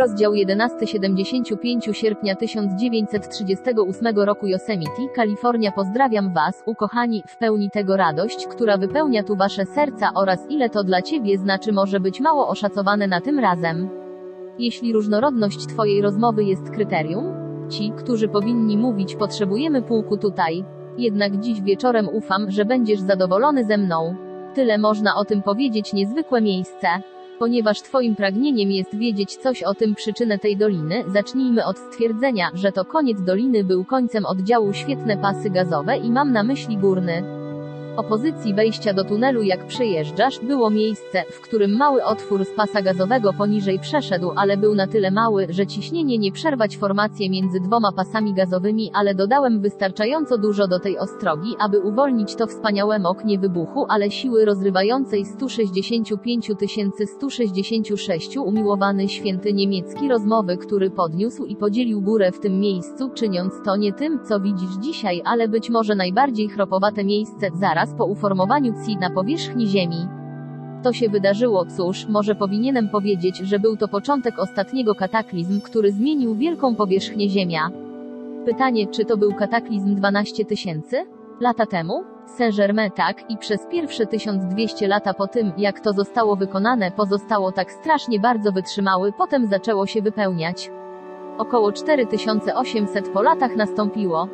Rozdział 11 75 sierpnia 1938 roku Yosemite, Kalifornia Pozdrawiam Was, ukochani, w pełni tego radość, która wypełnia tu Wasze serca oraz ile to dla Ciebie znaczy może być mało oszacowane na tym razem. Jeśli różnorodność Twojej rozmowy jest kryterium, ci, którzy powinni mówić potrzebujemy pułku tutaj. Jednak dziś wieczorem ufam, że będziesz zadowolony ze mną. Tyle można o tym powiedzieć niezwykłe miejsce. Ponieważ Twoim pragnieniem jest wiedzieć coś o tym przyczynę tej doliny, zacznijmy od stwierdzenia, że to koniec doliny był końcem oddziału świetne pasy gazowe i mam na myśli górny. O pozycji wejścia do tunelu jak przejeżdżasz, było miejsce, w którym mały otwór z pasa gazowego poniżej przeszedł, ale był na tyle mały, że ciśnienie nie przerwać formację między dwoma pasami gazowymi, ale dodałem wystarczająco dużo do tej ostrogi, aby uwolnić to wspaniałe mok nie wybuchu, ale siły rozrywającej 165 166 umiłowany święty niemiecki rozmowy, który podniósł i podzielił górę w tym miejscu, czyniąc to nie tym, co widzisz dzisiaj, ale być może najbardziej chropowate miejsce, zaraz po uformowaniu CI na powierzchni Ziemi. To się wydarzyło, cóż, może powinienem powiedzieć, że był to początek ostatniego kataklizm, który zmienił wielką powierzchnię Ziemia. Pytanie, czy to był kataklizm 12 tysięcy? Lata temu? Saint-Germain tak, i przez pierwsze 1200 lata po tym, jak to zostało wykonane, pozostało tak strasznie bardzo wytrzymały, potem zaczęło się wypełniać. Około 4800 po latach nastąpiło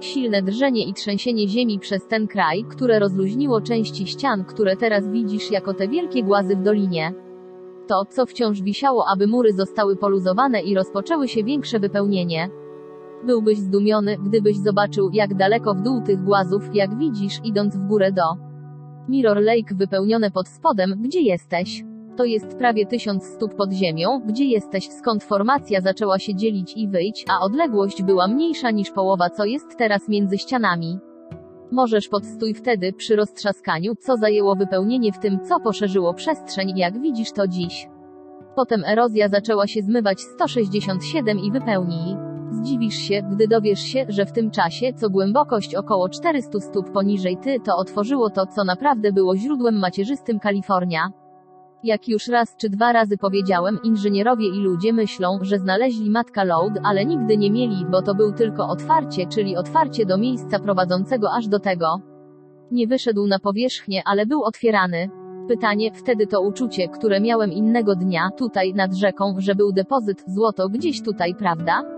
silne drżenie i trzęsienie ziemi przez ten kraj, które rozluźniło części ścian, które teraz widzisz jako te wielkie głazy w dolinie. To, co wciąż wisiało, aby mury zostały poluzowane i rozpoczęły się większe wypełnienie. Byłbyś zdumiony, gdybyś zobaczył, jak daleko w dół tych głazów, jak widzisz, idąc w górę do Mirror Lake wypełnione pod spodem, gdzie jesteś. To jest prawie tysiąc stóp pod ziemią, gdzie jesteś, skąd formacja zaczęła się dzielić i wyjść, a odległość była mniejsza niż połowa, co jest teraz między ścianami. Możesz podstój wtedy, przy roztrzaskaniu, co zajęło wypełnienie w tym, co poszerzyło przestrzeń, jak widzisz to dziś. Potem erozja zaczęła się zmywać 167 i wypełni. Zdziwisz się, gdy dowiesz się, że w tym czasie, co głębokość około 400 stóp poniżej ty, to otworzyło to, co naprawdę było źródłem macierzystym Kalifornia. Jak już raz czy dwa razy powiedziałem, inżynierowie i ludzie myślą, że znaleźli matka load, ale nigdy nie mieli, bo to był tylko otwarcie, czyli otwarcie do miejsca prowadzącego aż do tego. Nie wyszedł na powierzchnię, ale był otwierany. Pytanie, wtedy to uczucie, które miałem innego dnia, tutaj, nad rzeką, że był depozyt, złoto gdzieś tutaj, prawda?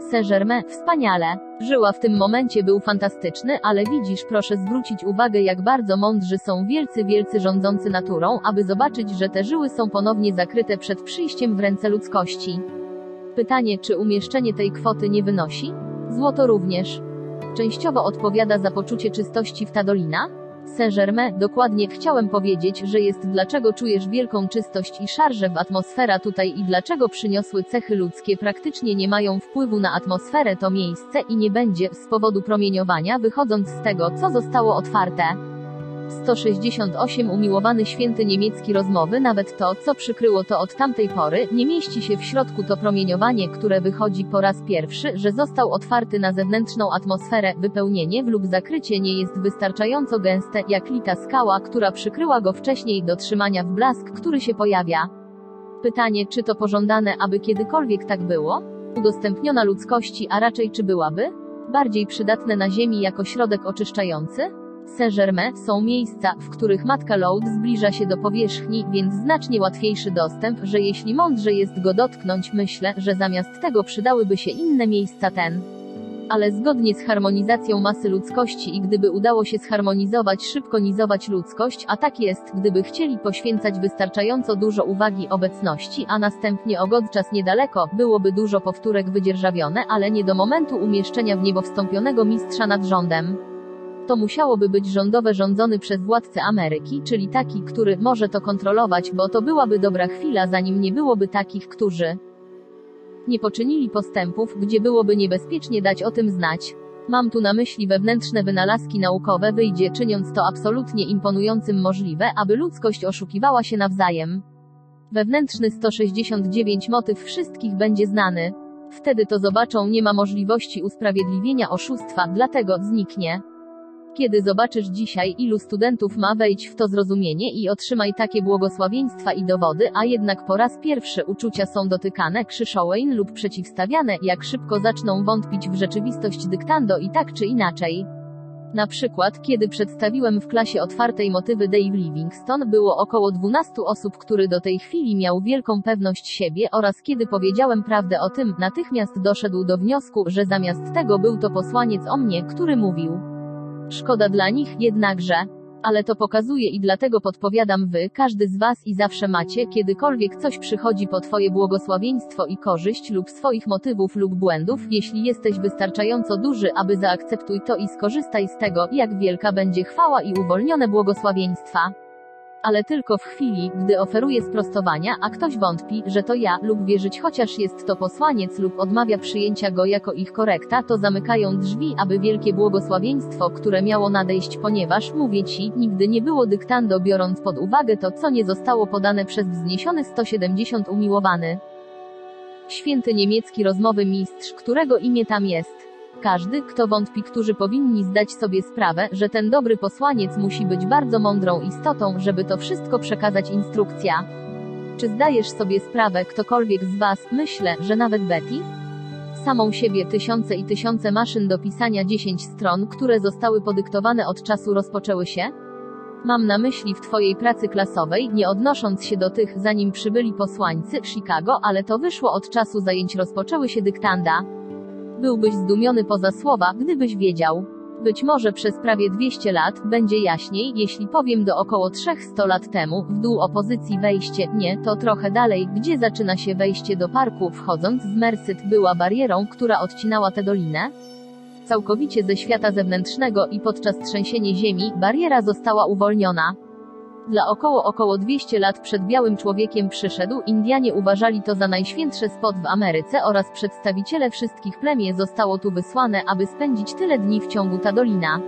Saint-Germain, wspaniale. Żyła w tym momencie był fantastyczny, ale widzisz, proszę zwrócić uwagę, jak bardzo mądrzy są wielcy, wielcy rządzący naturą, aby zobaczyć, że te żyły są ponownie zakryte przed przyjściem w ręce ludzkości. Pytanie, czy umieszczenie tej kwoty nie wynosi? Złoto również. Częściowo odpowiada za poczucie czystości w ta dolina? Saint-Germain, dokładnie, chciałem powiedzieć, że jest dlaczego czujesz wielką czystość i szarże w atmosfera tutaj i dlaczego przyniosły cechy ludzkie praktycznie nie mają wpływu na atmosferę to miejsce i nie będzie, z powodu promieniowania wychodząc z tego, co zostało otwarte. 168 Umiłowany święty niemiecki rozmowy nawet to, co przykryło to od tamtej pory, nie mieści się w środku to promieniowanie, które wychodzi po raz pierwszy, że został otwarty na zewnętrzną atmosferę, wypełnienie w lub zakrycie nie jest wystarczająco gęste, jak lita skała, która przykryła go wcześniej do trzymania w blask, który się pojawia. Pytanie, czy to pożądane, aby kiedykolwiek tak było? Udostępniona ludzkości, a raczej czy byłaby? Bardziej przydatne na Ziemi jako środek oczyszczający? Saint-Germain są miejsca, w których matka Loud zbliża się do powierzchni, więc znacznie łatwiejszy dostęp, że jeśli mądrze jest go dotknąć, myślę, że zamiast tego przydałyby się inne miejsca ten. Ale zgodnie z harmonizacją masy ludzkości i gdyby udało się zharmonizować szybko nizować ludzkość, a tak jest, gdyby chcieli poświęcać wystarczająco dużo uwagi obecności, a następnie ogodczas niedaleko, byłoby dużo powtórek wydzierżawione, ale nie do momentu umieszczenia w niebo wstąpionego mistrza nad rządem to musiałoby być rządowe rządzony przez władcę Ameryki, czyli taki, który może to kontrolować, bo to byłaby dobra chwila, zanim nie byłoby takich, którzy nie poczynili postępów, gdzie byłoby niebezpiecznie dać o tym znać. Mam tu na myśli wewnętrzne wynalazki naukowe, wyjdzie czyniąc to absolutnie imponującym możliwe, aby ludzkość oszukiwała się nawzajem. Wewnętrzny 169 motyw wszystkich będzie znany. Wtedy to zobaczą, nie ma możliwości usprawiedliwienia oszustwa, dlatego zniknie. Kiedy zobaczysz dzisiaj, ilu studentów ma wejść w to zrozumienie i otrzymaj takie błogosławieństwa i dowody, a jednak po raz pierwszy uczucia są dotykane, krzyszołejn lub przeciwstawiane, jak szybko zaczną wątpić w rzeczywistość dyktando i tak czy inaczej. Na przykład, kiedy przedstawiłem w klasie otwartej motywy Dave Livingston, było około 12 osób, który do tej chwili miał wielką pewność siebie oraz kiedy powiedziałem prawdę o tym, natychmiast doszedł do wniosku, że zamiast tego był to posłaniec o mnie, który mówił. Szkoda dla nich, jednakże. Ale to pokazuje i dlatego podpowiadam wy, każdy z was i zawsze macie, kiedykolwiek coś przychodzi po twoje błogosławieństwo i korzyść lub swoich motywów lub błędów, jeśli jesteś wystarczająco duży, aby zaakceptuj to i skorzystaj z tego, jak wielka będzie chwała i uwolnione błogosławieństwa ale tylko w chwili, gdy oferuję sprostowania, a ktoś wątpi, że to ja, lub wierzyć chociaż jest to posłaniec lub odmawia przyjęcia go jako ich korekta, to zamykają drzwi, aby wielkie błogosławieństwo, które miało nadejść, ponieważ, mówię ci, nigdy nie było dyktando biorąc pod uwagę to, co nie zostało podane przez wzniesiony 170 umiłowany. Święty niemiecki rozmowy mistrz, którego imię tam jest. Każdy, kto wątpi, którzy powinni zdać sobie sprawę, że ten dobry posłaniec musi być bardzo mądrą istotą, żeby to wszystko przekazać instrukcja. Czy zdajesz sobie sprawę, ktokolwiek z Was, myślę, że nawet Betty? Samą siebie tysiące i tysiące maszyn do pisania 10 stron, które zostały podyktowane od czasu rozpoczęły się? Mam na myśli w Twojej pracy klasowej, nie odnosząc się do tych, zanim przybyli posłańcy, Chicago, ale to wyszło od czasu zajęć rozpoczęły się dyktanda. Byłbyś zdumiony poza słowa, gdybyś wiedział. Być może przez prawie 200 lat będzie jaśniej, jeśli powiem do około 300 lat temu, w dół opozycji wejście, nie, to trochę dalej, gdzie zaczyna się wejście do parku, wchodząc z Mercyt była barierą, która odcinała tę dolinę. Całkowicie ze świata zewnętrznego i podczas trzęsienia ziemi, bariera została uwolniona. Dla około około 200 lat przed białym człowiekiem przyszedł, Indianie uważali to za najświętszy spot w Ameryce oraz przedstawiciele wszystkich plemię zostało tu wysłane, aby spędzić tyle dni w ciągu ta dolina.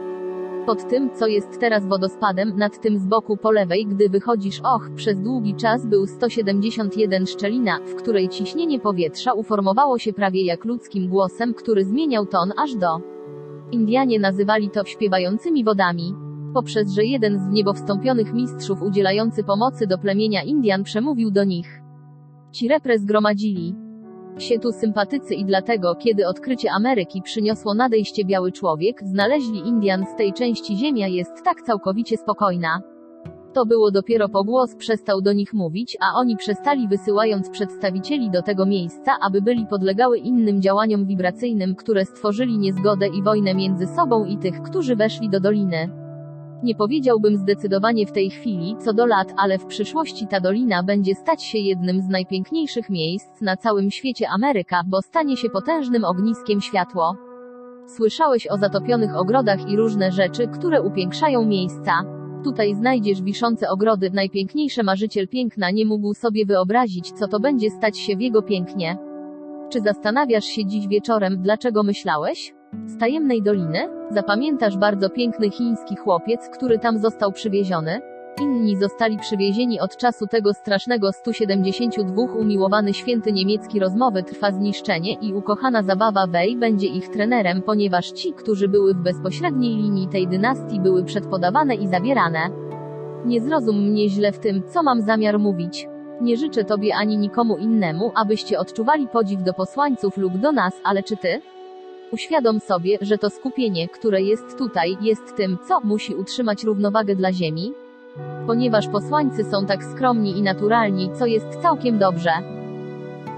Pod tym, co jest teraz wodospadem, nad tym z boku po lewej, gdy wychodzisz, och, przez długi czas był 171 szczelina, w której ciśnienie powietrza uformowało się prawie jak ludzkim głosem, który zmieniał ton aż do. Indianie nazywali to śpiewającymi wodami poprzez że jeden z w niebo wstąpionych mistrzów udzielający pomocy do plemienia Indian przemówił do nich. Ci repre zgromadzili się tu sympatycy i dlatego, kiedy odkrycie Ameryki przyniosło nadejście biały człowiek, znaleźli Indian z tej części ziemia jest tak całkowicie spokojna. To było dopiero po głos przestał do nich mówić, a oni przestali wysyłając przedstawicieli do tego miejsca, aby byli podlegały innym działaniom wibracyjnym, które stworzyli niezgodę i wojnę między sobą i tych, którzy weszli do doliny. Nie powiedziałbym zdecydowanie w tej chwili, co do lat, ale w przyszłości ta dolina będzie stać się jednym z najpiękniejszych miejsc na całym świecie Ameryka, bo stanie się potężnym ogniskiem światło. Słyszałeś o zatopionych ogrodach i różne rzeczy, które upiększają miejsca. Tutaj znajdziesz wiszące ogrody, najpiękniejsze marzyciel piękna nie mógł sobie wyobrazić, co to będzie stać się w jego pięknie. Czy zastanawiasz się dziś wieczorem, dlaczego myślałeś? Z tajemnej doliny? Zapamiętasz bardzo piękny chiński chłopiec, który tam został przywieziony? Inni zostali przywiezieni od czasu tego strasznego 172 umiłowany święty niemiecki rozmowy trwa zniszczenie i ukochana zabawa Wei będzie ich trenerem, ponieważ ci, którzy były w bezpośredniej linii tej dynastii były przedpodawane i zabierane. Nie zrozum mnie źle w tym, co mam zamiar mówić. Nie życzę tobie ani nikomu innemu, abyście odczuwali podziw do posłańców lub do nas, ale czy ty? Uświadom sobie, że to skupienie, które jest tutaj, jest tym, co musi utrzymać równowagę dla Ziemi. Ponieważ posłańcy są tak skromni i naturalni, co jest całkiem dobrze.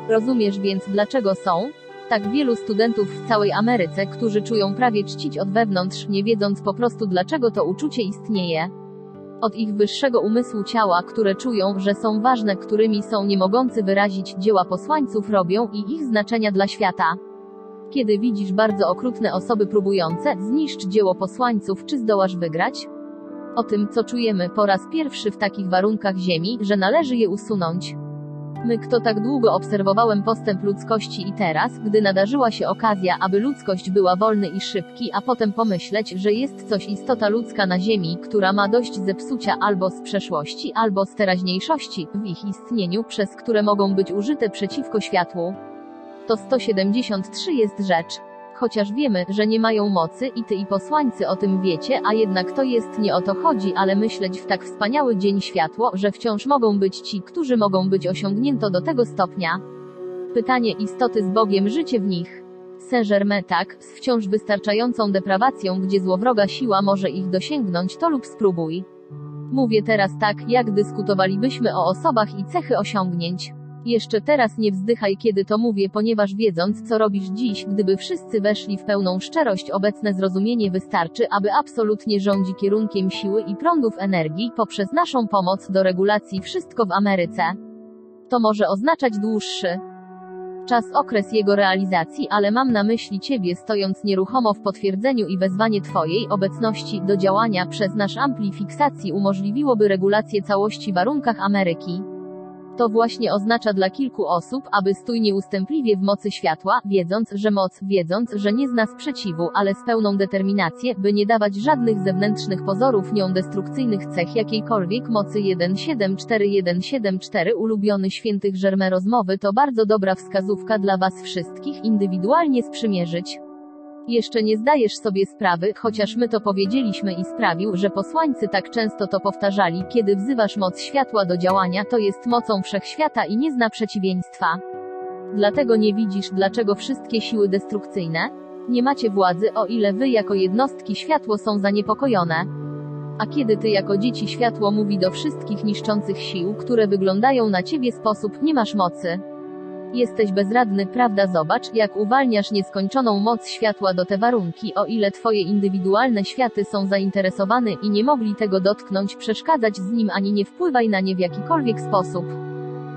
Rozumiesz więc, dlaczego są? Tak wielu studentów w całej Ameryce, którzy czują prawie czcić od wewnątrz, nie wiedząc po prostu dlaczego to uczucie istnieje. Od ich wyższego umysłu ciała, które czują, że są ważne, którymi są nie mogący wyrazić, dzieła posłańców robią i ich znaczenia dla świata. Kiedy widzisz bardzo okrutne osoby próbujące zniszczyć dzieło posłańców, czy zdołasz wygrać? O tym, co czujemy po raz pierwszy w takich warunkach Ziemi, że należy je usunąć. My, kto tak długo obserwowałem postęp ludzkości i teraz, gdy nadarzyła się okazja, aby ludzkość była wolny i szybki, a potem pomyśleć, że jest coś istota ludzka na Ziemi, która ma dość zepsucia albo z przeszłości, albo z teraźniejszości, w ich istnieniu, przez które mogą być użyte przeciwko światłu. To 173 jest rzecz. Chociaż wiemy, że nie mają mocy i ty i posłańcy o tym wiecie, a jednak to jest nie o to chodzi, ale myśleć w tak wspaniały dzień światło, że wciąż mogą być ci, którzy mogą być osiągnięto do tego stopnia. Pytanie istoty z Bogiem życie w nich. Saint-Germain tak, z wciąż wystarczającą deprawacją, gdzie złowroga siła może ich dosięgnąć, to lub spróbuj. Mówię teraz tak, jak dyskutowalibyśmy o osobach i cechy osiągnięć. Jeszcze teraz nie wzdychaj, kiedy to mówię, ponieważ wiedząc, co robisz dziś, gdyby wszyscy weszli w pełną szczerość, obecne zrozumienie wystarczy, aby absolutnie rządzi kierunkiem siły i prądów energii poprzez naszą pomoc do regulacji wszystko w Ameryce. To może oznaczać dłuższy czas okres jego realizacji, ale mam na myśli Ciebie stojąc nieruchomo w potwierdzeniu i wezwanie Twojej obecności do działania przez nasz amplifiksacji umożliwiłoby regulację całości warunkach Ameryki. To właśnie oznacza dla kilku osób, aby stój nieustępliwie w mocy światła, wiedząc, że moc, wiedząc, że nie zna sprzeciwu, ale z pełną determinację, by nie dawać żadnych zewnętrznych pozorów nią destrukcyjnych cech jakiejkolwiek mocy 174174 ulubiony świętych Żerme rozmowy to bardzo dobra wskazówka dla Was wszystkich indywidualnie sprzymierzyć. Jeszcze nie zdajesz sobie sprawy, chociaż my to powiedzieliśmy i sprawił, że posłańcy tak często to powtarzali, kiedy wzywasz moc światła do działania, to jest mocą wszechświata i nie zna przeciwieństwa. Dlatego nie widzisz, dlaczego wszystkie siły destrukcyjne nie macie władzy, o ile wy jako jednostki światło są zaniepokojone. A kiedy ty jako dzieci światło mówi do wszystkich niszczących sił, które wyglądają na ciebie sposób, nie masz mocy. Jesteś bezradny, prawda? Zobacz, jak uwalniasz nieskończoną moc światła do te warunki, o ile twoje indywidualne światy są zainteresowane i nie mogli tego dotknąć, przeszkadzać z nim ani nie wpływaj na nie w jakikolwiek sposób.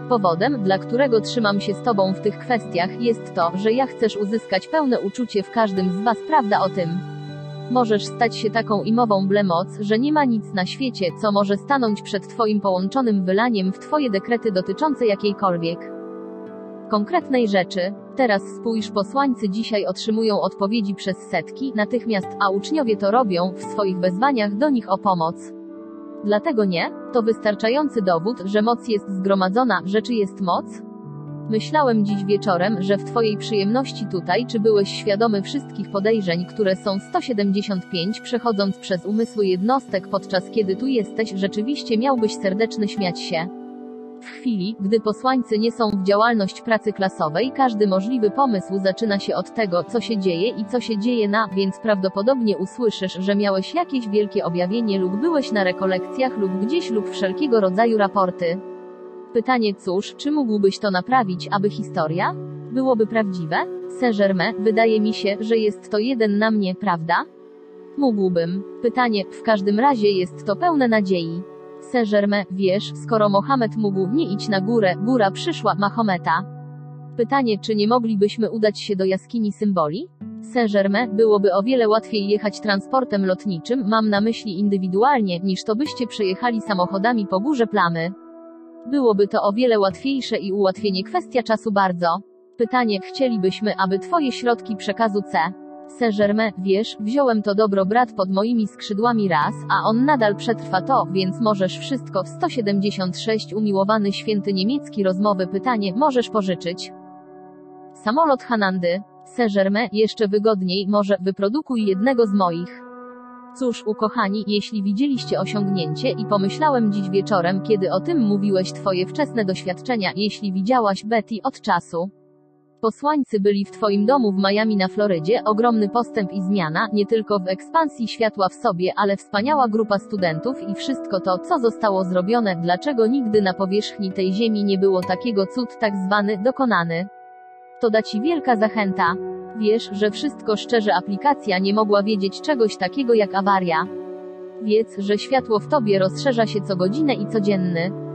Powodem, dla którego trzymam się z tobą w tych kwestiach, jest to, że ja chcesz uzyskać pełne uczucie w każdym z was, prawda o tym? Możesz stać się taką imową blemoc, że nie ma nic na świecie, co może stanąć przed twoim połączonym wylaniem w twoje dekrety dotyczące jakiejkolwiek konkretnej rzeczy. Teraz spójrz, posłańcy dzisiaj otrzymują odpowiedzi przez setki, natychmiast, a uczniowie to robią w swoich wezwaniach do nich o pomoc. Dlatego nie? To wystarczający dowód, że moc jest zgromadzona, że czy jest moc? Myślałem dziś wieczorem, że w Twojej przyjemności tutaj, czy byłeś świadomy wszystkich podejrzeń, które są 175, przechodząc przez umysły jednostek podczas kiedy tu jesteś, rzeczywiście miałbyś serdeczny śmiać się. W chwili, gdy posłańcy nie są w działalność pracy klasowej, każdy możliwy pomysł zaczyna się od tego, co się dzieje i co się dzieje na, więc prawdopodobnie usłyszysz, że miałeś jakieś wielkie objawienie lub byłeś na rekolekcjach lub gdzieś lub wszelkiego rodzaju raporty. Pytanie cóż, czy mógłbyś to naprawić, aby historia byłoby prawdziwe? Saint-Germain, wydaje mi się, że jest to jeden na mnie, prawda? Mógłbym. Pytanie, w każdym razie jest to pełne nadziei. Saint-Germain, wiesz, skoro Mohamed mógł nie iść na górę, góra przyszła Mahometa. Pytanie, czy nie moglibyśmy udać się do jaskini symboli? Saint-Germain, byłoby o wiele łatwiej jechać transportem lotniczym, mam na myśli indywidualnie, niż to byście przejechali samochodami po górze plamy. Byłoby to o wiele łatwiejsze i ułatwienie kwestia czasu bardzo. Pytanie, chcielibyśmy, aby Twoje środki przekazu C. Saint-Germain, wiesz, wziąłem to dobro brat pod moimi skrzydłami raz, a on nadal przetrwa to, więc możesz wszystko w 176 umiłowany święty niemiecki rozmowy pytanie, możesz pożyczyć. Samolot Hanandy. Saint-Germain, jeszcze wygodniej, może, wyprodukuj jednego z moich. Cóż, ukochani, jeśli widzieliście osiągnięcie i pomyślałem dziś wieczorem, kiedy o tym mówiłeś twoje wczesne doświadczenia, jeśli widziałaś Betty od czasu Posłańcy byli w Twoim domu w Miami na Florydzie, ogromny postęp i zmiana, nie tylko w ekspansji światła w sobie, ale wspaniała grupa studentów i wszystko to, co zostało zrobione, dlaczego nigdy na powierzchni tej ziemi nie było takiego cud tak zwany dokonany. To da Ci wielka zachęta. Wiesz, że wszystko szczerze aplikacja nie mogła wiedzieć czegoś takiego jak awaria. Wiedz, że światło w Tobie rozszerza się co godzinę i codzienny.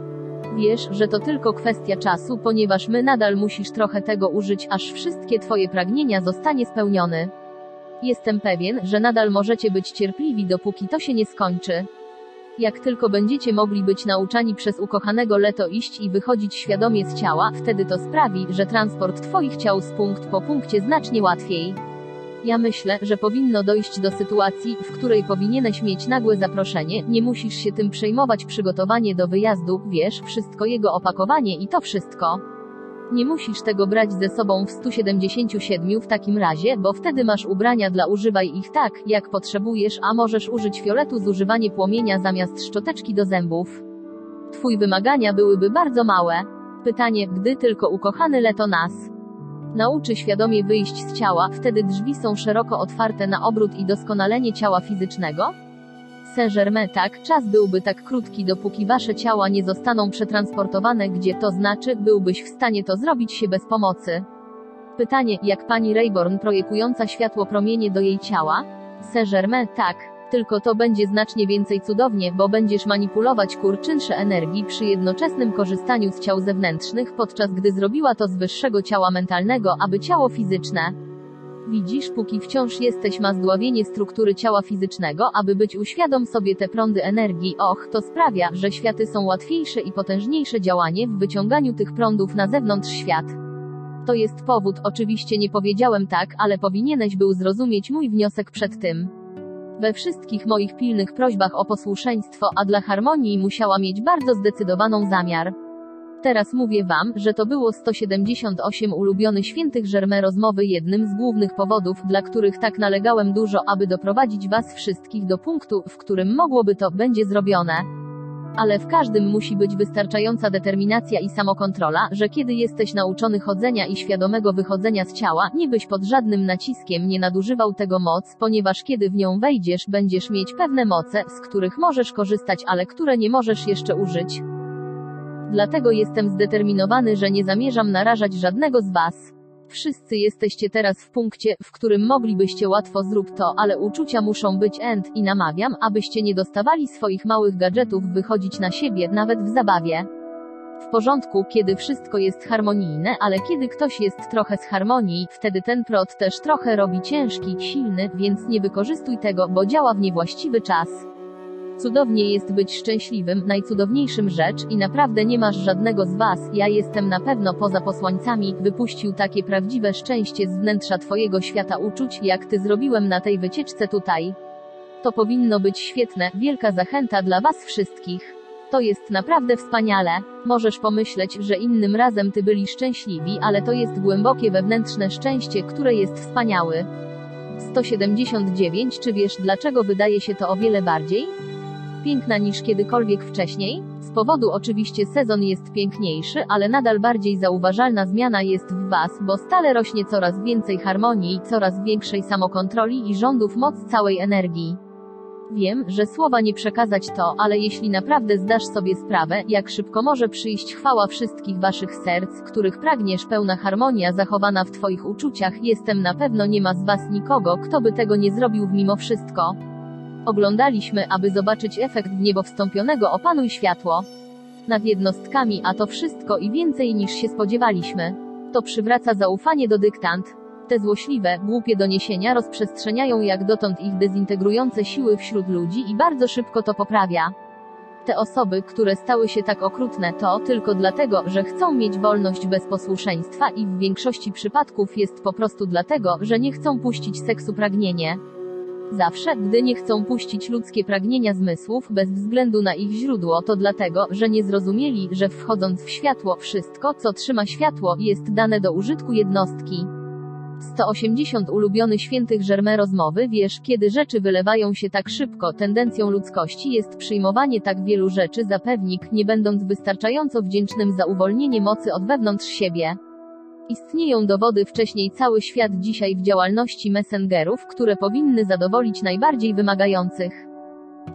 Wiesz, że to tylko kwestia czasu, ponieważ my nadal musisz trochę tego użyć, aż wszystkie Twoje pragnienia zostanie spełnione. Jestem pewien, że nadal możecie być cierpliwi, dopóki to się nie skończy. Jak tylko będziecie mogli być nauczani przez ukochanego Leto iść i wychodzić świadomie z ciała, wtedy to sprawi, że transport Twoich ciał z punkt po punkcie znacznie łatwiej. Ja myślę, że powinno dojść do sytuacji, w której powinieneś mieć nagłe zaproszenie, nie musisz się tym przejmować przygotowanie do wyjazdu, wiesz, wszystko jego opakowanie i to wszystko. Nie musisz tego brać ze sobą w 177 w takim razie, bo wtedy masz ubrania dla używaj ich tak, jak potrzebujesz, a możesz użyć fioletu zużywanie płomienia zamiast szczoteczki do zębów. Twój wymagania byłyby bardzo małe. Pytanie, gdy tylko ukochany Leto nas nauczy świadomie wyjść z ciała, wtedy drzwi są szeroko otwarte na obrót i doskonalenie ciała fizycznego? Saint-Germain tak, czas byłby tak krótki dopóki wasze ciała nie zostaną przetransportowane gdzie to znaczy, byłbyś w stanie to zrobić się bez pomocy. Pytanie, jak pani Rayborn projekująca światło promienie do jej ciała? Saint-Germain tak, tylko to będzie znacznie więcej cudownie, bo będziesz manipulować kurczynsze energii przy jednoczesnym korzystaniu z ciał zewnętrznych, podczas gdy zrobiła to z wyższego ciała mentalnego, aby ciało fizyczne. Widzisz, póki wciąż jesteś ma zdławienie struktury ciała fizycznego, aby być uświadom sobie te prądy energii, och, to sprawia, że światy są łatwiejsze i potężniejsze działanie w wyciąganiu tych prądów na zewnątrz świat. To jest powód, oczywiście nie powiedziałem tak, ale powinieneś był zrozumieć mój wniosek przed tym. We wszystkich moich pilnych prośbach o posłuszeństwo, a dla harmonii musiała mieć bardzo zdecydowaną zamiar. Teraz mówię wam, że to było 178 ulubiony świętych Germain rozmowy jednym z głównych powodów, dla których tak nalegałem dużo, aby doprowadzić was wszystkich do punktu, w którym mogłoby to będzie zrobione. Ale w każdym musi być wystarczająca determinacja i samokontrola, że kiedy jesteś nauczony chodzenia i świadomego wychodzenia z ciała, nie byś pod żadnym naciskiem nie nadużywał tego moc, ponieważ kiedy w nią wejdziesz, będziesz mieć pewne moce, z których możesz korzystać, ale które nie możesz jeszcze użyć. Dlatego jestem zdeterminowany, że nie zamierzam narażać żadnego z was. Wszyscy jesteście teraz w punkcie, w którym moglibyście łatwo zrób to, ale uczucia muszą być end i namawiam, abyście nie dostawali swoich małych gadżetów wychodzić na siebie, nawet w zabawie. W porządku, kiedy wszystko jest harmonijne, ale kiedy ktoś jest trochę z harmonii, wtedy ten prot też trochę robi ciężki, silny, więc nie wykorzystuj tego, bo działa w niewłaściwy czas. Cudownie jest być szczęśliwym, najcudowniejszym rzecz i naprawdę nie masz żadnego z was, ja jestem na pewno poza posłańcami, wypuścił takie prawdziwe szczęście z wnętrza twojego świata uczuć, jak ty zrobiłem na tej wycieczce tutaj. To powinno być świetne, wielka zachęta dla was wszystkich. To jest naprawdę wspaniale. Możesz pomyśleć, że innym razem ty byli szczęśliwi, ale to jest głębokie wewnętrzne szczęście, które jest wspaniały. 179 Czy wiesz dlaczego wydaje się to o wiele bardziej? Piękna niż kiedykolwiek wcześniej? Z powodu oczywiście sezon jest piękniejszy, ale nadal bardziej zauważalna zmiana jest w Was, bo stale rośnie coraz więcej harmonii, coraz większej samokontroli i rządów moc całej energii. Wiem, że słowa nie przekazać to, ale jeśli naprawdę zdasz sobie sprawę, jak szybko może przyjść chwała wszystkich waszych serc, których pragniesz pełna harmonia zachowana w twoich uczuciach, jestem na pewno nie ma z was nikogo, kto by tego nie zrobił mimo wszystko. Oglądaliśmy, aby zobaczyć efekt w niebo wstąpionego opanuj światło. Nad jednostkami, a to wszystko i więcej niż się spodziewaliśmy. To przywraca zaufanie do dyktant. Te złośliwe, głupie doniesienia rozprzestrzeniają jak dotąd ich dezintegrujące siły wśród ludzi i bardzo szybko to poprawia. Te osoby, które stały się tak okrutne, to tylko dlatego, że chcą mieć wolność bez posłuszeństwa i w większości przypadków jest po prostu dlatego, że nie chcą puścić seksu pragnienie. Zawsze, gdy nie chcą puścić ludzkie pragnienia zmysłów, bez względu na ich źródło, to dlatego, że nie zrozumieli, że wchodząc w światło, wszystko, co trzyma światło, jest dane do użytku jednostki. 180 ulubiony świętych Germain rozmowy wiesz, kiedy rzeczy wylewają się tak szybko, tendencją ludzkości jest przyjmowanie tak wielu rzeczy za pewnik, nie będąc wystarczająco wdzięcznym za uwolnienie mocy od wewnątrz siebie. Istnieją dowody wcześniej cały świat dzisiaj w działalności messengerów, które powinny zadowolić najbardziej wymagających.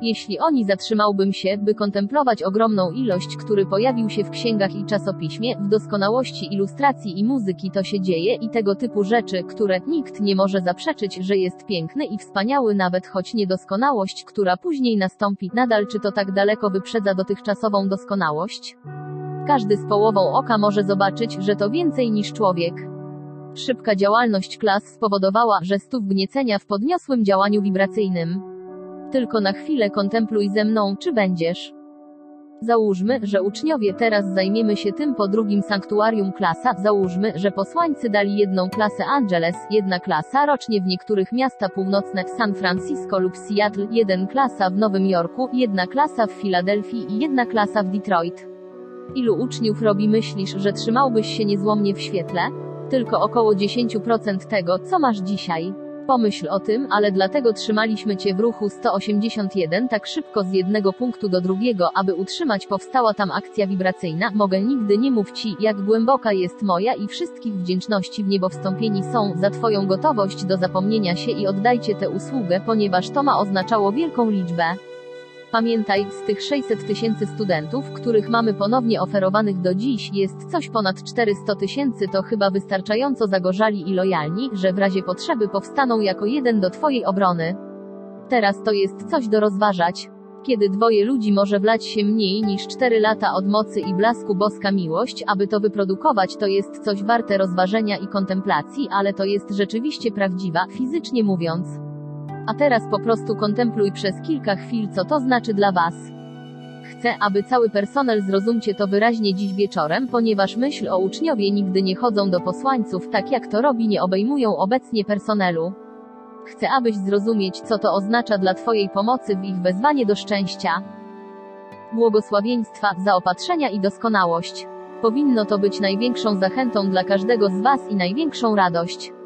Jeśli oni zatrzymałbym się, by kontemplować ogromną ilość, który pojawił się w księgach i czasopiśmie, w doskonałości ilustracji i muzyki to się dzieje i tego typu rzeczy, które nikt nie może zaprzeczyć, że jest piękny i wspaniały nawet choć niedoskonałość, która później nastąpi, nadal czy to tak daleko wyprzedza dotychczasową doskonałość? Każdy z połową oka może zobaczyć, że to więcej niż człowiek. Szybka działalność klas spowodowała, że stół wgniecenia w podniosłym działaniu wibracyjnym. Tylko na chwilę kontempluj ze mną, czy będziesz. Załóżmy, że uczniowie teraz zajmiemy się tym po drugim sanktuarium klasa. Załóżmy, że posłańcy dali jedną klasę Angeles, jedna klasa rocznie w niektórych miasta północne, San Francisco lub Seattle, jeden klasa w Nowym Jorku, jedna klasa w Filadelfii i jedna klasa w Detroit. Ilu uczniów robi myślisz, że trzymałbyś się niezłomnie w świetle? Tylko około 10% tego, co masz dzisiaj. Pomyśl o tym, ale dlatego trzymaliśmy Cię w ruchu 181 tak szybko z jednego punktu do drugiego, aby utrzymać powstała tam akcja wibracyjna. Mogę nigdy nie mów Ci, jak głęboka jest moja i wszystkich wdzięczności w niebo wstąpieni są za Twoją gotowość do zapomnienia się i oddajcie tę usługę, ponieważ to ma oznaczało wielką liczbę. Pamiętaj, z tych 600 tysięcy studentów, których mamy ponownie oferowanych do dziś, jest coś ponad 400 tysięcy, to chyba wystarczająco zagorzali i lojalni, że w razie potrzeby powstaną jako jeden do Twojej obrony. Teraz to jest coś do rozważać. Kiedy dwoje ludzi może wlać się mniej niż 4 lata od mocy i blasku boska miłość, aby to wyprodukować, to jest coś warte rozważenia i kontemplacji, ale to jest rzeczywiście prawdziwa, fizycznie mówiąc. A teraz po prostu kontempluj przez kilka chwil, co to znaczy dla Was. Chcę, aby cały personel zrozumcie to wyraźnie dziś wieczorem, ponieważ myśl o uczniowie nigdy nie chodzą do posłańców, tak jak to robi nie obejmują obecnie personelu. Chcę, abyś zrozumieć, co to oznacza dla Twojej pomocy w ich wezwanie do szczęścia. Błogosławieństwa, zaopatrzenia i doskonałość. Powinno to być największą zachętą dla każdego z Was i największą radość.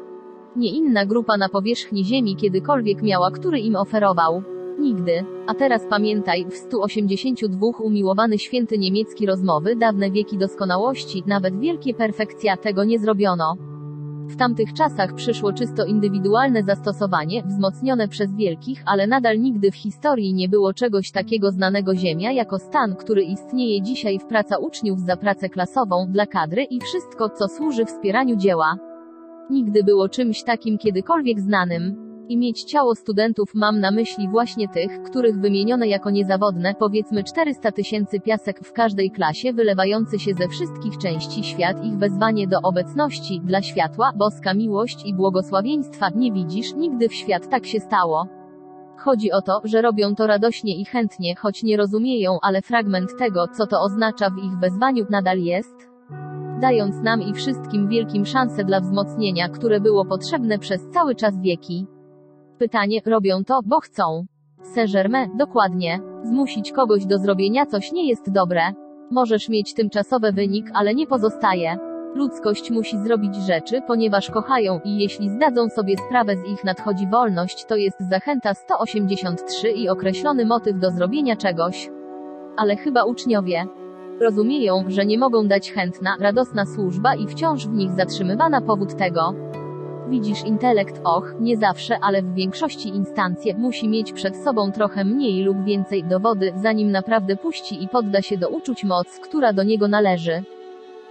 Nie inna grupa na powierzchni Ziemi kiedykolwiek miała, który im oferował. Nigdy. A teraz pamiętaj, w 182 umiłowany święty niemiecki rozmowy, dawne wieki doskonałości, nawet wielkie perfekcja, tego nie zrobiono. W tamtych czasach przyszło czysto indywidualne zastosowanie, wzmocnione przez wielkich, ale nadal nigdy w historii nie było czegoś takiego znanego Ziemia jako stan, który istnieje dzisiaj w praca uczniów za pracę klasową, dla kadry i wszystko, co służy wspieraniu dzieła. Nigdy było czymś takim kiedykolwiek znanym. I mieć ciało studentów mam na myśli właśnie tych, których wymieniono jako niezawodne, powiedzmy 400 tysięcy piasek w każdej klasie wylewający się ze wszystkich części świat ich wezwanie do obecności, dla światła, boska miłość i błogosławieństwa, nie widzisz, nigdy w świat tak się stało. Chodzi o to, że robią to radośnie i chętnie, choć nie rozumieją, ale fragment tego, co to oznacza w ich wezwaniu, nadal jest dając nam i wszystkim wielkim szansę dla wzmocnienia, które było potrzebne przez cały czas wieki. Pytanie, robią to, bo chcą. Saint-Germain, dokładnie. Zmusić kogoś do zrobienia coś nie jest dobre. Możesz mieć tymczasowy wynik, ale nie pozostaje. Ludzkość musi zrobić rzeczy, ponieważ kochają i jeśli zdadzą sobie sprawę z ich nadchodzi wolność, to jest zachęta 183 i określony motyw do zrobienia czegoś. Ale chyba uczniowie, Rozumieją, że nie mogą dać chętna, radosna służba i wciąż w nich zatrzymywana powód tego. Widzisz intelekt, och, nie zawsze, ale w większości instancje musi mieć przed sobą trochę mniej lub więcej dowody, zanim naprawdę puści i podda się do uczuć moc, która do niego należy.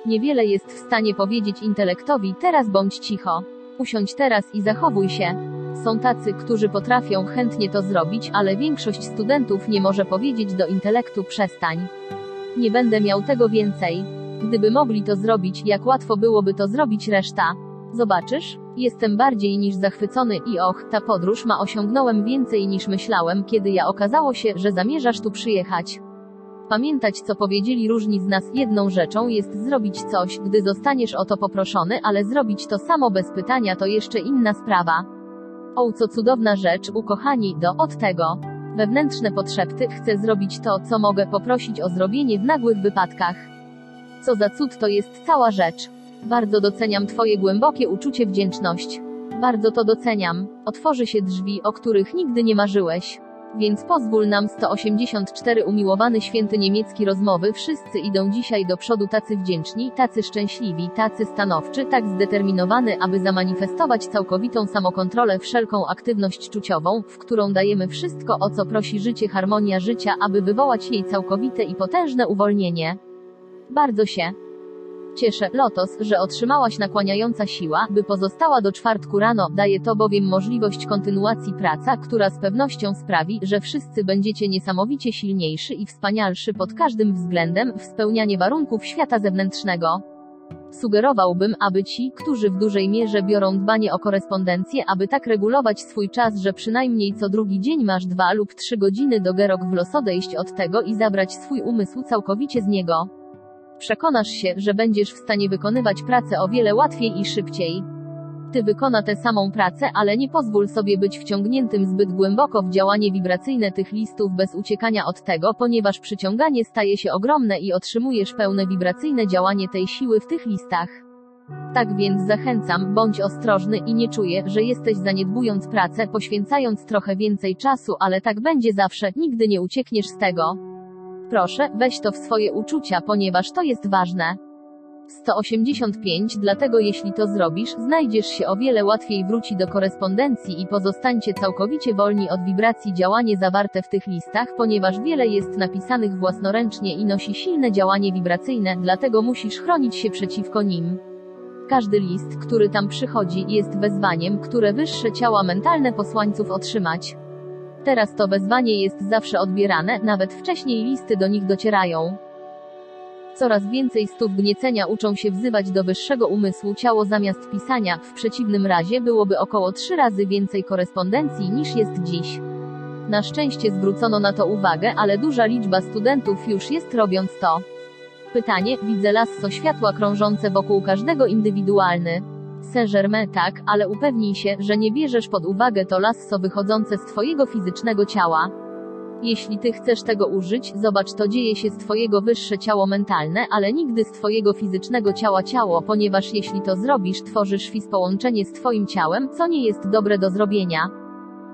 Niewiele jest w stanie powiedzieć intelektowi, teraz bądź cicho. Usiądź teraz i zachowuj się. Są tacy, którzy potrafią chętnie to zrobić, ale większość studentów nie może powiedzieć do intelektu przestań. Nie będę miał tego więcej. Gdyby mogli to zrobić, jak łatwo byłoby to zrobić reszta. Zobaczysz? Jestem bardziej niż zachwycony i och, ta podróż ma osiągnąłem więcej niż myślałem, kiedy ja okazało się, że zamierzasz tu przyjechać. Pamiętać, co powiedzieli różni z nas, jedną rzeczą jest zrobić coś, gdy zostaniesz o to poproszony, ale zrobić to samo bez pytania to jeszcze inna sprawa. O, co cudowna rzecz, ukochani, do od tego. Wewnętrzne potrzeby, chcę zrobić to, co mogę poprosić o zrobienie w nagłych wypadkach. Co za cud to jest cała rzecz. Bardzo doceniam Twoje głębokie uczucie wdzięczność. Bardzo to doceniam. Otworzy się drzwi, o których nigdy nie marzyłeś. Więc pozwól nam 184 umiłowany święty niemiecki rozmowy. Wszyscy idą dzisiaj do przodu tacy wdzięczni, tacy szczęśliwi, tacy stanowczy, tak zdeterminowany, aby zamanifestować całkowitą samokontrolę, wszelką aktywność czuciową, w którą dajemy wszystko, o co prosi życie, harmonia życia, aby wywołać jej całkowite i potężne uwolnienie. Bardzo się Cieszę, Lotos, że otrzymałaś nakłaniająca siła, by pozostała do czwartku rano, daje to bowiem możliwość kontynuacji praca, która z pewnością sprawi, że wszyscy będziecie niesamowicie silniejszy i wspanialszy pod każdym względem, w spełnianie warunków świata zewnętrznego. Sugerowałbym, aby ci, którzy w dużej mierze biorą dbanie o korespondencję, aby tak regulować swój czas, że przynajmniej co drugi dzień masz dwa lub trzy godziny do gerok w los odejść od tego i zabrać swój umysł całkowicie z niego przekonasz się, że będziesz w stanie wykonywać pracę o wiele łatwiej i szybciej. Ty wykona tę samą pracę, ale nie pozwól sobie być wciągniętym zbyt głęboko w działanie wibracyjne tych listów bez uciekania od tego, ponieważ przyciąganie staje się ogromne i otrzymujesz pełne wibracyjne działanie tej siły w tych listach. Tak więc zachęcam, bądź ostrożny i nie czuję, że jesteś zaniedbując pracę, poświęcając trochę więcej czasu, ale tak będzie zawsze, nigdy nie uciekniesz z tego. Proszę, weź to w swoje uczucia, ponieważ to jest ważne. 185 Dlatego jeśli to zrobisz, znajdziesz się o wiele łatwiej wróci do korespondencji i pozostańcie całkowicie wolni od wibracji działanie zawarte w tych listach, ponieważ wiele jest napisanych własnoręcznie i nosi silne działanie wibracyjne, dlatego musisz chronić się przeciwko nim. Każdy list, który tam przychodzi, jest wezwaniem, które wyższe ciała mentalne posłańców otrzymać. Teraz to wezwanie jest zawsze odbierane, nawet wcześniej listy do nich docierają. Coraz więcej stóp gniecenia uczą się wzywać do wyższego umysłu ciało zamiast pisania, w przeciwnym razie byłoby około trzy razy więcej korespondencji niż jest dziś. Na szczęście zwrócono na to uwagę, ale duża liczba studentów już jest robiąc to. Pytanie, widzę lasso światła krążące wokół każdego indywidualny. Saint-Germain tak, ale upewnij się, że nie bierzesz pod uwagę to lasso wychodzące z twojego fizycznego ciała. Jeśli ty chcesz tego użyć, zobacz to dzieje się z twojego wyższe ciało mentalne, ale nigdy z twojego fizycznego ciała ciało, ponieważ jeśli to zrobisz, tworzysz fis połączenie z twoim ciałem, co nie jest dobre do zrobienia.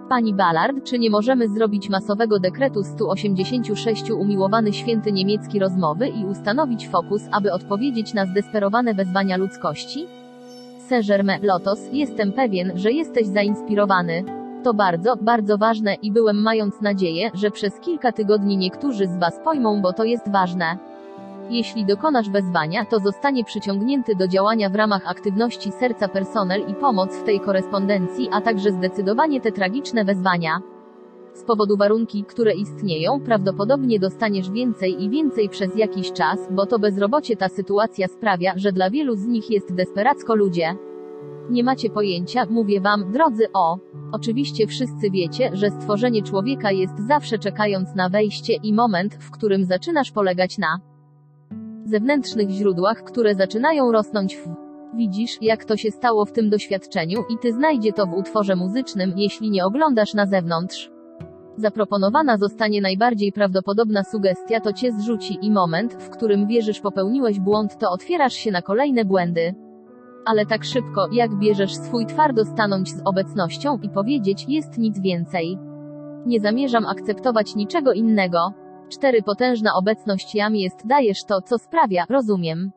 Pani Ballard, czy nie możemy zrobić masowego dekretu 186 umiłowany święty niemiecki rozmowy i ustanowić fokus, aby odpowiedzieć na zdesperowane wezwania ludzkości? Saint-Germain, Lotos, jestem pewien, że jesteś zainspirowany. To bardzo, bardzo ważne i byłem mając nadzieję, że przez kilka tygodni niektórzy z Was pojmą, bo to jest ważne. Jeśli dokonasz wezwania, to zostanie przyciągnięty do działania w ramach aktywności serca personel i pomoc w tej korespondencji, a także zdecydowanie te tragiczne wezwania. Z powodu warunki, które istnieją, prawdopodobnie dostaniesz więcej i więcej przez jakiś czas, bo to bezrobocie ta sytuacja sprawia, że dla wielu z nich jest desperacko ludzie. Nie macie pojęcia, mówię wam, drodzy o. Oczywiście wszyscy wiecie, że stworzenie człowieka jest zawsze czekając na wejście i moment, w którym zaczynasz polegać na zewnętrznych źródłach, które zaczynają rosnąć w Widzisz, jak to się stało w tym doświadczeniu i ty znajdzie to w utworze muzycznym, jeśli nie oglądasz na zewnątrz. Zaproponowana zostanie najbardziej prawdopodobna sugestia to cię zrzuci i moment, w którym wierzysz popełniłeś błąd to otwierasz się na kolejne błędy. Ale tak szybko, jak bierzesz swój twardo stanąć z obecnością i powiedzieć, jest nic więcej. Nie zamierzam akceptować niczego innego. Cztery potężna obecność jam jest dajesz to, co sprawia, rozumiem.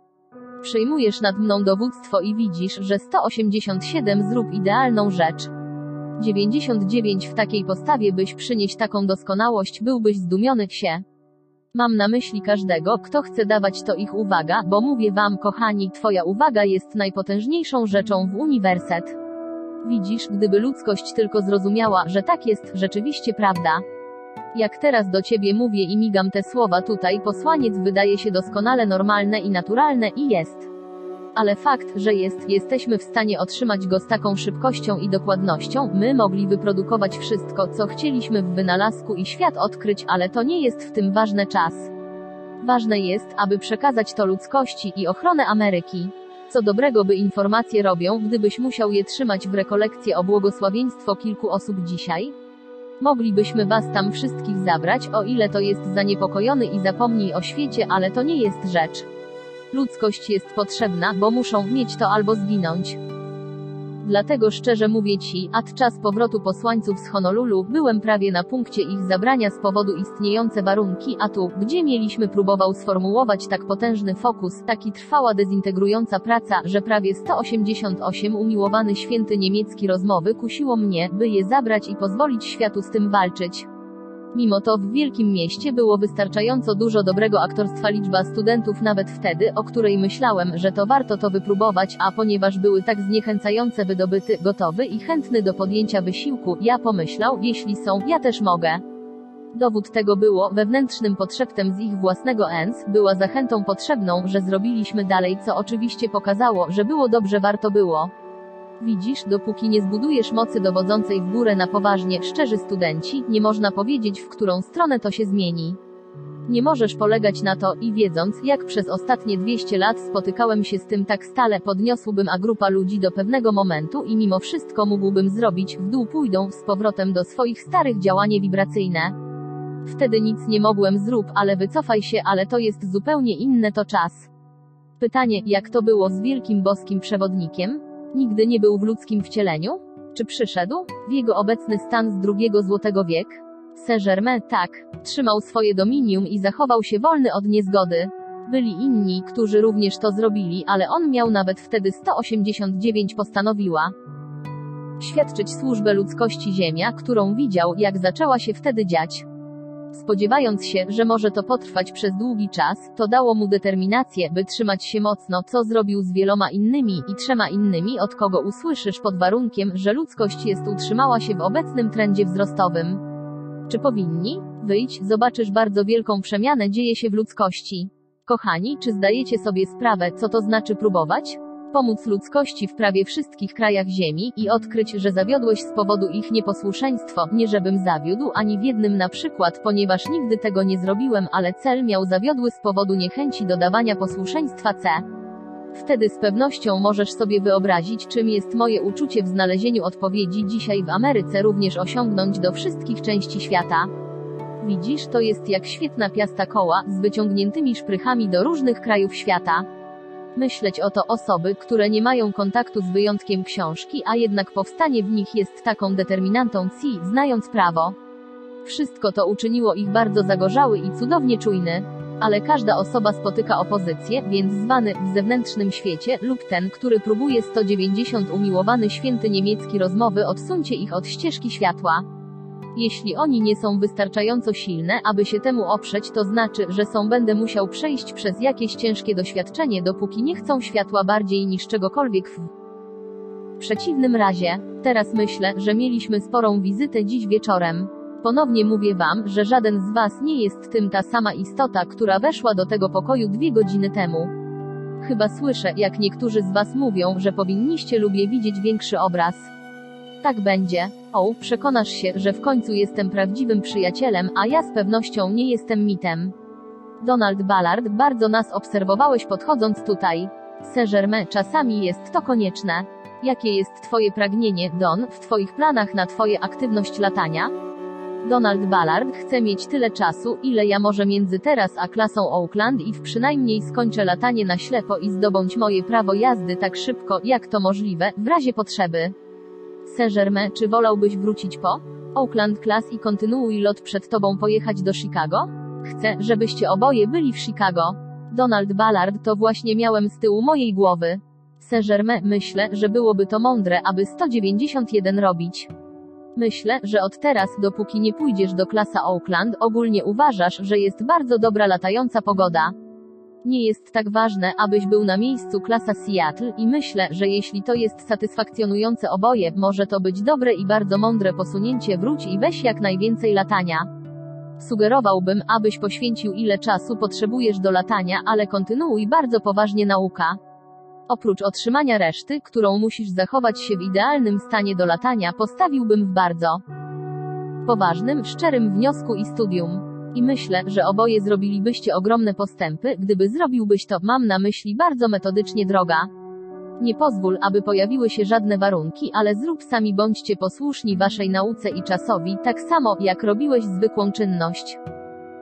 Przejmujesz nad mną dowództwo i widzisz, że 187 zrób idealną rzecz. 99 w takiej postawie byś przynieść taką doskonałość, byłbyś zdumiony się. Mam na myśli każdego, kto chce dawać to ich uwaga, bo mówię wam, kochani, twoja uwaga jest najpotężniejszą rzeczą w uniwerset. Widzisz, gdyby ludzkość tylko zrozumiała, że tak jest, rzeczywiście prawda. Jak teraz do ciebie mówię i migam te słowa tutaj, posłaniec wydaje się doskonale normalne i naturalne i jest. Ale fakt, że jest, jesteśmy w stanie otrzymać go z taką szybkością i dokładnością, my mogli wyprodukować wszystko, co chcieliśmy w wynalazku i świat odkryć, ale to nie jest w tym ważny czas. Ważne jest, aby przekazać to ludzkości i ochronę Ameryki. Co dobrego by informacje robią, gdybyś musiał je trzymać w rekolekcję o błogosławieństwo kilku osób dzisiaj? Moglibyśmy was tam wszystkich zabrać, o ile to jest zaniepokojony i zapomnij o świecie, ale to nie jest rzecz. Ludzkość jest potrzebna, bo muszą mieć to albo zginąć. Dlatego szczerze mówię ci, ad czas powrotu posłańców z Honolulu, byłem prawie na punkcie ich zabrania z powodu istniejące warunki, a tu, gdzie mieliśmy próbował sformułować tak potężny fokus, taki trwała dezintegrująca praca, że prawie 188 umiłowany święty niemiecki rozmowy kusiło mnie, by je zabrać i pozwolić światu z tym walczyć. Mimo to w wielkim mieście było wystarczająco dużo dobrego aktorstwa liczba studentów nawet wtedy, o której myślałem, że to warto to wypróbować, a ponieważ były tak zniechęcające wydobyty, gotowy i chętny do podjęcia wysiłku, ja pomyślał, jeśli są, ja też mogę. Dowód tego było, wewnętrznym podszeptem z ich własnego ENS, była zachętą potrzebną, że zrobiliśmy dalej, co oczywiście pokazało, że było dobrze warto było. Widzisz, dopóki nie zbudujesz mocy dowodzącej w górę na poważnie, szczerzy studenci, nie można powiedzieć, w którą stronę to się zmieni. Nie możesz polegać na to i wiedząc, jak przez ostatnie 200 lat spotykałem się z tym tak stale, podniosłbym a grupa ludzi do pewnego momentu i mimo wszystko mógłbym zrobić, w dół pójdą z powrotem do swoich starych działanie wibracyjne. Wtedy nic nie mogłem zrób, ale wycofaj się, ale to jest zupełnie inne to czas. Pytanie, jak to było z wielkim boskim przewodnikiem? Nigdy nie był w ludzkim wcieleniu? Czy przyszedł? W jego obecny stan z drugiego złotego wiek? Saint-Germain, tak, trzymał swoje dominium i zachował się wolny od niezgody. Byli inni, którzy również to zrobili, ale on miał nawet wtedy 189 postanowiła świadczyć służbę ludzkości Ziemia, którą widział, jak zaczęła się wtedy dziać. Spodziewając się, że może to potrwać przez długi czas, to dało mu determinację, by trzymać się mocno, co zrobił z wieloma innymi i trzema innymi, od kogo usłyszysz pod warunkiem, że ludzkość jest utrzymała się w obecnym trendzie wzrostowym. Czy powinni? Wyjdź, zobaczysz bardzo wielką przemianę dzieje się w ludzkości. Kochani, czy zdajecie sobie sprawę, co to znaczy próbować? Pomóc ludzkości w prawie wszystkich krajach Ziemi i odkryć, że zawiodłeś z powodu ich nieposłuszeństwo, nie żebym zawiódł ani w jednym na przykład, ponieważ nigdy tego nie zrobiłem, ale cel miał zawiodły z powodu niechęci do dawania posłuszeństwa C. Wtedy z pewnością możesz sobie wyobrazić, czym jest moje uczucie w znalezieniu odpowiedzi dzisiaj w Ameryce również osiągnąć do wszystkich części świata. Widzisz, to jest jak świetna piasta koła, z wyciągniętymi szprychami do różnych krajów świata. Myśleć o to osoby, które nie mają kontaktu z wyjątkiem książki, a jednak powstanie w nich jest taką determinantą ci, znając prawo. Wszystko to uczyniło ich bardzo zagorzały i cudownie czujny. Ale każda osoba spotyka opozycję, więc zwany w zewnętrznym świecie, lub ten, który próbuje 190 umiłowany święty niemiecki rozmowy odsuńcie ich od ścieżki światła. Jeśli oni nie są wystarczająco silne, aby się temu oprzeć, to znaczy, że są będę musiał przejść przez jakieś ciężkie doświadczenie, dopóki nie chcą światła bardziej niż czegokolwiek w przeciwnym razie. Teraz myślę, że mieliśmy sporą wizytę dziś wieczorem. Ponownie mówię wam, że żaden z was nie jest tym ta sama istota, która weszła do tego pokoju dwie godziny temu. Chyba słyszę, jak niektórzy z was mówią, że powinniście lubię widzieć większy obraz. Tak będzie. O, przekonasz się, że w końcu jestem prawdziwym przyjacielem, a ja z pewnością nie jestem mitem. Donald Ballard, bardzo nas obserwowałeś podchodząc tutaj. Saint-Germain, czasami jest to konieczne. Jakie jest Twoje pragnienie, Don, w Twoich planach na Twoje aktywność latania? Donald Ballard chce mieć tyle czasu, ile ja może między teraz a klasą Oakland i w przynajmniej skończę latanie na ślepo i zdobądź moje prawo jazdy tak szybko, jak to możliwe, w razie potrzeby. Saint-Germain, czy wolałbyś wrócić po Oakland Class i kontynuuj lot przed tobą pojechać do Chicago? Chcę, żebyście oboje byli w Chicago. Donald Ballard to właśnie miałem z tyłu mojej głowy. Saint-Germain, myślę, że byłoby to mądre, aby 191 robić. Myślę, że od teraz, dopóki nie pójdziesz do klasa Oakland, ogólnie uważasz, że jest bardzo dobra latająca pogoda. Nie jest tak ważne, abyś był na miejscu klasa Seattle i myślę, że jeśli to jest satysfakcjonujące oboje, może to być dobre i bardzo mądre posunięcie wróć i weź jak najwięcej latania. Sugerowałbym, abyś poświęcił ile czasu potrzebujesz do latania, ale kontynuuj bardzo poważnie nauka. Oprócz otrzymania reszty, którą musisz zachować się w idealnym stanie do latania, postawiłbym w bardzo poważnym, szczerym wniosku i studium. I myślę, że oboje zrobilibyście ogromne postępy, gdyby zrobiłbyś to, mam na myśli bardzo metodycznie droga. Nie pozwól, aby pojawiły się żadne warunki, ale zrób sami bądźcie posłuszni waszej nauce i czasowi, tak samo, jak robiłeś zwykłą czynność.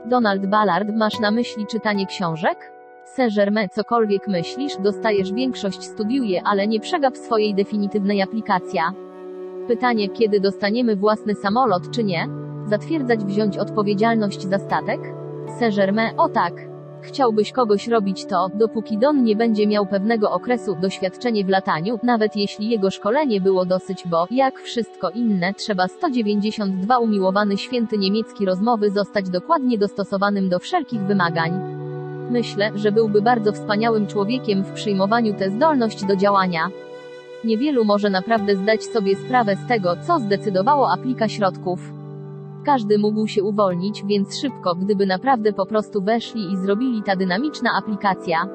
Donald Ballard, masz na myśli czytanie książek? Saint-Germain, cokolwiek myślisz, dostajesz większość studiuje, ale nie przegap swojej definitywnej aplikacja. Pytanie, kiedy dostaniemy własny samolot, czy nie? Zatwierdzać wziąć odpowiedzialność za statek? Saint-Germain, o tak. Chciałbyś kogoś robić to, dopóki Don nie będzie miał pewnego okresu doświadczenie w lataniu, nawet jeśli jego szkolenie było dosyć, bo, jak wszystko inne, trzeba 192 umiłowany święty niemiecki rozmowy zostać dokładnie dostosowanym do wszelkich wymagań. Myślę, że byłby bardzo wspaniałym człowiekiem w przyjmowaniu tę zdolność do działania. Niewielu może naprawdę zdać sobie sprawę z tego, co zdecydowało aplika środków. Każdy mógł się uwolnić, więc szybko, gdyby naprawdę po prostu weszli i zrobili ta dynamiczna aplikacja.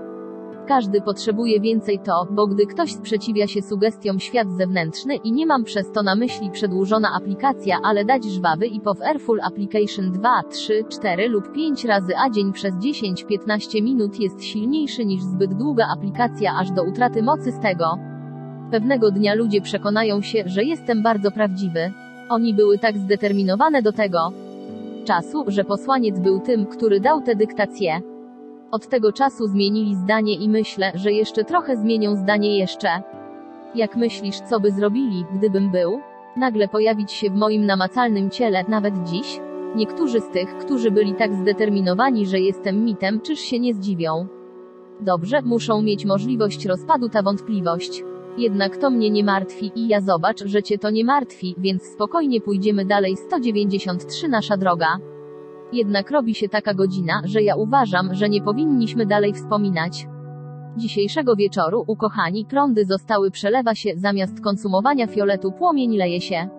Każdy potrzebuje więcej to, bo gdy ktoś sprzeciwia się sugestiom świat zewnętrzny i nie mam przez to na myśli przedłużona aplikacja, ale dać żwawy i powerful application 2, 3, 4 lub 5 razy a dzień przez 10-15 minut jest silniejszy niż zbyt długa aplikacja aż do utraty mocy z tego. Pewnego dnia ludzie przekonają się, że jestem bardzo prawdziwy. Oni były tak zdeterminowane do tego czasu, że posłaniec był tym, który dał tę dyktację. Od tego czasu zmienili zdanie i myślę, że jeszcze trochę zmienią zdanie jeszcze. Jak myślisz, co by zrobili, gdybym był? Nagle pojawić się w moim namacalnym ciele, nawet dziś? Niektórzy z tych, którzy byli tak zdeterminowani, że jestem mitem, czyż się nie zdziwią? Dobrze, muszą mieć możliwość rozpadu ta wątpliwość. Jednak to mnie nie martwi i ja zobacz, że cię to nie martwi, więc spokojnie pójdziemy dalej 193 nasza droga. Jednak robi się taka godzina, że ja uważam, że nie powinniśmy dalej wspominać. Dzisiejszego wieczoru, ukochani, prądy zostały przelewa się, zamiast konsumowania fioletu płomień leje się.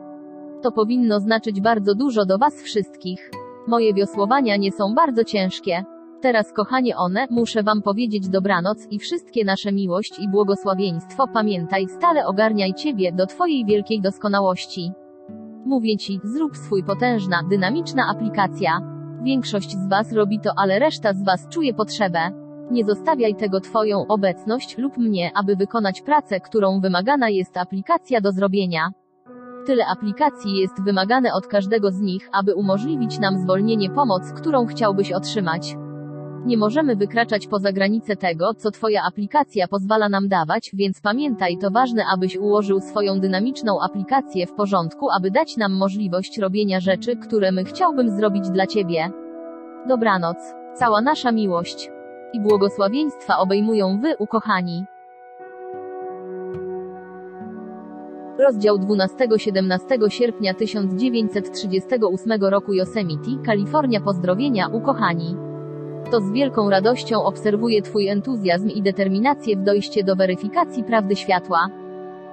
To powinno znaczyć bardzo dużo do was wszystkich. Moje wiosłowania nie są bardzo ciężkie. Teraz kochanie one, muszę wam powiedzieć dobranoc i wszystkie nasze miłość i błogosławieństwo pamiętaj, stale ogarniaj ciebie do twojej wielkiej doskonałości. Mówię ci, zrób swój potężna, dynamiczna aplikacja. Większość z was robi to, ale reszta z was czuje potrzebę. Nie zostawiaj tego twoją obecność lub mnie, aby wykonać pracę, którą wymagana jest aplikacja do zrobienia. Tyle aplikacji jest wymagane od każdego z nich, aby umożliwić nam zwolnienie pomoc, którą chciałbyś otrzymać. Nie możemy wykraczać poza granice tego, co Twoja aplikacja pozwala nam dawać, więc pamiętaj to ważne, abyś ułożył swoją dynamiczną aplikację w porządku, aby dać nam możliwość robienia rzeczy, które my chciałbym zrobić dla Ciebie. Dobranoc. Cała nasza miłość i błogosławieństwa obejmują Wy, ukochani. Rozdział 12-17 sierpnia 1938 roku Yosemite, Kalifornia Pozdrowienia, ukochani. To z wielką radością obserwuję Twój entuzjazm i determinację w dojście do weryfikacji prawdy światła.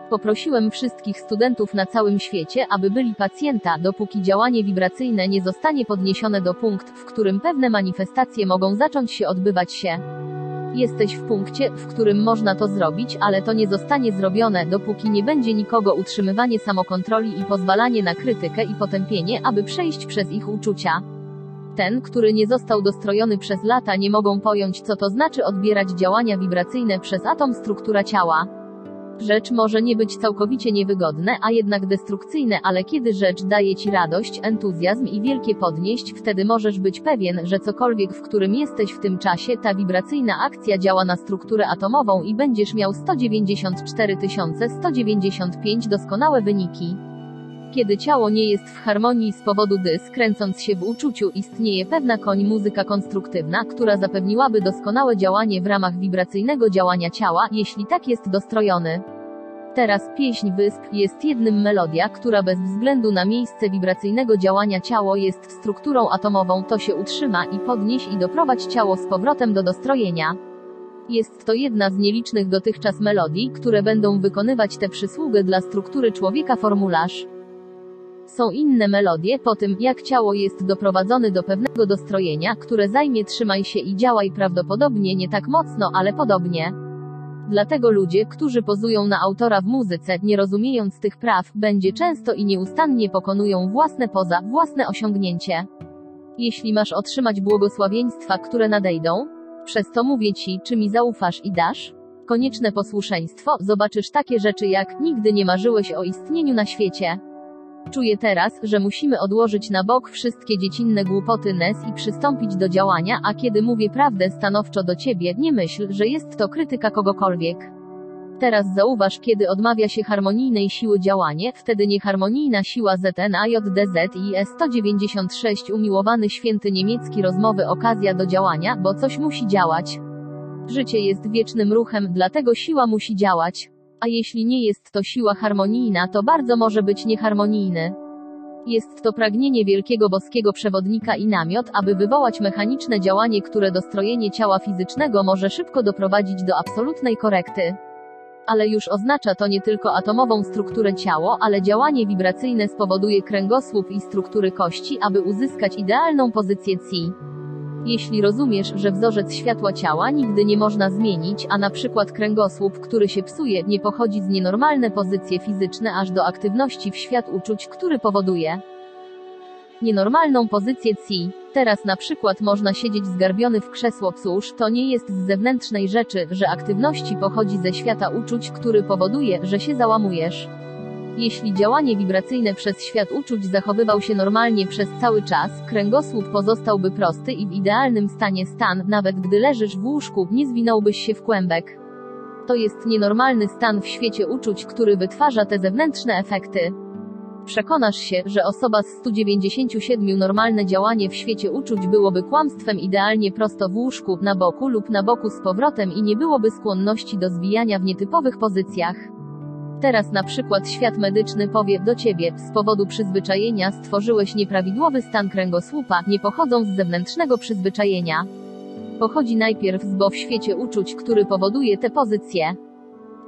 Poprosiłem wszystkich studentów na całym świecie, aby byli pacjenta, dopóki działanie wibracyjne nie zostanie podniesione do punktu, w którym pewne manifestacje mogą zacząć się odbywać się. Jesteś w punkcie, w którym można to zrobić, ale to nie zostanie zrobione, dopóki nie będzie nikogo utrzymywanie samokontroli i pozwalanie na krytykę i potępienie, aby przejść przez ich uczucia. Ten, który nie został dostrojony przez lata, nie mogą pojąć, co to znaczy odbierać działania wibracyjne przez atom struktura ciała. Rzecz może nie być całkowicie niewygodne, a jednak destrukcyjne, ale kiedy rzecz daje ci radość, entuzjazm i wielkie podnieść, wtedy możesz być pewien, że cokolwiek, w którym jesteś w tym czasie, ta wibracyjna akcja działa na strukturę atomową i będziesz miał 194 195 doskonałe wyniki. Kiedy ciało nie jest w harmonii z powodu dys, kręcąc się w uczuciu, istnieje pewna koń muzyka konstruktywna, która zapewniłaby doskonałe działanie w ramach wibracyjnego działania ciała, jeśli tak jest dostrojony. Teraz pieśń wysp jest jednym melodia, która bez względu na miejsce wibracyjnego działania ciało jest strukturą atomową, to się utrzyma i podnieś i doprowadź ciało z powrotem do dostrojenia. Jest to jedna z nielicznych dotychczas melodii, które będą wykonywać tę przysługę dla struktury człowieka formularz. Są inne melodie po tym, jak ciało jest doprowadzone do pewnego dostrojenia, które zajmie trzymaj się i działaj prawdopodobnie nie tak mocno, ale podobnie. Dlatego ludzie, którzy pozują na autora w muzyce, nie rozumiejąc tych praw, będzie często i nieustannie pokonują własne poza, własne osiągnięcie. Jeśli masz otrzymać błogosławieństwa, które nadejdą, przez to mówię ci, czy mi zaufasz i dasz? Konieczne posłuszeństwo, zobaczysz takie rzeczy jak nigdy nie marzyłeś o istnieniu na świecie. Czuję teraz, że musimy odłożyć na bok wszystkie dziecinne głupoty NES i przystąpić do działania, a kiedy mówię prawdę stanowczo do ciebie, nie myśl, że jest to krytyka kogokolwiek. Teraz zauważ, kiedy odmawia się harmonijnej siły działanie, wtedy nieharmonijna siła ZNAJDZ i E196 umiłowany święty niemiecki rozmowy okazja do działania, bo coś musi działać. Życie jest wiecznym ruchem, dlatego siła musi działać. A jeśli nie jest to siła harmonijna, to bardzo może być nieharmonijny. Jest to pragnienie wielkiego boskiego przewodnika i namiot, aby wywołać mechaniczne działanie, które dostrojenie ciała fizycznego może szybko doprowadzić do absolutnej korekty. Ale już oznacza to nie tylko atomową strukturę ciało, ale działanie wibracyjne spowoduje kręgosłup i struktury kości, aby uzyskać idealną pozycję Ci. Jeśli rozumiesz, że wzorzec światła ciała nigdy nie można zmienić, a na przykład kręgosłup, który się psuje, nie pochodzi z nienormalne pozycje fizyczne aż do aktywności w świat uczuć, który powoduje nienormalną pozycję ci. Teraz na przykład można siedzieć zgarbiony w krzesło cóż, to nie jest z zewnętrznej rzeczy, że aktywności pochodzi ze świata uczuć, który powoduje, że się załamujesz. Jeśli działanie wibracyjne przez świat uczuć zachowywał się normalnie przez cały czas, kręgosłup pozostałby prosty i w idealnym stanie stan, nawet gdy leżysz w łóżku, nie zwinąłbyś się w kłębek. To jest nienormalny stan w świecie uczuć, który wytwarza te zewnętrzne efekty. Przekonasz się, że osoba z 197 normalne działanie w świecie uczuć byłoby kłamstwem idealnie prosto w łóżku, na boku lub na boku z powrotem i nie byłoby skłonności do zwijania w nietypowych pozycjach. Teraz na przykład świat medyczny powie do ciebie, z powodu przyzwyczajenia stworzyłeś nieprawidłowy stan kręgosłupa, nie pochodząc z zewnętrznego przyzwyczajenia. Pochodzi najpierw z bo w świecie uczuć, który powoduje te pozycje.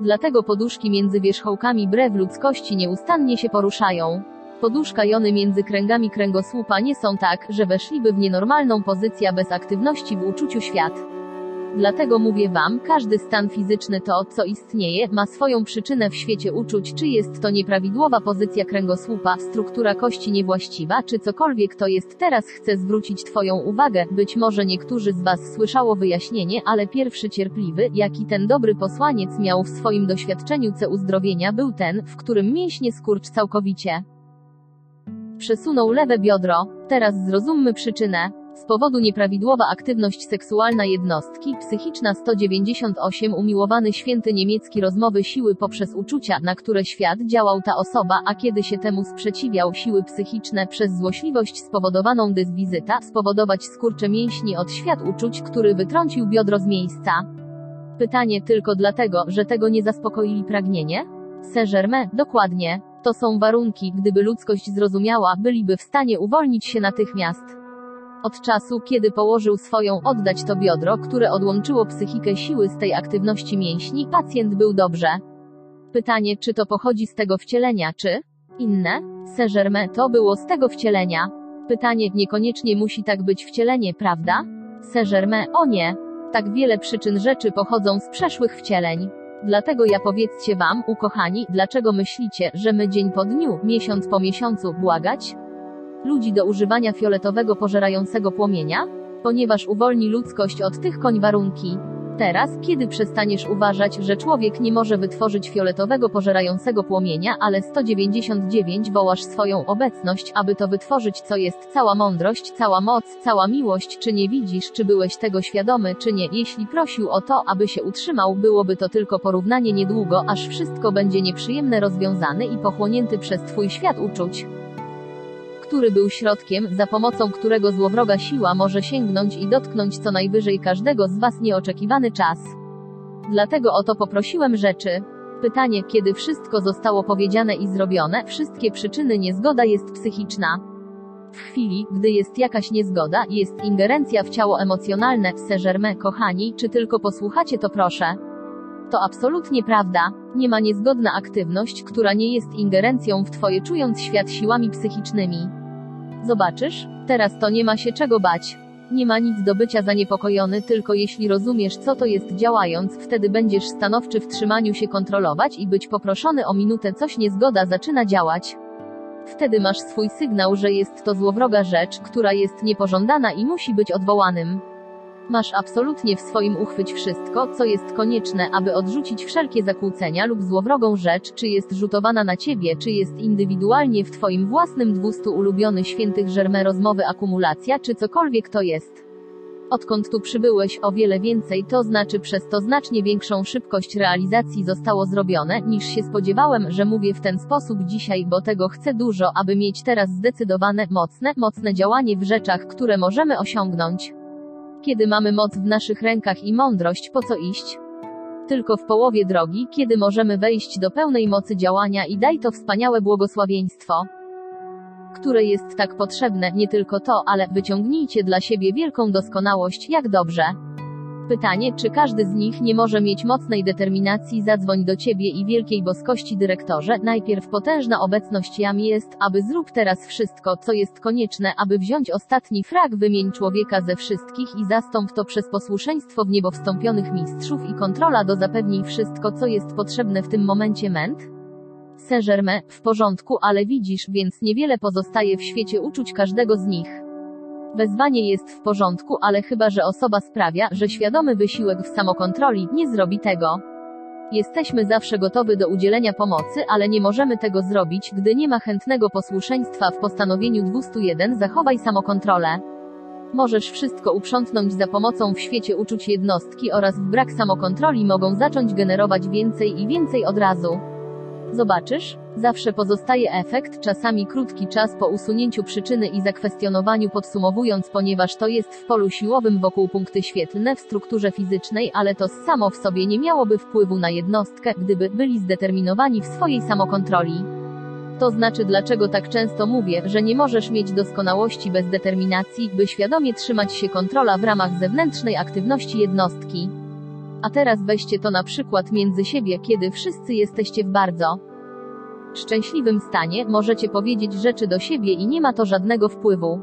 Dlatego poduszki między wierzchołkami brew ludzkości nieustannie się poruszają. Poduszka jony między kręgami kręgosłupa nie są tak, że weszliby w nienormalną pozycję bez aktywności w uczuciu świat. Dlatego mówię Wam, każdy stan fizyczny to, co istnieje, ma swoją przyczynę w świecie uczuć, czy jest to nieprawidłowa pozycja kręgosłupa, struktura kości niewłaściwa, czy cokolwiek to jest. Teraz chcę zwrócić Twoją uwagę, być może niektórzy z Was słyszało wyjaśnienie, ale pierwszy cierpliwy, jaki ten dobry posłaniec miał w swoim doświadczeniu C uzdrowienia był ten, w którym mięśnie skurcz całkowicie przesunął lewe biodro. Teraz zrozummy przyczynę. Z powodu nieprawidłowa aktywność seksualna jednostki, psychiczna 198 umiłowany święty niemiecki rozmowy siły poprzez uczucia, na które świat działał ta osoba, a kiedy się temu sprzeciwiał siły psychiczne przez złośliwość spowodowaną dyswizyta, spowodować skurcze mięśni od świat uczuć, który wytrącił biodro z miejsca. Pytanie tylko dlatego, że tego nie zaspokoili pragnienie? Saint-Germain, dokładnie. To są warunki, gdyby ludzkość zrozumiała, byliby w stanie uwolnić się natychmiast. Od czasu, kiedy położył swoją oddać to biodro, które odłączyło psychikę siły z tej aktywności mięśni, pacjent był dobrze. Pytanie, czy to pochodzi z tego wcielenia, czy inne? Saint-Germain to było z tego wcielenia. Pytanie, niekoniecznie musi tak być wcielenie, prawda? Saint-Germain, o nie. Tak wiele przyczyn rzeczy pochodzą z przeszłych wcieleń. Dlatego ja powiedzcie wam, ukochani, dlaczego myślicie, że my dzień po dniu, miesiąc po miesiącu, błagać? Ludzi do używania fioletowego pożerającego płomienia? Ponieważ uwolni ludzkość od tych koń warunki. Teraz, kiedy przestaniesz uważać, że człowiek nie może wytworzyć fioletowego pożerającego płomienia, ale 199 wołasz swoją obecność, aby to wytworzyć, co jest cała mądrość, cała moc, cała miłość, czy nie widzisz, czy byłeś tego świadomy, czy nie, jeśli prosił o to, aby się utrzymał, byłoby to tylko porównanie niedługo, aż wszystko będzie nieprzyjemne rozwiązany i pochłonięty przez twój świat uczuć który był środkiem, za pomocą którego złowroga siła może sięgnąć i dotknąć co najwyżej każdego z Was nieoczekiwany czas. Dlatego o to poprosiłem rzeczy. Pytanie, kiedy wszystko zostało powiedziane i zrobione, wszystkie przyczyny niezgoda jest psychiczna. W chwili, gdy jest jakaś niezgoda, jest ingerencja w ciało emocjonalne, Saint-Germain, kochani, czy tylko posłuchacie to proszę. To absolutnie prawda. Nie ma niezgodna aktywność, która nie jest ingerencją w Twoje czując świat siłami psychicznymi. Zobaczysz? Teraz to nie ma się czego bać. Nie ma nic do bycia zaniepokojony, tylko jeśli rozumiesz, co to jest działając, wtedy będziesz stanowczy w trzymaniu się kontrolować i być poproszony o minutę, coś niezgoda zaczyna działać. Wtedy masz swój sygnał, że jest to złowroga rzecz, która jest niepożądana i musi być odwołanym. Masz absolutnie w swoim uchwyć wszystko, co jest konieczne, aby odrzucić wszelkie zakłócenia lub złowrogą rzecz, czy jest rzutowana na ciebie, czy jest indywidualnie w twoim własnym 200 ulubiony świętych żerme rozmowy akumulacja, czy cokolwiek to jest. Odkąd tu przybyłeś, o wiele więcej, to znaczy przez to znacznie większą szybkość realizacji zostało zrobione, niż się spodziewałem, że mówię w ten sposób dzisiaj, bo tego chcę dużo, aby mieć teraz zdecydowane, mocne, mocne działanie w rzeczach, które możemy osiągnąć. Kiedy mamy moc w naszych rękach i mądrość, po co iść? Tylko w połowie drogi, kiedy możemy wejść do pełnej mocy działania i daj to wspaniałe błogosławieństwo które jest tak potrzebne, nie tylko to, ale wyciągnijcie dla siebie wielką doskonałość, jak dobrze. Pytanie, czy każdy z nich nie może mieć mocnej determinacji, zadzwoń do ciebie i wielkiej boskości dyrektorze, najpierw potężna obecność jam jest, aby zrób teraz wszystko, co jest konieczne, aby wziąć ostatni frag wymień człowieka ze wszystkich i zastąp to przez posłuszeństwo w niebo wstąpionych mistrzów i kontrola do zapewnij wszystko, co jest potrzebne w tym momencie ment? Saint-Germain, w porządku, ale widzisz, więc niewiele pozostaje w świecie uczuć każdego z nich. Wezwanie jest w porządku, ale chyba, że osoba sprawia, że świadomy wysiłek w samokontroli nie zrobi tego. Jesteśmy zawsze gotowi do udzielenia pomocy, ale nie możemy tego zrobić, gdy nie ma chętnego posłuszeństwa w postanowieniu 201 zachowaj samokontrolę. Możesz wszystko uprzątnąć za pomocą w świecie uczuć jednostki oraz brak samokontroli mogą zacząć generować więcej i więcej od razu. Zobaczysz? Zawsze pozostaje efekt, czasami krótki czas po usunięciu przyczyny i zakwestionowaniu podsumowując, ponieważ to jest w polu siłowym wokół punkty świetlne w strukturze fizycznej, ale to samo w sobie nie miałoby wpływu na jednostkę, gdyby byli zdeterminowani w swojej samokontroli. To znaczy dlaczego tak często mówię, że nie możesz mieć doskonałości bez determinacji, by świadomie trzymać się kontrola w ramach zewnętrznej aktywności jednostki. A teraz weźcie to na przykład między siebie, kiedy wszyscy jesteście w bardzo szczęśliwym stanie, możecie powiedzieć rzeczy do siebie i nie ma to żadnego wpływu.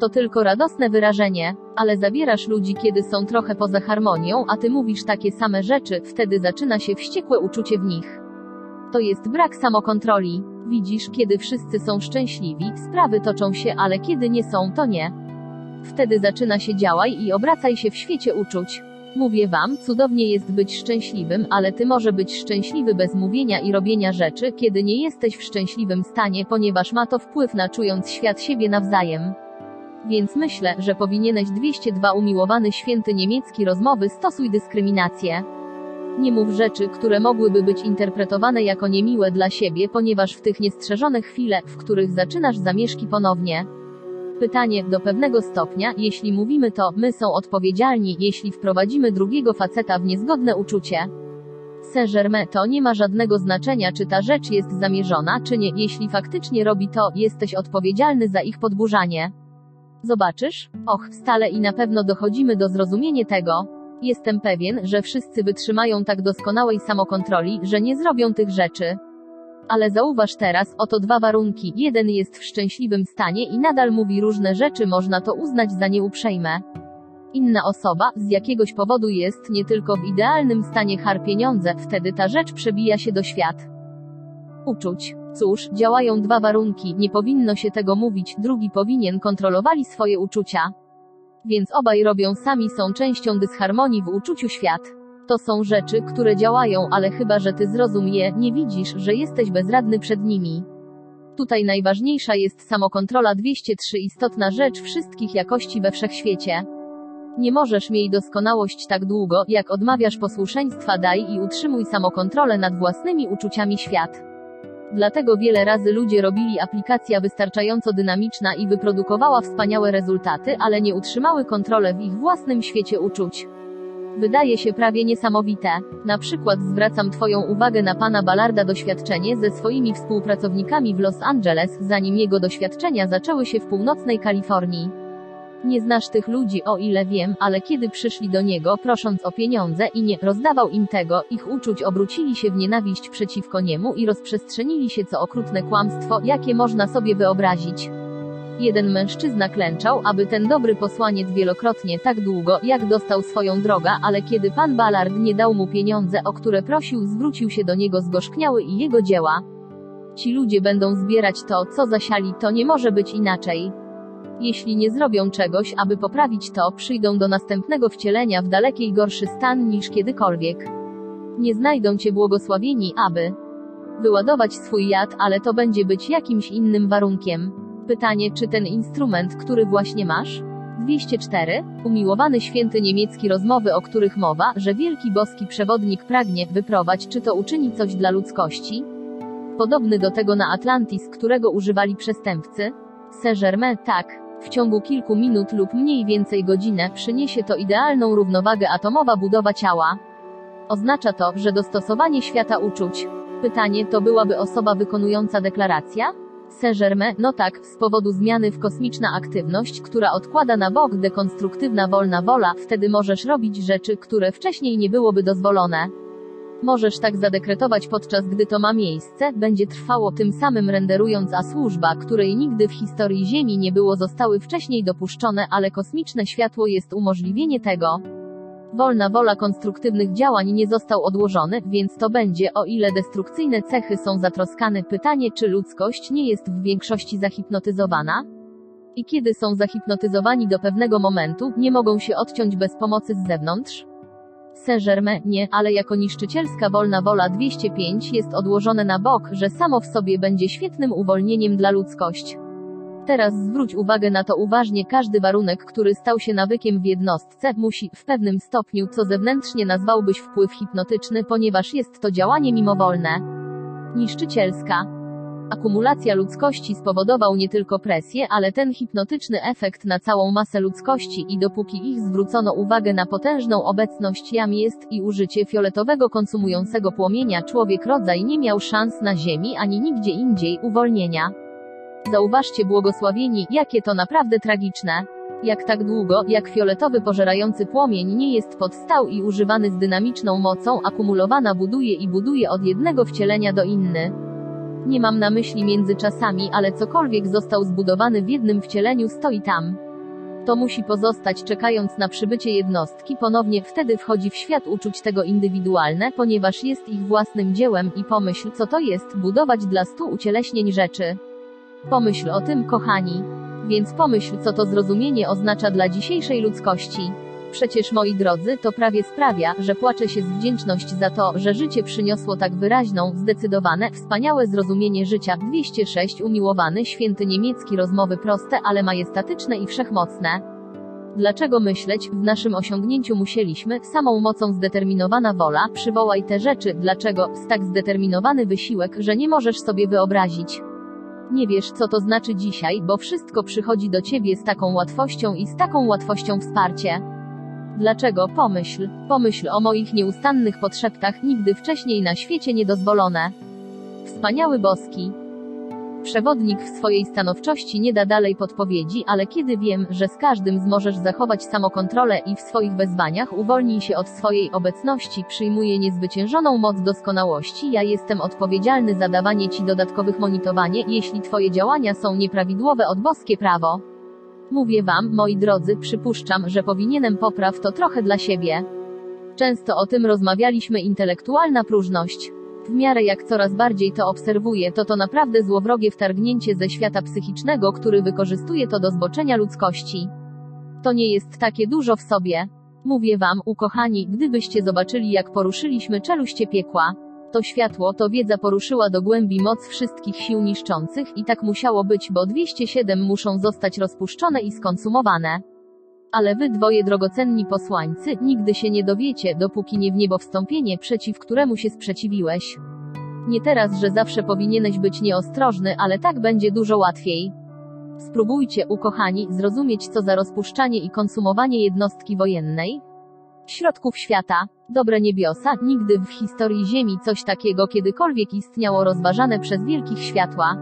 To tylko radosne wyrażenie, ale zabierasz ludzi, kiedy są trochę poza harmonią, a ty mówisz takie same rzeczy, wtedy zaczyna się wściekłe uczucie w nich. To jest brak samokontroli. Widzisz, kiedy wszyscy są szczęśliwi, sprawy toczą się, ale kiedy nie są, to nie. Wtedy zaczyna się działaj i obracaj się w świecie uczuć. Mówię wam, cudownie jest być szczęśliwym, ale ty może być szczęśliwy bez mówienia i robienia rzeczy, kiedy nie jesteś w szczęśliwym stanie, ponieważ ma to wpływ na czując świat siebie nawzajem. Więc myślę, że powinieneś 202 umiłowany święty niemiecki rozmowy stosuj dyskryminację. Nie mów rzeczy, które mogłyby być interpretowane jako niemiłe dla siebie, ponieważ w tych niestrzeżone chwile, w których zaczynasz zamieszki ponownie, Pytanie, do pewnego stopnia, jeśli mówimy to, my są odpowiedzialni, jeśli wprowadzimy drugiego faceta w niezgodne uczucie. Saint-Germain to nie ma żadnego znaczenia, czy ta rzecz jest zamierzona, czy nie, jeśli faktycznie robi to, jesteś odpowiedzialny za ich podburzanie. Zobaczysz? Och, stale i na pewno dochodzimy do zrozumienia tego. Jestem pewien, że wszyscy wytrzymają tak doskonałej samokontroli, że nie zrobią tych rzeczy. Ale zauważ teraz, oto dwa warunki. Jeden jest w szczęśliwym stanie i nadal mówi różne rzeczy, można to uznać za nieuprzejme. Inna osoba, z jakiegoś powodu jest nie tylko w idealnym stanie har pieniądze, wtedy ta rzecz przebija się do świat. Uczuć. Cóż, działają dwa warunki, nie powinno się tego mówić, drugi powinien kontrolowali swoje uczucia. Więc obaj robią sami są częścią dysharmonii w uczuciu świat. To są rzeczy, które działają, ale chyba, że ty zrozum je, nie widzisz, że jesteś bezradny przed nimi. Tutaj najważniejsza jest samokontrola 203 istotna rzecz wszystkich jakości we wszechświecie. Nie możesz mieć doskonałość tak długo, jak odmawiasz posłuszeństwa daj i utrzymuj samokontrolę nad własnymi uczuciami świat. Dlatego wiele razy ludzie robili aplikacja wystarczająco dynamiczna i wyprodukowała wspaniałe rezultaty, ale nie utrzymały kontrolę w ich własnym świecie uczuć. Wydaje się prawie niesamowite. Na przykład zwracam Twoją uwagę na pana Ballarda doświadczenie ze swoimi współpracownikami w Los Angeles, zanim jego doświadczenia zaczęły się w północnej Kalifornii. Nie znasz tych ludzi o ile wiem, ale kiedy przyszli do niego prosząc o pieniądze i nie rozdawał im tego, ich uczuć obrócili się w nienawiść przeciwko niemu i rozprzestrzenili się co okrutne kłamstwo, jakie można sobie wyobrazić. Jeden mężczyzna klęczał, aby ten dobry posłaniec wielokrotnie tak długo, jak dostał swoją drogę, ale kiedy pan Ballard nie dał mu pieniądze, o które prosił, zwrócił się do niego zgorzkniały i jego dzieła. Ci ludzie będą zbierać to, co zasiali, to nie może być inaczej. Jeśli nie zrobią czegoś, aby poprawić to, przyjdą do następnego wcielenia w dalekiej gorszy stan niż kiedykolwiek. Nie znajdą cię błogosławieni, aby wyładować swój jad, ale to będzie być jakimś innym warunkiem. Pytanie, czy ten instrument, który właśnie masz? 204. Umiłowany święty niemiecki rozmowy, o których mowa, że wielki boski przewodnik pragnie wyprowadź, czy to uczyni coś dla ludzkości? Podobny do tego na Atlantis, którego używali przestępcy? Saint-Germain, tak. W ciągu kilku minut lub mniej więcej godzinę przyniesie to idealną równowagę atomowa budowa ciała. Oznacza to, że dostosowanie świata uczuć. Pytanie, to byłaby osoba wykonująca deklaracja? Saint-Germain, no tak, z powodu zmiany w kosmiczna aktywność, która odkłada na bok dekonstruktywna wolna wola, wtedy możesz robić rzeczy, które wcześniej nie byłoby dozwolone. Możesz tak zadekretować podczas gdy to ma miejsce, będzie trwało tym samym renderując a służba, której nigdy w historii Ziemi nie było zostały wcześniej dopuszczone, ale kosmiczne światło jest umożliwienie tego. Wolna wola konstruktywnych działań nie został odłożony, więc to będzie, o ile destrukcyjne cechy są zatroskane. Pytanie, czy ludzkość nie jest w większości zahipnotyzowana? I kiedy są zahipnotyzowani do pewnego momentu, nie mogą się odciąć bez pomocy z zewnątrz? Saint-Germain nie, ale jako niszczycielska wolna wola 205 jest odłożone na bok, że samo w sobie będzie świetnym uwolnieniem dla ludzkości. Teraz zwróć uwagę na to uważnie każdy warunek, który stał się nawykiem w jednostce, musi, w pewnym stopniu, co zewnętrznie nazwałbyś wpływ hipnotyczny, ponieważ jest to działanie mimowolne. Niszczycielska. Akumulacja ludzkości spowodował nie tylko presję, ale ten hipnotyczny efekt na całą masę ludzkości i dopóki ich zwrócono uwagę na potężną obecność jam jest i użycie fioletowego konsumującego płomienia człowiek rodzaj nie miał szans na ziemi ani nigdzie indziej uwolnienia. Zauważcie błogosławieni, jakie to naprawdę tragiczne. Jak tak długo, jak fioletowy pożerający płomień nie jest podstał i używany z dynamiczną mocą, akumulowana buduje i buduje od jednego wcielenia do inny. Nie mam na myśli między czasami, ale cokolwiek został zbudowany w jednym wcieleniu stoi tam. To musi pozostać czekając na przybycie jednostki ponownie, wtedy wchodzi w świat uczuć tego indywidualne, ponieważ jest ich własnym dziełem i pomyśl, co to jest, budować dla stu ucieleśnień rzeczy. Pomyśl o tym, kochani. Więc pomyśl, co to zrozumienie oznacza dla dzisiejszej ludzkości. Przecież moi drodzy, to prawie sprawia, że płaczę się z wdzięczność za to, że życie przyniosło tak wyraźną, zdecydowane, wspaniałe zrozumienie życia. 206 Umiłowany święty niemiecki rozmowy proste, ale majestatyczne i wszechmocne. Dlaczego myśleć, w naszym osiągnięciu musieliśmy, samą mocą zdeterminowana wola, przywołaj te rzeczy, dlaczego, z tak zdeterminowany wysiłek, że nie możesz sobie wyobrazić. Nie wiesz, co to znaczy dzisiaj, bo wszystko przychodzi do ciebie z taką łatwością i z taką łatwością wsparcie. Dlaczego? Pomyśl. Pomyśl o moich nieustannych podszeptach, nigdy wcześniej na świecie niedozwolone. Wspaniały boski. Przewodnik w swojej stanowczości nie da dalej podpowiedzi, ale kiedy wiem, że z każdym zmożesz zachować samokontrolę i w swoich wezwaniach uwolnij się od swojej obecności, przyjmuję niezwyciężoną moc doskonałości, ja jestem odpowiedzialny za dawanie ci dodatkowych monitowanie, jeśli twoje działania są nieprawidłowe od boskie prawo. Mówię wam, moi drodzy, przypuszczam, że powinienem popraw to trochę dla siebie. Często o tym rozmawialiśmy intelektualna próżność. W miarę jak coraz bardziej to obserwuję, to to naprawdę złowrogie wtargnięcie ze świata psychicznego, który wykorzystuje to do zboczenia ludzkości. To nie jest takie dużo w sobie. Mówię wam, ukochani, gdybyście zobaczyli jak poruszyliśmy czeluście piekła. To światło, to wiedza poruszyła do głębi moc wszystkich sił niszczących i tak musiało być, bo 207 muszą zostać rozpuszczone i skonsumowane. Ale wy dwoje drogocenni posłańcy, nigdy się nie dowiecie, dopóki nie w niebo wstąpienie, przeciw któremu się sprzeciwiłeś. Nie teraz, że zawsze powinieneś być nieostrożny, ale tak będzie dużo łatwiej. Spróbujcie, ukochani, zrozumieć co za rozpuszczanie i konsumowanie jednostki wojennej. Środków świata, dobre niebiosa, nigdy w historii Ziemi coś takiego kiedykolwiek istniało rozważane przez wielkich światła.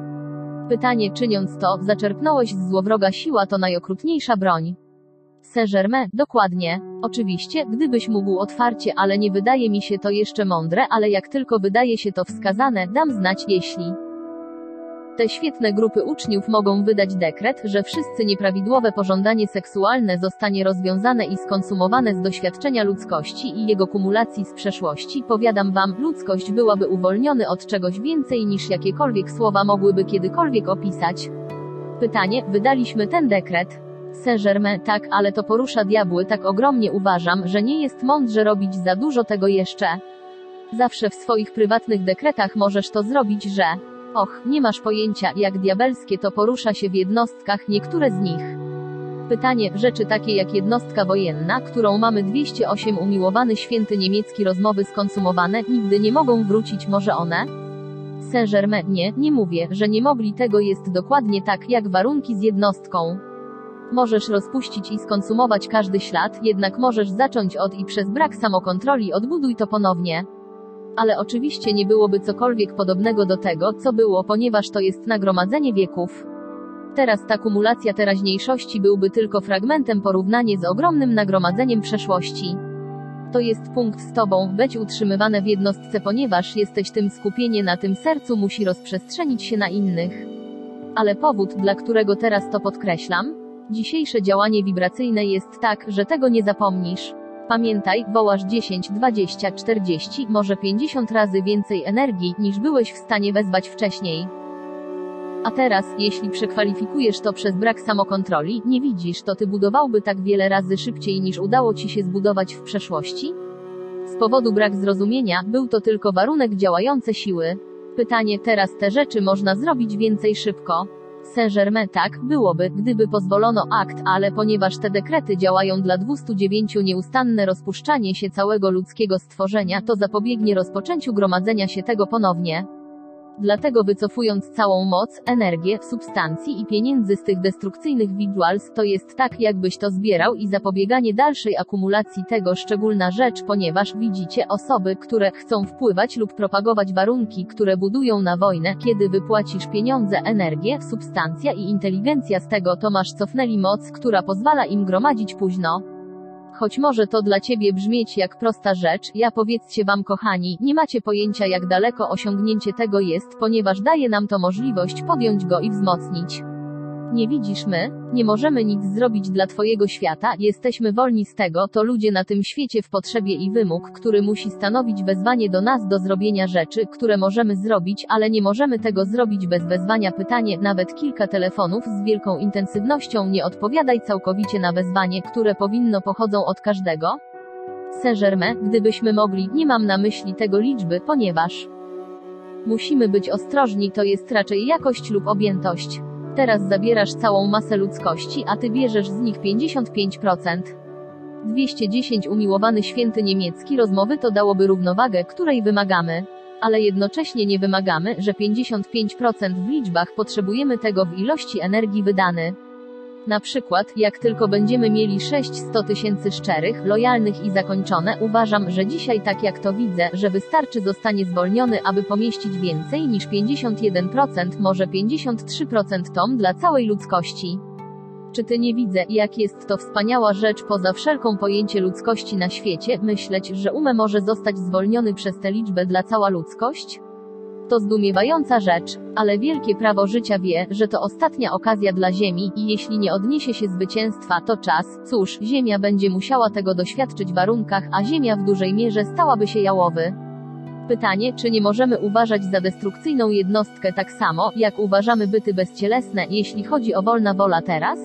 Pytanie czyniąc to, zaczerpnąłeś z złowroga siła to najokrutniejsza broń. Saint-Germain, dokładnie. Oczywiście, gdybyś mógł otwarcie, ale nie wydaje mi się to jeszcze mądre, ale jak tylko wydaje się to wskazane, dam znać, jeśli. Te świetne grupy uczniów mogą wydać dekret, że wszyscy nieprawidłowe pożądanie seksualne zostanie rozwiązane i skonsumowane z doświadczenia ludzkości i jego kumulacji z przeszłości. Powiadam wam, ludzkość byłaby uwolniony od czegoś więcej niż jakiekolwiek słowa mogłyby kiedykolwiek opisać. Pytanie, wydaliśmy ten dekret. Saint-Germain, tak, ale to porusza diabły tak ogromnie uważam, że nie jest mądrze robić za dużo tego jeszcze. Zawsze w swoich prywatnych dekretach możesz to zrobić, że Och, nie masz pojęcia, jak diabelskie to porusza się w jednostkach, niektóre z nich. Pytanie, rzeczy takie jak jednostka wojenna, którą mamy 208 umiłowany święty niemiecki rozmowy skonsumowane, nigdy nie mogą wrócić, może one? Saint-Germain, nie, nie mówię, że nie mogli tego jest dokładnie tak, jak warunki z jednostką. Możesz rozpuścić i skonsumować każdy ślad, jednak możesz zacząć od i przez brak samokontroli odbuduj to ponownie. Ale oczywiście nie byłoby cokolwiek podobnego do tego, co było, ponieważ to jest nagromadzenie wieków. Teraz ta kumulacja teraźniejszości byłby tylko fragmentem porównanie z ogromnym nagromadzeniem przeszłości. To jest punkt z tobą, być utrzymywane w jednostce, ponieważ jesteś tym skupienie na tym sercu musi rozprzestrzenić się na innych. Ale powód, dla którego teraz to podkreślam? Dzisiejsze działanie wibracyjne jest tak, że tego nie zapomnisz. Pamiętaj, wołasz 10, 20, 40, może 50 razy więcej energii, niż byłeś w stanie wezwać wcześniej. A teraz, jeśli przekwalifikujesz to przez brak samokontroli, nie widzisz, to ty budowałby tak wiele razy szybciej niż udało ci się zbudować w przeszłości? Z powodu brak zrozumienia, był to tylko warunek działające siły. Pytanie, teraz te rzeczy można zrobić więcej szybko. Saint-Germain tak, byłoby, gdyby pozwolono akt, ale ponieważ te dekrety działają dla 209 nieustanne rozpuszczanie się całego ludzkiego stworzenia, to zapobiegnie rozpoczęciu gromadzenia się tego ponownie. Dlatego wycofując całą moc, energię, substancji i pieniędzy z tych destrukcyjnych visuals, to jest tak, jakbyś to zbierał i zapobieganie dalszej akumulacji tego szczególna rzecz, ponieważ widzicie osoby, które chcą wpływać lub propagować warunki, które budują na wojnę, kiedy wypłacisz pieniądze, energię, substancja i inteligencja z tego, to masz cofnęli moc, która pozwala im gromadzić późno. Choć może to dla ciebie brzmieć jak prosta rzecz, ja powiedzcie wam kochani, nie macie pojęcia jak daleko osiągnięcie tego jest, ponieważ daje nam to możliwość podjąć go i wzmocnić. Nie widzisz my? Nie możemy nic zrobić dla Twojego świata, jesteśmy wolni z tego, to ludzie na tym świecie w potrzebie i wymóg, który musi stanowić wezwanie do nas do zrobienia rzeczy, które możemy zrobić, ale nie możemy tego zrobić bez wezwania. Pytanie, nawet kilka telefonów z wielką intensywnością nie odpowiadaj całkowicie na wezwanie, które powinno pochodzą od każdego? Saint-Germain, gdybyśmy mogli, nie mam na myśli tego liczby, ponieważ musimy być ostrożni, to jest raczej jakość lub objętość. Teraz zabierasz całą masę ludzkości, a ty bierzesz z nich 55%. 210 umiłowany święty niemiecki rozmowy to dałoby równowagę, której wymagamy. Ale jednocześnie nie wymagamy, że 55% w liczbach potrzebujemy tego w ilości energii wydany. Na przykład, jak tylko będziemy mieli 600 tysięcy szczerych, lojalnych i zakończone, uważam, że dzisiaj tak jak to widzę, że wystarczy zostanie zwolniony, aby pomieścić więcej niż 51%, może 53% tom dla całej ludzkości. Czy ty nie widzę, jak jest to wspaniała rzecz poza wszelką pojęcie ludzkości na świecie, myśleć, że umę może zostać zwolniony przez tę liczbę dla cała ludzkość? To zdumiewająca rzecz, ale wielkie prawo życia wie, że to ostatnia okazja dla Ziemi i jeśli nie odniesie się zwycięstwa, to czas, cóż, Ziemia będzie musiała tego doświadczyć w warunkach, a Ziemia w dużej mierze stałaby się jałowy. Pytanie, czy nie możemy uważać za destrukcyjną jednostkę tak samo, jak uważamy byty bezcielesne, jeśli chodzi o wolna wola teraz?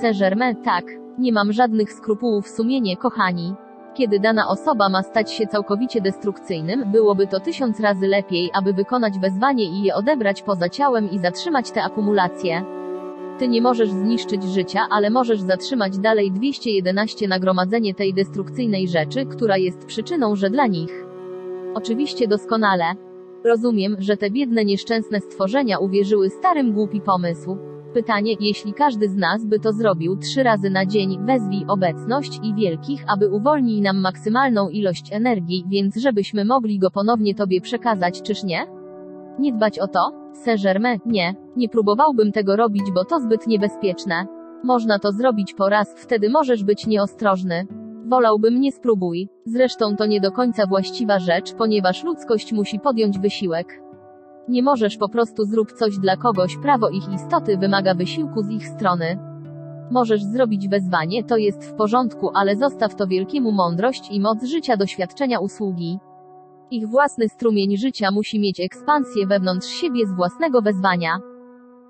Saint-Germain, tak. Nie mam żadnych skrupułów sumienie, kochani. Kiedy dana osoba ma stać się całkowicie destrukcyjnym, byłoby to tysiąc razy lepiej, aby wykonać wezwanie i je odebrać poza ciałem i zatrzymać te akumulacje. Ty nie możesz zniszczyć życia, ale możesz zatrzymać dalej 211 nagromadzenie tej destrukcyjnej rzeczy, która jest przyczyną, że dla nich. Oczywiście doskonale. Rozumiem, że te biedne nieszczęsne stworzenia uwierzyły starym głupi pomysł. Pytanie, jeśli każdy z nas by to zrobił trzy razy na dzień, wezwij obecność i wielkich, aby uwolnij nam maksymalną ilość energii, więc żebyśmy mogli go ponownie Tobie przekazać, czyż nie? Nie dbać o to? Saint-Germain, nie. Nie próbowałbym tego robić, bo to zbyt niebezpieczne. Można to zrobić po raz, wtedy możesz być nieostrożny. Wolałbym nie spróbuj. Zresztą to nie do końca właściwa rzecz, ponieważ ludzkość musi podjąć wysiłek. Nie możesz po prostu zrób coś dla kogoś, prawo ich istoty wymaga wysiłku z ich strony. Możesz zrobić wezwanie, to jest w porządku, ale zostaw to wielkiemu mądrość i moc życia doświadczenia usługi. Ich własny strumień życia musi mieć ekspansję wewnątrz siebie z własnego wezwania.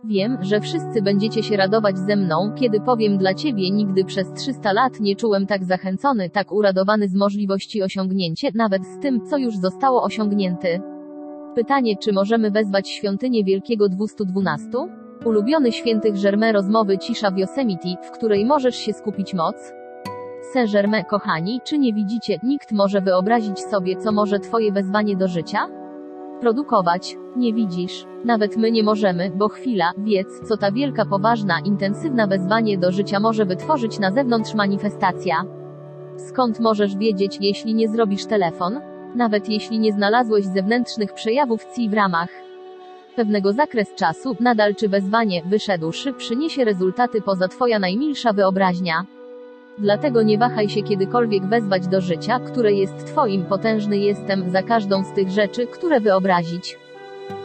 Wiem, że wszyscy będziecie się radować ze mną, kiedy powiem dla ciebie nigdy przez 300 lat nie czułem tak zachęcony, tak uradowany z możliwości osiągnięcia, nawet z tym, co już zostało osiągnięty. Pytanie, czy możemy wezwać świątynię Wielkiego 212? Ulubiony świętych Germain rozmowy Cisza w Yosemite, w której możesz się skupić moc? Saint-Germain, kochani, czy nie widzicie, nikt może wyobrazić sobie, co może Twoje wezwanie do życia? Produkować. Nie widzisz. Nawet my nie możemy, bo chwila, wiedz, co ta wielka, poważna, intensywna wezwanie do życia może wytworzyć na zewnątrz manifestacja. Skąd możesz wiedzieć, jeśli nie zrobisz telefon? Nawet jeśli nie znalazłeś zewnętrznych przejawów CI w ramach pewnego zakres czasu, nadal czy wezwanie, wyszedłszy, przyniesie rezultaty poza Twoja najmilsza wyobraźnia. Dlatego nie wahaj się kiedykolwiek wezwać do życia, które jest Twoim potężny jestem za każdą z tych rzeczy, które wyobrazić.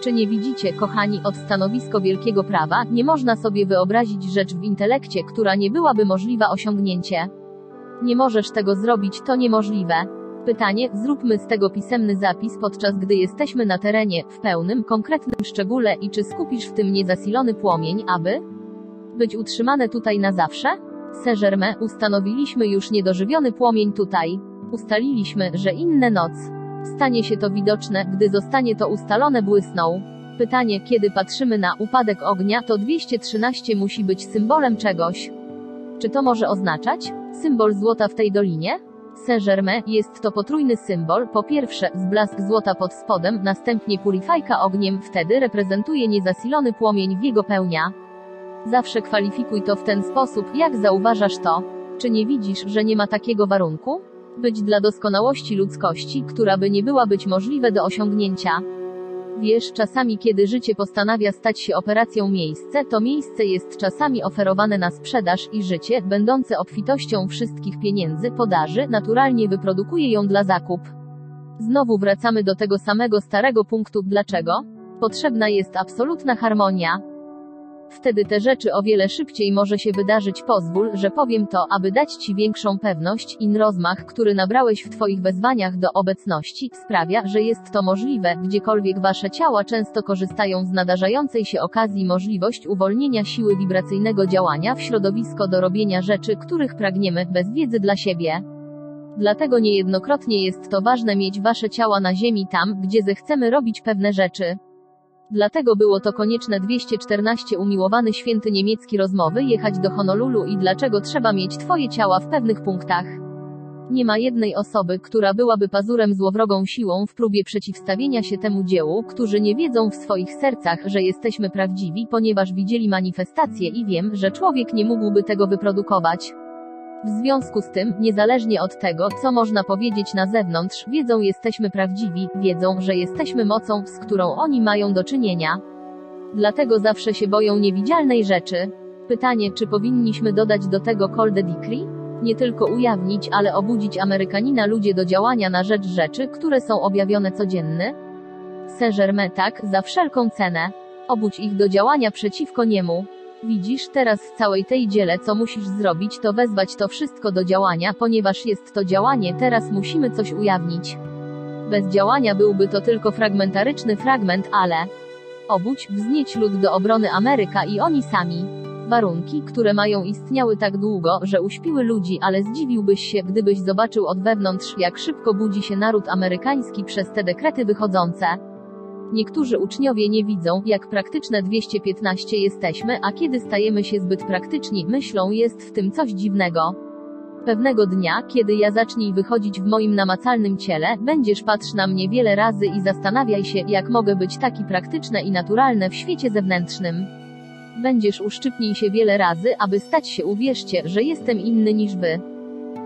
Czy nie widzicie, kochani, od stanowisko wielkiego prawa, nie można sobie wyobrazić rzecz w intelekcie, która nie byłaby możliwa osiągnięcie. Nie możesz tego zrobić, to niemożliwe. Pytanie, zróbmy z tego pisemny zapis podczas gdy jesteśmy na terenie, w pełnym, konkretnym szczególe i czy skupisz w tym niezasilony płomień, aby być utrzymane tutaj na zawsze? Saint-Germain, ustanowiliśmy już niedożywiony płomień tutaj. Ustaliliśmy, że inne noc. Stanie się to widoczne, gdy zostanie to ustalone błysną. Pytanie, kiedy patrzymy na upadek ognia, to 213 musi być symbolem czegoś. Czy to może oznaczać symbol złota w tej dolinie? Saint-Germain jest to potrójny symbol, po pierwsze, zblask złota pod spodem, następnie purifajka ogniem, wtedy reprezentuje niezasilony płomień w jego pełnia. Zawsze kwalifikuj to w ten sposób, jak zauważasz to. Czy nie widzisz, że nie ma takiego warunku? Być dla doskonałości ludzkości, która by nie była być możliwe do osiągnięcia. Wiesz, czasami kiedy życie postanawia stać się operacją miejsce, to miejsce jest czasami oferowane na sprzedaż i życie, będące obfitością wszystkich pieniędzy, podaży, naturalnie wyprodukuje ją dla zakup. Znowu wracamy do tego samego starego punktu, dlaczego? Potrzebna jest absolutna harmonia. Wtedy te rzeczy o wiele szybciej może się wydarzyć. Pozwól, że powiem to, aby dać Ci większą pewność i rozmach, który nabrałeś w Twoich wezwaniach do obecności, sprawia, że jest to możliwe, gdziekolwiek Wasze ciała często korzystają z nadarzającej się okazji możliwość uwolnienia siły wibracyjnego działania w środowisko do robienia rzeczy, których pragniemy, bez wiedzy dla siebie. Dlatego niejednokrotnie jest to ważne mieć Wasze ciała na ziemi tam, gdzie zechcemy robić pewne rzeczy. Dlatego było to konieczne 214 umiłowany święty niemiecki rozmowy jechać do Honolulu i dlaczego trzeba mieć twoje ciała w pewnych punktach. Nie ma jednej osoby, która byłaby pazurem złowrogą siłą w próbie przeciwstawienia się temu dziełu, którzy nie wiedzą w swoich sercach, że jesteśmy prawdziwi, ponieważ widzieli manifestację i wiem, że człowiek nie mógłby tego wyprodukować. W związku z tym, niezależnie od tego, co można powiedzieć na zewnątrz, wiedzą jesteśmy prawdziwi, wiedzą, że jesteśmy mocą, z którą oni mają do czynienia. Dlatego zawsze się boją niewidzialnej rzeczy. Pytanie, czy powinniśmy dodać do tego call the decree? Nie tylko ujawnić, ale obudzić Amerykanina ludzie do działania na rzecz rzeczy, które są objawione codzienny? Saint-Germain tak, za wszelką cenę. Obudź ich do działania przeciwko niemu. Widzisz, teraz w całej tej dziele co musisz zrobić to wezwać to wszystko do działania, ponieważ jest to działanie, teraz musimy coś ujawnić. Bez działania byłby to tylko fragmentaryczny fragment, ale obudź, wznieć lud do obrony Ameryka i oni sami. Warunki, które mają istniały tak długo, że uśpiły ludzi, ale zdziwiłbyś się, gdybyś zobaczył od wewnątrz, jak szybko budzi się naród amerykański przez te dekrety wychodzące. Niektórzy uczniowie nie widzą, jak praktyczne 215 jesteśmy, a kiedy stajemy się zbyt praktyczni, myślą, jest w tym coś dziwnego. Pewnego dnia, kiedy ja zacznij wychodzić w moim namacalnym ciele, będziesz patrz na mnie wiele razy i zastanawiaj się, jak mogę być taki praktyczne i naturalne w świecie zewnętrznym. Będziesz uszczypnij się wiele razy, aby stać się uwierzcie, że jestem inny niż wy.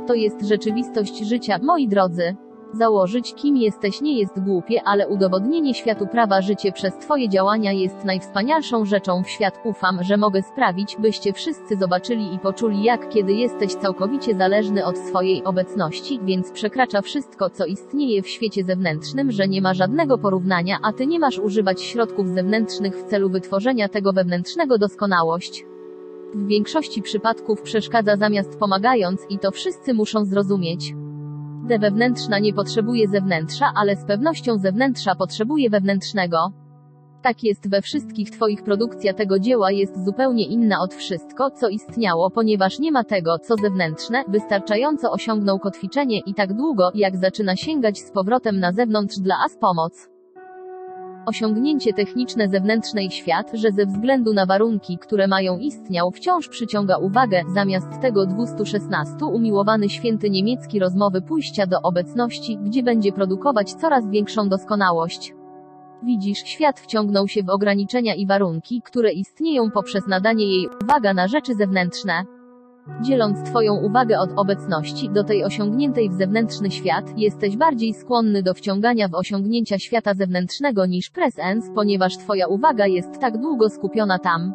To jest rzeczywistość życia, moi drodzy. Założyć, kim jesteś nie jest głupie, ale udowodnienie światu prawa życie przez Twoje działania jest najwspanialszą rzeczą w świat. Ufam, że mogę sprawić, byście wszyscy zobaczyli i poczuli, jak kiedy jesteś całkowicie zależny od swojej obecności, więc przekracza wszystko, co istnieje w świecie zewnętrznym, że nie ma żadnego porównania, a Ty nie masz używać środków zewnętrznych w celu wytworzenia tego wewnętrznego doskonałość. W większości przypadków przeszkadza zamiast pomagając i to wszyscy muszą zrozumieć. Wewnętrzna nie potrzebuje zewnętrza, ale z pewnością zewnętrza potrzebuje wewnętrznego. Tak jest we wszystkich Twoich produkcja tego dzieła jest zupełnie inna od wszystko, co istniało, ponieważ nie ma tego, co zewnętrzne, wystarczająco osiągnął kotwiczenie i tak długo, jak zaczyna sięgać z powrotem na zewnątrz dla as pomoc. Osiągnięcie techniczne zewnętrznej świat, że ze względu na warunki, które mają istniał, wciąż przyciąga uwagę, zamiast tego 216 umiłowany święty niemiecki rozmowy pójścia do obecności, gdzie będzie produkować coraz większą doskonałość. Widzisz, świat wciągnął się w ograniczenia i warunki, które istnieją poprzez nadanie jej uwaga na rzeczy zewnętrzne. Dzieląc Twoją uwagę od obecności do tej osiągniętej w zewnętrzny świat, jesteś bardziej skłonny do wciągania w osiągnięcia świata zewnętrznego niż presens, ponieważ Twoja uwaga jest tak długo skupiona tam.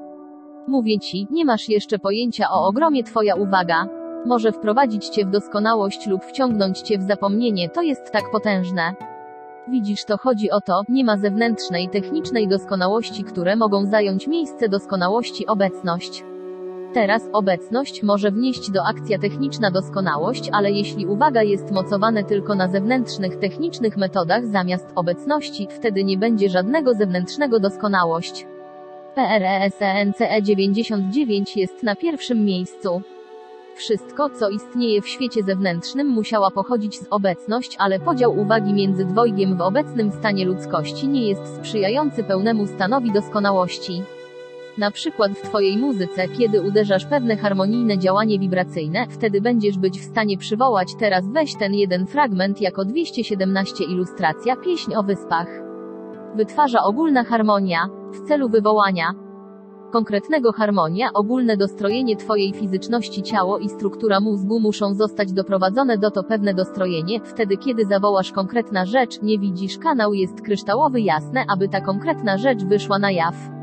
Mówię Ci, nie masz jeszcze pojęcia o ogromie Twoja uwaga. Może wprowadzić Cię w doskonałość lub wciągnąć Cię w zapomnienie, to jest tak potężne. Widzisz, to chodzi o to, nie ma zewnętrznej, technicznej doskonałości, które mogą zająć miejsce doskonałości obecność. Teraz obecność może wnieść do akcja techniczna doskonałość, ale jeśli uwaga jest mocowane tylko na zewnętrznych technicznych metodach zamiast obecności, wtedy nie będzie żadnego zewnętrznego doskonałość. E PRESENCE 99 jest na pierwszym miejscu. Wszystko, co istnieje w świecie zewnętrznym, musiała pochodzić z obecność, ale podział uwagi między dwojgiem w obecnym stanie ludzkości nie jest sprzyjający pełnemu stanowi doskonałości. Na przykład w Twojej muzyce, kiedy uderzasz pewne harmonijne działanie wibracyjne, wtedy będziesz być w stanie przywołać teraz weź ten jeden fragment jako 217 ilustracja pieśń o wyspach. Wytwarza ogólna harmonia, w celu wywołania konkretnego harmonia, ogólne dostrojenie Twojej fizyczności ciało i struktura mózgu muszą zostać doprowadzone do to pewne dostrojenie, wtedy kiedy zawołasz konkretna rzecz, nie widzisz kanał jest kryształowy jasne, aby ta konkretna rzecz wyszła na jaw.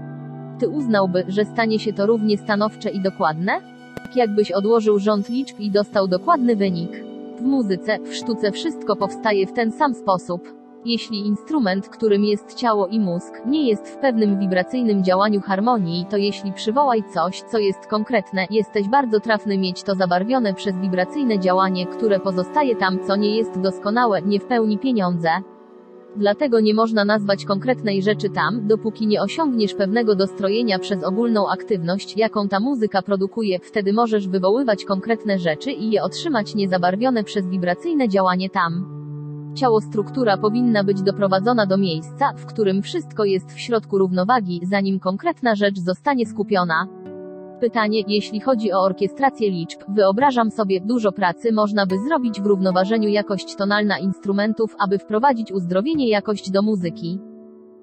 Ty uznałby, że stanie się to równie stanowcze i dokładne? Tak jakbyś odłożył rząd liczb i dostał dokładny wynik. W muzyce, w sztuce wszystko powstaje w ten sam sposób. Jeśli instrument, którym jest ciało i mózg, nie jest w pewnym wibracyjnym działaniu harmonii, to jeśli przywołaj coś, co jest konkretne, jesteś bardzo trafny mieć to zabarwione przez wibracyjne działanie, które pozostaje tam, co nie jest doskonałe, nie w pełni pieniądze. Dlatego nie można nazwać konkretnej rzeczy tam, dopóki nie osiągniesz pewnego dostrojenia przez ogólną aktywność, jaką ta muzyka produkuje, wtedy możesz wywoływać konkretne rzeczy i je otrzymać niezabarwione przez wibracyjne działanie tam. Ciało struktura powinna być doprowadzona do miejsca, w którym wszystko jest w środku równowagi, zanim konkretna rzecz zostanie skupiona. Pytanie, jeśli chodzi o orkiestrację liczb, wyobrażam sobie, dużo pracy można by zrobić w równoważeniu jakość tonalna instrumentów, aby wprowadzić uzdrowienie jakość do muzyki.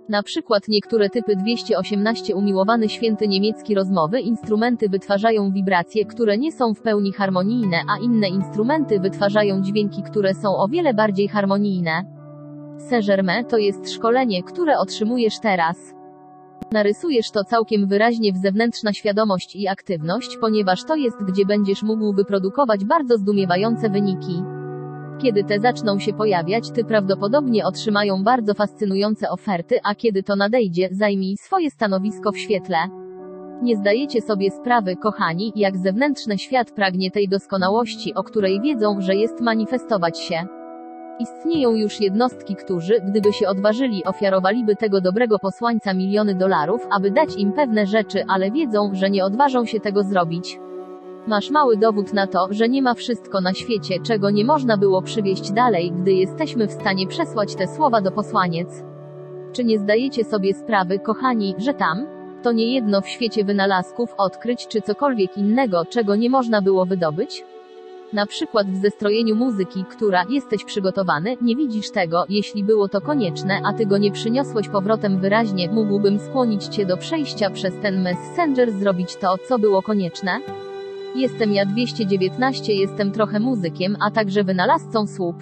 Na przykład niektóre typy 218 umiłowany święty niemiecki rozmowy instrumenty wytwarzają wibracje, które nie są w pełni harmonijne, a inne instrumenty wytwarzają dźwięki, które są o wiele bardziej harmonijne. Saint-Germain to jest szkolenie, które otrzymujesz teraz. Narysujesz to całkiem wyraźnie w zewnętrzna świadomość i aktywność, ponieważ to jest gdzie będziesz mógł wyprodukować bardzo zdumiewające wyniki. Kiedy te zaczną się pojawiać, ty prawdopodobnie otrzymają bardzo fascynujące oferty, a kiedy to nadejdzie, zajmij swoje stanowisko w świetle. Nie zdajecie sobie sprawy, kochani, jak zewnętrzny świat pragnie tej doskonałości, o której wiedzą, że jest manifestować się. Istnieją już jednostki, którzy, gdyby się odważyli, ofiarowaliby tego dobrego posłańca miliony dolarów, aby dać im pewne rzeczy, ale wiedzą, że nie odważą się tego zrobić. Masz mały dowód na to, że nie ma wszystko na świecie, czego nie można było przywieźć dalej, gdy jesteśmy w stanie przesłać te słowa do posłaniec. Czy nie zdajecie sobie sprawy, kochani, że tam? To nie jedno w świecie wynalazków, odkryć czy cokolwiek innego, czego nie można było wydobyć? Na przykład w zestrojeniu muzyki, która, jesteś przygotowany, nie widzisz tego, jeśli było to konieczne, a ty go nie przyniosłeś powrotem wyraźnie, mógłbym skłonić cię do przejścia przez ten messenger zrobić to, co było konieczne? Jestem ja 219 jestem trochę muzykiem, a także wynalazcą słup.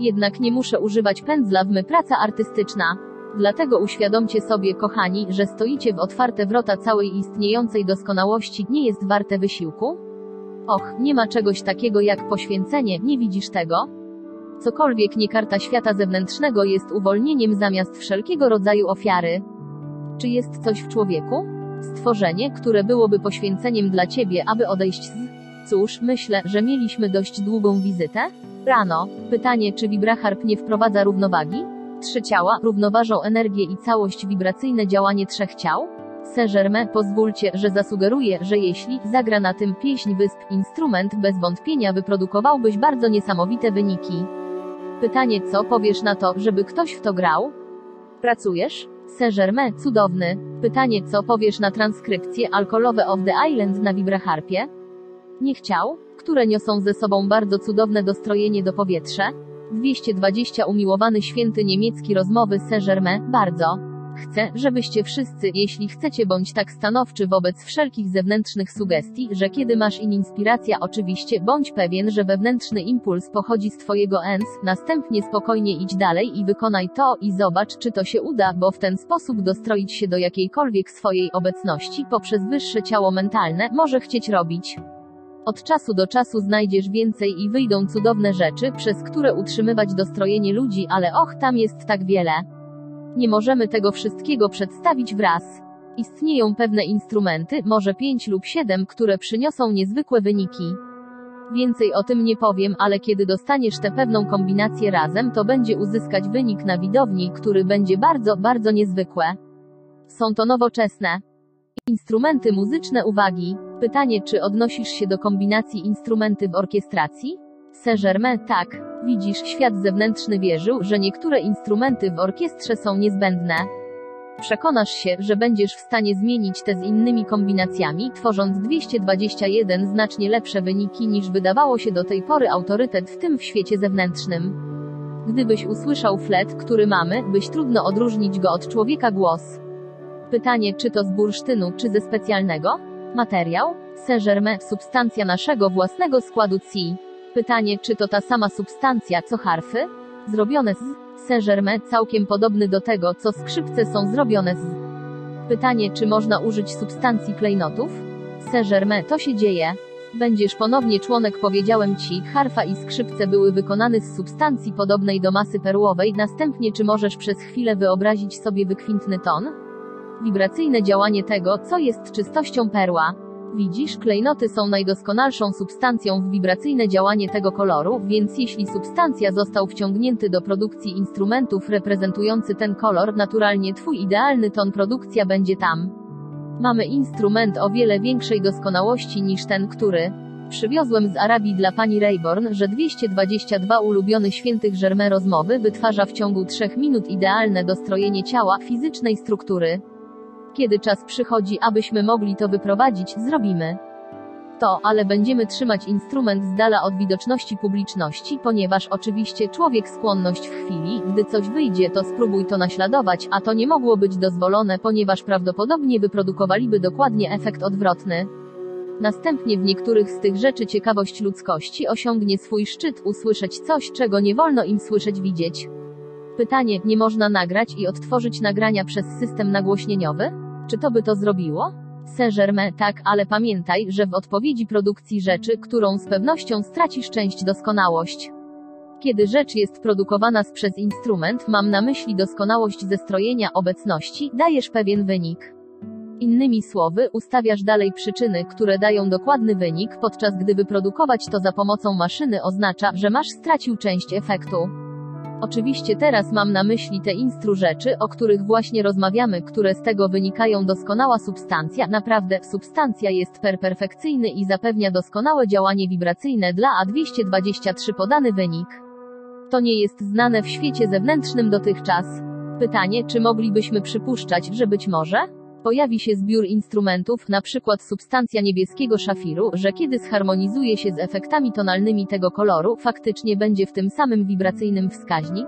Jednak nie muszę używać pędzla w my praca artystyczna. Dlatego uświadomcie sobie, kochani, że stoicie w otwarte wrota całej istniejącej doskonałości, nie jest warte wysiłku? Och, nie ma czegoś takiego jak poświęcenie, nie widzisz tego? Cokolwiek nie karta świata zewnętrznego jest uwolnieniem zamiast wszelkiego rodzaju ofiary. Czy jest coś w człowieku? Stworzenie, które byłoby poświęceniem dla ciebie, aby odejść z. Cóż, myślę, że mieliśmy dość długą wizytę? Rano. Pytanie, czy Wibraharp nie wprowadza równowagi? Trzy ciała równoważą energię i całość wibracyjne działanie trzech ciał? Saint-Germain, pozwólcie, że zasugeruję, że jeśli zagra na tym pieśń wysp instrument, bez wątpienia wyprodukowałbyś bardzo niesamowite wyniki. Pytanie, co powiesz na to, żeby ktoś w to grał? Pracujesz? Saint-Germain, cudowny. Pytanie, co powiesz na transkrypcje alkoholowe of the Island na wibraharpie? Nie chciał? Które niosą ze sobą bardzo cudowne dostrojenie do powietrza? 220 Umiłowany święty niemiecki rozmowy Saint-Germain, bardzo. Chcę, żebyście wszyscy, jeśli chcecie bądź tak stanowczy wobec wszelkich zewnętrznych sugestii, że kiedy masz in inspiracja oczywiście, bądź pewien, że wewnętrzny impuls pochodzi z twojego ens, następnie spokojnie idź dalej i wykonaj to i zobacz, czy to się uda, bo w ten sposób dostroić się do jakiejkolwiek swojej obecności poprzez wyższe ciało mentalne może chcieć robić. Od czasu do czasu znajdziesz więcej i wyjdą cudowne rzeczy, przez które utrzymywać dostrojenie ludzi, ale och, tam jest tak wiele. Nie możemy tego wszystkiego przedstawić wraz. Istnieją pewne instrumenty, może pięć lub siedem, które przyniosą niezwykłe wyniki. Więcej o tym nie powiem, ale kiedy dostaniesz tę pewną kombinację razem, to będzie uzyskać wynik na widowni, który będzie bardzo, bardzo niezwykłe. Są to nowoczesne instrumenty muzyczne uwagi. Pytanie, czy odnosisz się do kombinacji instrumenty w orkiestracji? Saint-Germain, tak. Widzisz, świat zewnętrzny wierzył, że niektóre instrumenty w orkiestrze są niezbędne. Przekonasz się, że będziesz w stanie zmienić te z innymi kombinacjami, tworząc 221 znacznie lepsze wyniki niż wydawało się do tej pory autorytet w tym w świecie zewnętrznym. Gdybyś usłyszał flet, który mamy, byś trudno odróżnić go od człowieka głos. Pytanie, czy to z bursztynu, czy ze specjalnego? Materiał? Saint-Germain, substancja naszego własnego składu CI. Pytanie, czy to ta sama substancja, co harfy? Zrobione z Saint-Germain, całkiem podobny do tego, co skrzypce są zrobione z. Pytanie, czy można użyć substancji klejnotów? Saint-Germain, to się dzieje. Będziesz ponownie członek, powiedziałem ci, harfa i skrzypce były wykonane z substancji podobnej do masy perłowej, następnie czy możesz przez chwilę wyobrazić sobie wykwintny ton? Wibracyjne działanie tego, co jest czystością perła. Widzisz, klejnoty są najdoskonalszą substancją w wibracyjne działanie tego koloru, więc jeśli substancja został wciągnięty do produkcji instrumentów reprezentujący ten kolor, naturalnie twój idealny ton produkcja będzie tam. Mamy instrument o wiele większej doskonałości niż ten, który przywiozłem z Arabii dla pani Rayborn, że 222 ulubiony świętych Germain rozmowy wytwarza w ciągu 3 minut idealne dostrojenie ciała, fizycznej struktury. Kiedy czas przychodzi, abyśmy mogli to wyprowadzić, zrobimy to, ale będziemy trzymać instrument z dala od widoczności publiczności, ponieważ oczywiście człowiek skłonność w chwili, gdy coś wyjdzie, to spróbuj to naśladować, a to nie mogło być dozwolone, ponieważ prawdopodobnie wyprodukowaliby dokładnie efekt odwrotny. Następnie w niektórych z tych rzeczy ciekawość ludzkości osiągnie swój szczyt, usłyszeć coś, czego nie wolno im słyszeć widzieć. Pytanie, nie można nagrać i odtworzyć nagrania przez system nagłośnieniowy? Czy to by to zrobiło? Saint-Germain, tak, ale pamiętaj, że w odpowiedzi produkcji rzeczy, którą z pewnością stracisz część doskonałość. Kiedy rzecz jest produkowana z przez instrument, mam na myśli doskonałość zestrojenia obecności, dajesz pewien wynik. Innymi słowy, ustawiasz dalej przyczyny, które dają dokładny wynik, podczas gdy wyprodukować to za pomocą maszyny oznacza, że masz stracił część efektu. Oczywiście teraz mam na myśli te instru rzeczy, o których właśnie rozmawiamy, które z tego wynikają doskonała substancja, naprawdę, substancja jest per perfekcyjny i zapewnia doskonałe działanie wibracyjne dla A223 podany wynik. To nie jest znane w świecie zewnętrznym dotychczas. Pytanie, czy moglibyśmy przypuszczać, że być może? Pojawi się zbiór instrumentów, przykład substancja niebieskiego szafiru, że kiedy zharmonizuje się z efektami tonalnymi tego koloru, faktycznie będzie w tym samym wibracyjnym wskaźnik?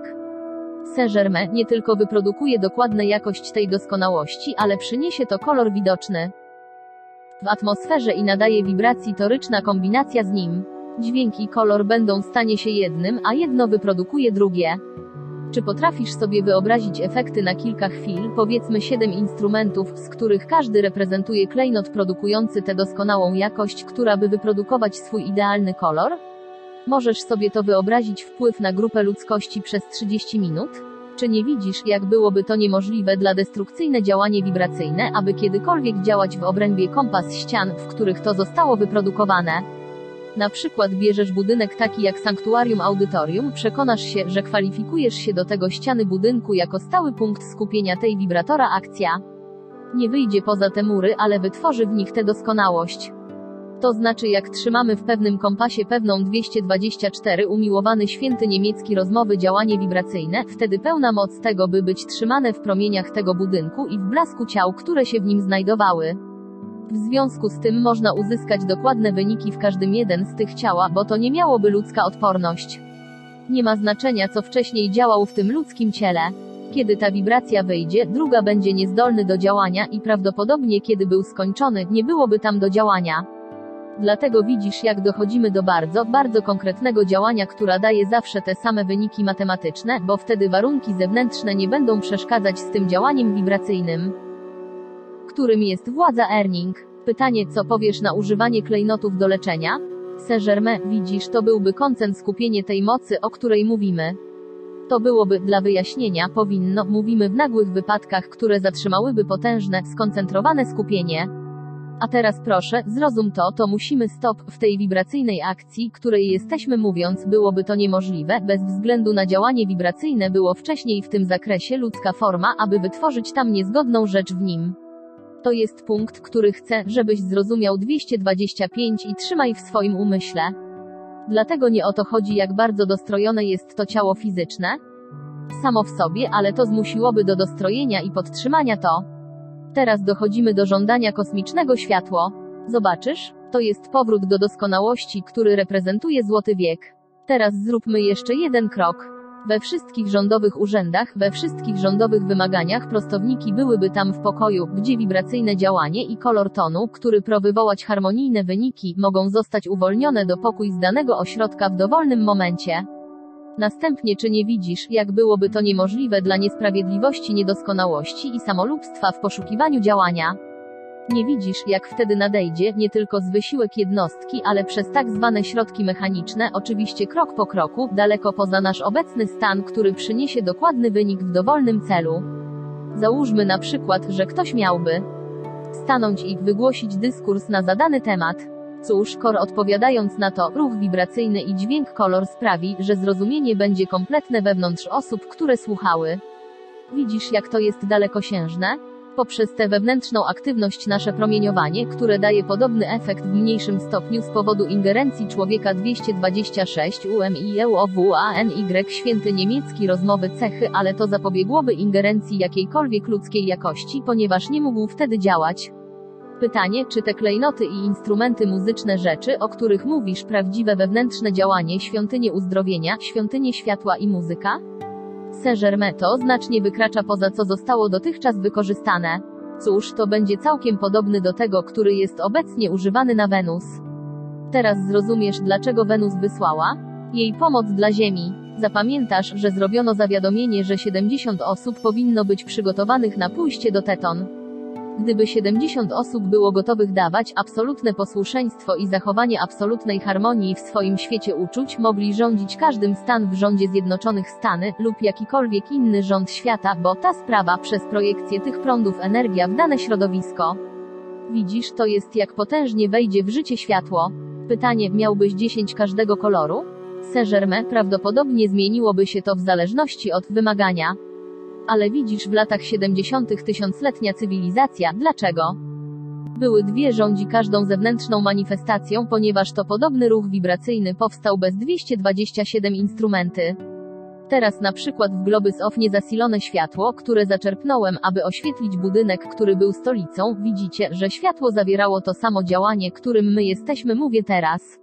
Saint-Germain nie tylko wyprodukuje dokładną jakość tej doskonałości, ale przyniesie to kolor widoczny w atmosferze i nadaje wibracji toryczna kombinacja z nim. Dźwięk i kolor będą stanie się jednym, a jedno wyprodukuje drugie. Czy potrafisz sobie wyobrazić efekty na kilka chwil, powiedzmy 7 instrumentów, z których każdy reprezentuje klejnot produkujący tę doskonałą jakość, która by wyprodukować swój idealny kolor? Możesz sobie to wyobrazić wpływ na grupę ludzkości przez 30 minut? Czy nie widzisz, jak byłoby to niemożliwe dla destrukcyjne działanie wibracyjne, aby kiedykolwiek działać w obrębie kompas ścian, w których to zostało wyprodukowane? Na przykład bierzesz budynek taki jak sanktuarium audytorium, przekonasz się, że kwalifikujesz się do tego ściany budynku jako stały punkt skupienia tej wibratora akcja. Nie wyjdzie poza te mury, ale wytworzy w nich tę doskonałość. To znaczy jak trzymamy w pewnym kompasie pewną 224 umiłowany święty niemiecki rozmowy działanie wibracyjne, wtedy pełna moc tego by być trzymane w promieniach tego budynku i w blasku ciał, które się w nim znajdowały. W związku z tym można uzyskać dokładne wyniki w każdym jeden z tych ciała, bo to nie miałoby ludzka odporność. Nie ma znaczenia, co wcześniej działał w tym ludzkim ciele. Kiedy ta wibracja wyjdzie, druga będzie niezdolny do działania i prawdopodobnie kiedy był skończony, nie byłoby tam do działania. Dlatego widzisz, jak dochodzimy do bardzo, bardzo konkretnego działania, która daje zawsze te same wyniki matematyczne, bo wtedy warunki zewnętrzne nie będą przeszkadzać z tym działaniem wibracyjnym którym jest władza Erning. Pytanie, co powiesz na używanie klejnotów do leczenia? Saint-Germain, widzisz, to byłby koncent skupienie tej mocy, o której mówimy. To byłoby, dla wyjaśnienia, powinno, mówimy w nagłych wypadkach, które zatrzymałyby potężne, skoncentrowane skupienie. A teraz proszę, zrozum to, to musimy stop, w tej wibracyjnej akcji, której jesteśmy mówiąc, byłoby to niemożliwe, bez względu na działanie wibracyjne było wcześniej w tym zakresie ludzka forma, aby wytworzyć tam niezgodną rzecz w nim. To jest punkt, który chcę, żebyś zrozumiał 225 i trzymaj w swoim umyśle. Dlatego nie o to chodzi, jak bardzo dostrojone jest to ciało fizyczne. Samo w sobie, ale to zmusiłoby do dostrojenia i podtrzymania to. Teraz dochodzimy do żądania kosmicznego światło. Zobaczysz? To jest powrót do doskonałości, który reprezentuje złoty wiek. Teraz zróbmy jeszcze jeden krok. We wszystkich rządowych urzędach, we wszystkich rządowych wymaganiach prostowniki byłyby tam w pokoju, gdzie wibracyjne działanie i kolor tonu, który pro wywołać harmonijne wyniki, mogą zostać uwolnione do pokój z danego ośrodka w dowolnym momencie. Następnie czy nie widzisz, jak byłoby to niemożliwe dla niesprawiedliwości, niedoskonałości i samolubstwa w poszukiwaniu działania? Nie widzisz, jak wtedy nadejdzie, nie tylko z wysiłek jednostki, ale przez tak zwane środki mechaniczne, oczywiście krok po kroku, daleko poza nasz obecny stan, który przyniesie dokładny wynik w dowolnym celu. Załóżmy na przykład, że ktoś miałby stanąć i wygłosić dyskurs na zadany temat. Cóż, kor odpowiadając na to, ruch wibracyjny i dźwięk kolor sprawi, że zrozumienie będzie kompletne wewnątrz osób, które słuchały. Widzisz, jak to jest dalekosiężne? Poprzez tę wewnętrzną aktywność nasze promieniowanie, które daje podobny efekt w mniejszym stopniu z powodu ingerencji człowieka 226 UMIEUOWANY święty niemiecki rozmowy cechy, ale to zapobiegłoby ingerencji jakiejkolwiek ludzkiej jakości, ponieważ nie mógł wtedy działać. Pytanie, czy te klejnoty i instrumenty muzyczne rzeczy, o których mówisz, prawdziwe wewnętrzne działanie świątynie uzdrowienia, świątynie światła i muzyka? Saint-Germain to znacznie wykracza poza co zostało dotychczas wykorzystane. Cóż, to będzie całkiem podobny do tego, który jest obecnie używany na Wenus. Teraz zrozumiesz, dlaczego Wenus wysłała jej pomoc dla Ziemi. Zapamiętasz, że zrobiono zawiadomienie, że 70 osób powinno być przygotowanych na pójście do Teton. Gdyby 70 osób było gotowych dawać absolutne posłuszeństwo i zachowanie absolutnej harmonii w swoim świecie uczuć, mogli rządzić każdym stan w rządzie Zjednoczonych Stany lub jakikolwiek inny rząd świata, bo ta sprawa przez projekcję tych prądów energia w dane środowisko. Widzisz, to jest jak potężnie wejdzie w życie światło. Pytanie, miałbyś 10 każdego koloru? Saint-Germain prawdopodobnie zmieniłoby się to w zależności od wymagania. Ale widzisz w latach 70. tysiącletnia cywilizacja, dlaczego? Były dwie rządzi każdą zewnętrzną manifestacją, ponieważ to podobny ruch wibracyjny powstał bez 227 instrumenty. Teraz na przykład w Globus of niezasilone światło, które zaczerpnąłem, aby oświetlić budynek, który był stolicą, widzicie, że światło zawierało to samo działanie, którym my jesteśmy mówię teraz.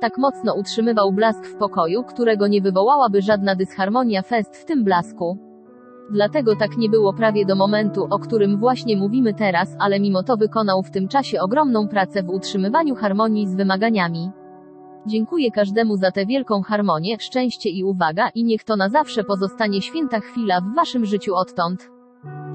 Tak mocno utrzymywał blask w pokoju, którego nie wywołałaby żadna dysharmonia fest w tym blasku. Dlatego tak nie było prawie do momentu, o którym właśnie mówimy teraz, ale mimo to wykonał w tym czasie ogromną pracę w utrzymywaniu harmonii z wymaganiami. Dziękuję każdemu za tę wielką harmonię, szczęście i uwaga i niech to na zawsze pozostanie święta chwila w waszym życiu odtąd.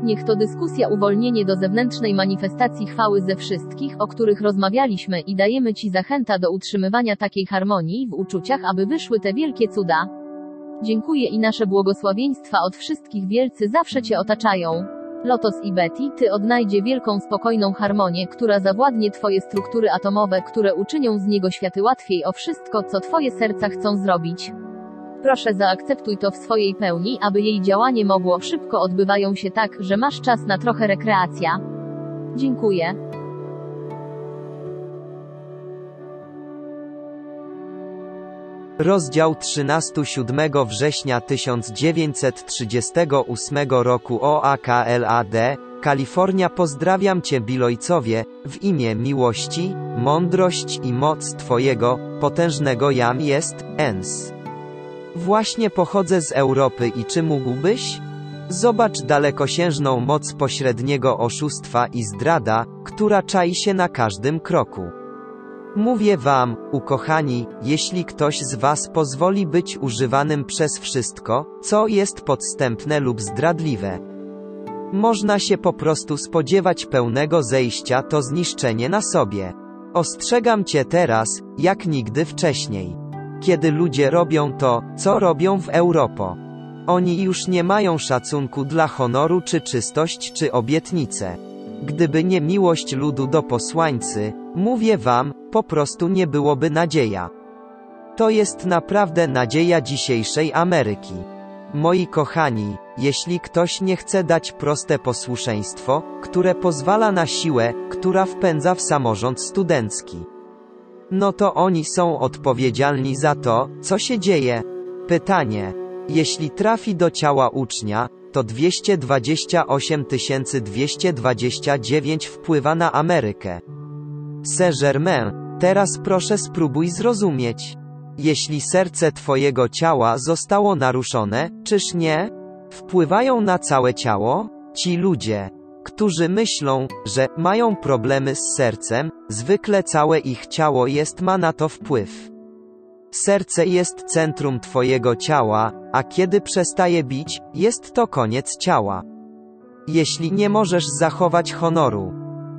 Niech to dyskusja uwolnienie do zewnętrznej manifestacji chwały ze wszystkich, o których rozmawialiśmy i dajemy Ci zachęta do utrzymywania takiej harmonii w uczuciach, aby wyszły te wielkie cuda. Dziękuję i nasze błogosławieństwa od wszystkich wielcy zawsze Cię otaczają. Lotos i Betty, ty odnajdzie wielką spokojną harmonię, która zawładnie twoje struktury atomowe, które uczynią z niego światy łatwiej o wszystko, co twoje serca chcą zrobić. Proszę zaakceptuj to w swojej pełni, aby jej działanie mogło szybko odbywają się tak, że masz czas na trochę rekreacja. Dziękuję. Rozdział 13 7 września 1938 roku OAKLAD, Kalifornia Pozdrawiam Cię Bilojcowie, w imię miłości, mądrość i moc Twojego, potężnego Jam jest, Ens. Właśnie pochodzę z Europy i czy mógłbyś? Zobacz dalekosiężną moc pośredniego oszustwa i zdrada, która czai się na każdym kroku. Mówię wam, ukochani, jeśli ktoś z was pozwoli być używanym przez wszystko, co jest podstępne lub zdradliwe. Można się po prostu spodziewać pełnego zejścia to zniszczenie na sobie. Ostrzegam cię teraz, jak nigdy wcześniej. Kiedy ludzie robią to, co robią w Europo. Oni już nie mają szacunku dla honoru czy czystość czy obietnice. Gdyby nie miłość ludu do posłańcy, mówię wam, po prostu nie byłoby nadzieja. To jest naprawdę nadzieja dzisiejszej Ameryki. Moi kochani, jeśli ktoś nie chce dać proste posłuszeństwo, które pozwala na siłę, która wpędza w samorząd studencki, no to oni są odpowiedzialni za to, co się dzieje. Pytanie. Jeśli trafi do ciała ucznia, to 228 229 wpływa na Amerykę. Saint-Germain, teraz proszę spróbuj zrozumieć. Jeśli serce Twojego ciała zostało naruszone, czyż nie? Wpływają na całe ciało? Ci ludzie, którzy myślą, że mają problemy z sercem, zwykle całe ich ciało jest ma na to wpływ. Serce jest centrum Twojego ciała, a kiedy przestaje bić, jest to koniec ciała. Jeśli nie możesz zachować honoru,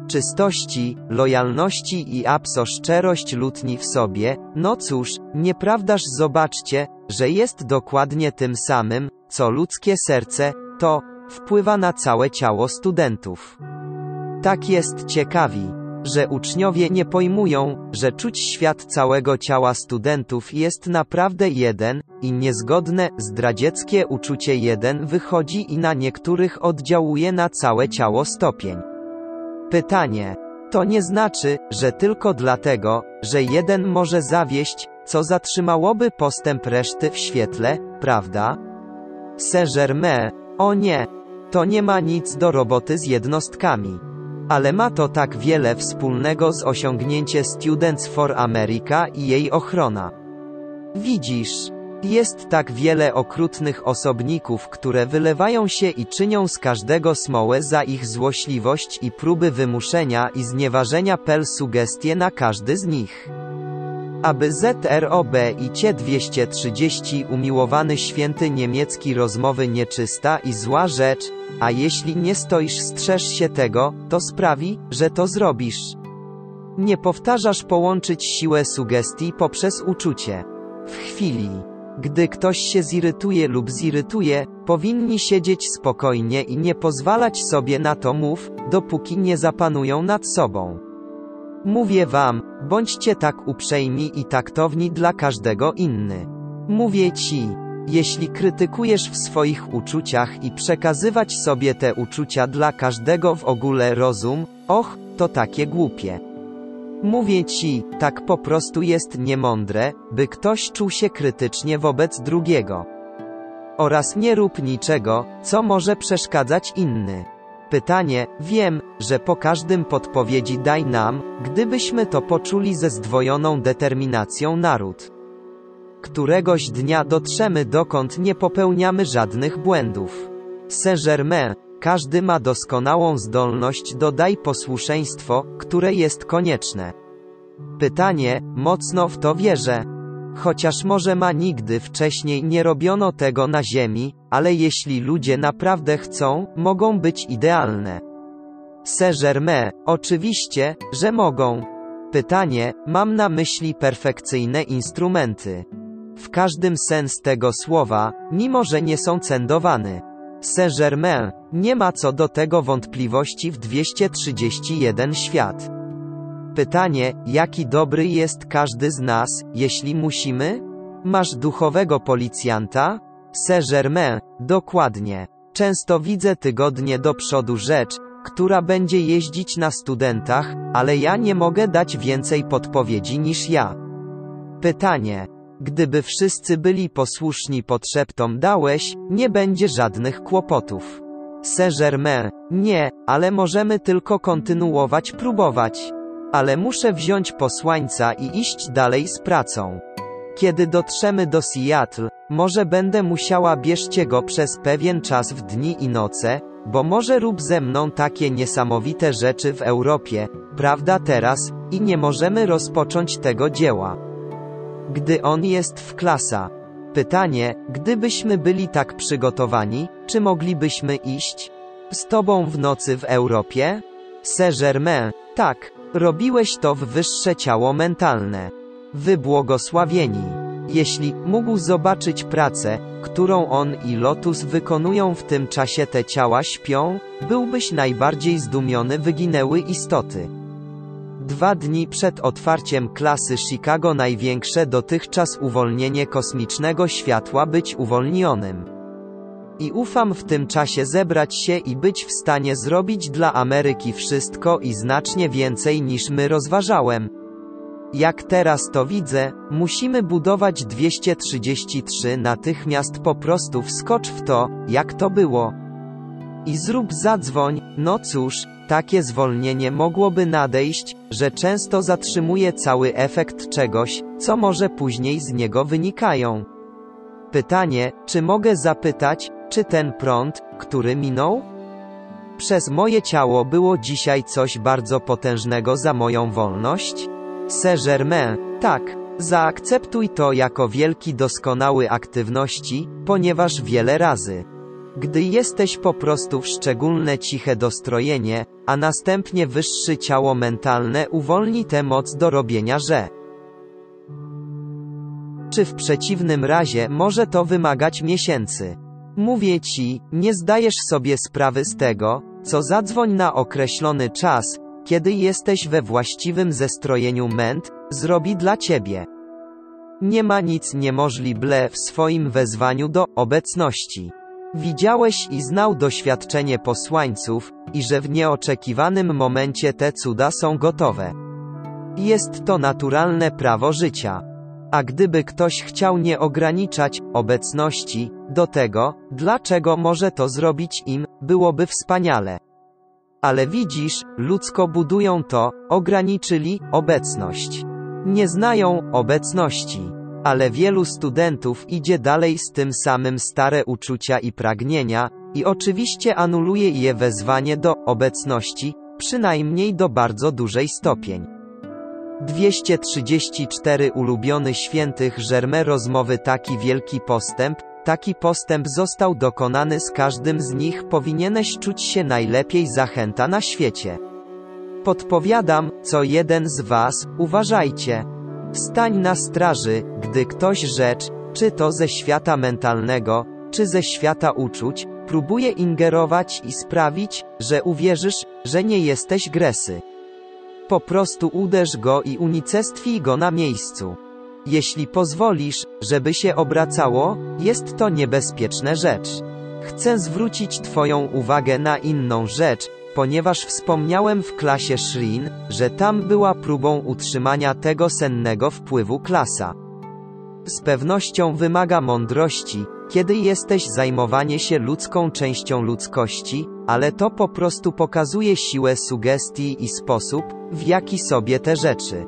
czystości, lojalności i abso szczerość lutni w sobie, no cóż, nieprawdaż zobaczcie, że jest dokładnie tym samym, co ludzkie serce, to wpływa na całe ciało studentów. Tak jest ciekawi, że uczniowie nie pojmują, że czuć świat całego ciała studentów jest naprawdę jeden, i niezgodne, zdradzieckie uczucie jeden wychodzi i na niektórych oddziałuje na całe ciało stopień. Pytanie. To nie znaczy, że tylko dlatego, że jeden może zawieść, co zatrzymałoby postęp reszty w świetle, prawda? Saint-Germain, o nie, to nie ma nic do roboty z jednostkami. Ale ma to tak wiele wspólnego z osiągnięciem Students for America i jej ochrona. Widzisz, jest tak wiele okrutnych osobników, które wylewają się i czynią z każdego smołę za ich złośliwość i próby wymuszenia i znieważenia pel sugestie na każdy z nich. Aby ZROB i CIE 230 umiłowany święty niemiecki rozmowy nieczysta i zła rzecz, a jeśli nie stoisz strzeż się tego, to sprawi, że to zrobisz. Nie powtarzasz połączyć siłę sugestii poprzez uczucie. W chwili, gdy ktoś się zirytuje lub zirytuje, powinni siedzieć spokojnie i nie pozwalać sobie na to mów, dopóki nie zapanują nad sobą. Mówię wam, bądźcie tak uprzejmi i taktowni dla każdego inny. Mówię ci, jeśli krytykujesz w swoich uczuciach i przekazywać sobie te uczucia dla każdego w ogóle rozum, och, to takie głupie. Mówię ci, tak po prostu jest niemądre, by ktoś czuł się krytycznie wobec drugiego. Oraz nie rób niczego, co może przeszkadzać inny. Pytanie, wiem, że po każdym podpowiedzi daj nam, gdybyśmy to poczuli ze zdwojoną determinacją naród. Któregoś dnia dotrzemy dokąd nie popełniamy żadnych błędów. Saint-Germain, każdy ma doskonałą zdolność do daj posłuszeństwo, które jest konieczne. Pytanie, mocno w to wierzę. Chociaż może ma nigdy wcześniej nie robiono tego na Ziemi, ale jeśli ludzie naprawdę chcą, mogą być idealne. Saint-Germain, oczywiście, że mogą. Pytanie, mam na myśli perfekcyjne instrumenty. W każdym sens tego słowa, mimo że nie są cendowane. Saint-Germain, nie ma co do tego wątpliwości w 231 świat. Pytanie, jaki dobry jest każdy z nas, jeśli musimy? Masz duchowego policjanta? Saint-Germain, dokładnie. Często widzę tygodnie do przodu rzecz, która będzie jeździć na studentach, ale ja nie mogę dać więcej podpowiedzi niż ja. Pytanie. Gdyby wszyscy byli posłuszni podszeptom dałeś, nie będzie żadnych kłopotów. Saint-Germain, nie, ale możemy tylko kontynuować próbować. Ale muszę wziąć posłańca i iść dalej z pracą. Kiedy dotrzemy do Seattle, może będę musiała bierzcie go przez pewien czas w dni i noce, bo może rób ze mną takie niesamowite rzeczy w Europie, prawda teraz, i nie możemy rozpocząć tego dzieła. Gdy on jest w klasa. Pytanie, gdybyśmy byli tak przygotowani, czy moglibyśmy iść? Z tobą w nocy w Europie? Saint-Germain, tak, robiłeś to w wyższe ciało mentalne. Wy błogosławieni. Jeśli mógł zobaczyć pracę, którą on i Lotus wykonują w tym czasie te ciała śpią, byłbyś najbardziej zdumiony wyginęły istoty. Dwa dni przed otwarciem klasy Chicago największe dotychczas uwolnienie kosmicznego światła być uwolnionym. I ufam w tym czasie zebrać się i być w stanie zrobić dla Ameryki wszystko i znacznie więcej niż my rozważałem. Jak teraz to widzę, musimy budować 233 natychmiast po prostu wskocz w to, jak to było. I zrób zadzwoń, no cóż, takie zwolnienie mogłoby nadejść, że często zatrzymuje cały efekt czegoś, co może później z niego wynikają. Pytanie, czy mogę zapytać, czy ten prąd, który minął? Przez moje ciało było dzisiaj coś bardzo potężnego za moją wolność? Saint-Germain, tak, zaakceptuj to jako wielki doskonały aktywności, ponieważ wiele razy. Gdy jesteś po prostu w szczególne ciche dostrojenie, a następnie wyższy ciało mentalne uwolni tę moc do robienia że. Czy w przeciwnym razie może to wymagać miesięcy? Mówię ci, nie zdajesz sobie sprawy z tego, co zadzwoń na określony czas, kiedy jesteś we właściwym zestrojeniu ment, zrobi dla ciebie. Nie ma nic niemożliwe w swoim wezwaniu do obecności. Widziałeś i znał doświadczenie posłańców, i że w nieoczekiwanym momencie te cuda są gotowe. Jest to naturalne prawo życia. A gdyby ktoś chciał nie ograniczać obecności do tego, dlaczego może to zrobić im, byłoby wspaniale. Ale widzisz, ludzko budują to, ograniczyli obecność. Nie znają obecności. Ale wielu studentów idzie dalej z tym samym stare uczucia i pragnienia, i oczywiście anuluje je wezwanie do obecności, przynajmniej do bardzo dużej stopień. 234 Ulubiony świętych Żerme rozmowy Taki wielki postęp, taki postęp został dokonany z każdym z nich powinieneś czuć się najlepiej zachęta na świecie. Podpowiadam, co jeden z was, uważajcie. Stań na straży, gdy ktoś rzecz, czy to ze świata mentalnego, czy ze świata uczuć, próbuje ingerować i sprawić, że uwierzysz, że nie jesteś Gresy. Po prostu uderz go i unicestwij go na miejscu. Jeśli pozwolisz, żeby się obracało, jest to niebezpieczna rzecz. Chcę zwrócić Twoją uwagę na inną rzecz, ponieważ wspomniałem w klasie Shrin, że tam była próbą utrzymania tego sennego wpływu klasa. Z pewnością wymaga mądrości, kiedy jesteś zajmowanie się ludzką częścią ludzkości, ale to po prostu pokazuje siłę sugestii i sposób, w jaki sobie te rzeczy.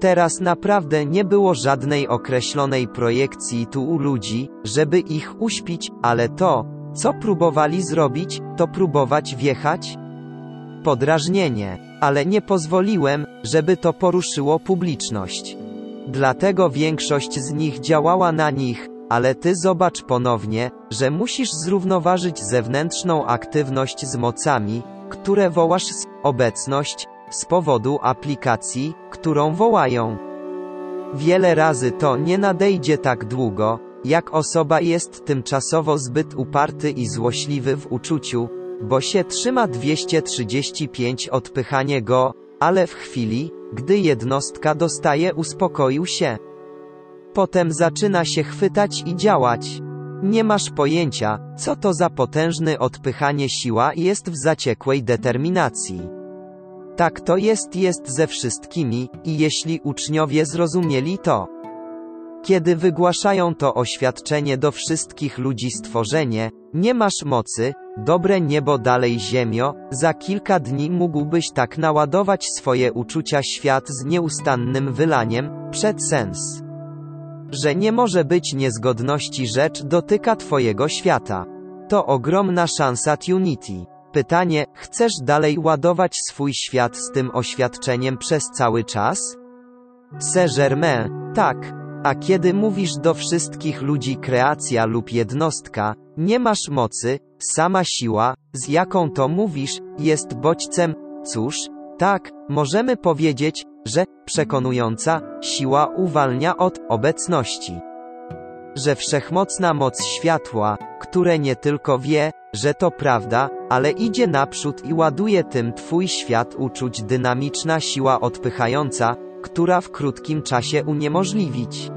Teraz naprawdę nie było żadnej określonej projekcji tu u ludzi, żeby ich uśpić, ale to, co próbowali zrobić, to próbować wjechać? Podrażnienie. Ale nie pozwoliłem, żeby to poruszyło publiczność. Dlatego większość z nich działała na nich, ale ty zobacz ponownie, że musisz zrównoważyć zewnętrzną aktywność z mocami, które wołasz z obecność, z powodu aplikacji, którą wołają. Wiele razy to nie nadejdzie tak długo, jak osoba jest tymczasowo zbyt uparty i złośliwy w uczuciu, bo się trzyma 235 odpychanie go, ale w chwili, gdy jednostka dostaje uspokoił się. Potem zaczyna się chwytać i działać. Nie masz pojęcia, co to za potężny odpychanie siła jest w zaciekłej determinacji. Tak to jest jest ze wszystkimi, i jeśli uczniowie zrozumieli to, kiedy wygłaszają to oświadczenie do wszystkich ludzi stworzenie, nie masz mocy, dobre niebo dalej ziemio, za kilka dni mógłbyś tak naładować swoje uczucia świat z nieustannym wylaniem, przed sens. Że nie może być niezgodności rzecz dotyka twojego świata. To ogromna szansa Unity. Pytanie, chcesz dalej ładować swój świat z tym oświadczeniem przez cały czas? Saint-Germain, tak. A kiedy mówisz do wszystkich ludzi kreacja lub jednostka, nie masz mocy, sama siła, z jaką to mówisz, jest bodźcem, cóż, tak, możemy powiedzieć, że przekonująca siła uwalnia od obecności. Że wszechmocna moc światła, które nie tylko wie, że to prawda, ale idzie naprzód i ładuje tym twój świat uczuć dynamiczna siła odpychająca, która w krótkim czasie uniemożliwić.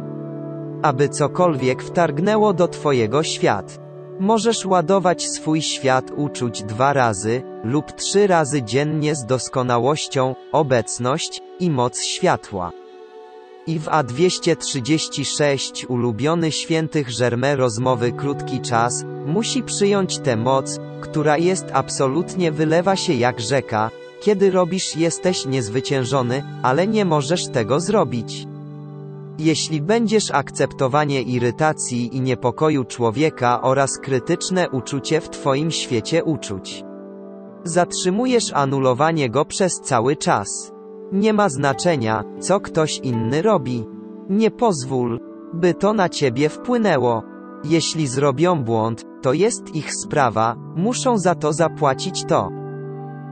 Aby cokolwiek wtargnęło do twojego świat. Możesz ładować swój świat uczuć dwa razy, lub trzy razy dziennie z doskonałością, obecność i moc światła. I w A236 ulubiony świętych Żerme rozmowy krótki czas, musi przyjąć tę moc, która jest absolutnie wylewa się jak rzeka, kiedy robisz jesteś niezwyciężony, ale nie możesz tego zrobić. Jeśli będziesz akceptowanie irytacji i niepokoju człowieka oraz krytyczne uczucie w Twoim świecie uczuć. Zatrzymujesz anulowanie go przez cały czas. Nie ma znaczenia, co ktoś inny robi. Nie pozwól, by to na ciebie wpłynęło. Jeśli zrobią błąd, to jest ich sprawa, muszą za to zapłacić to.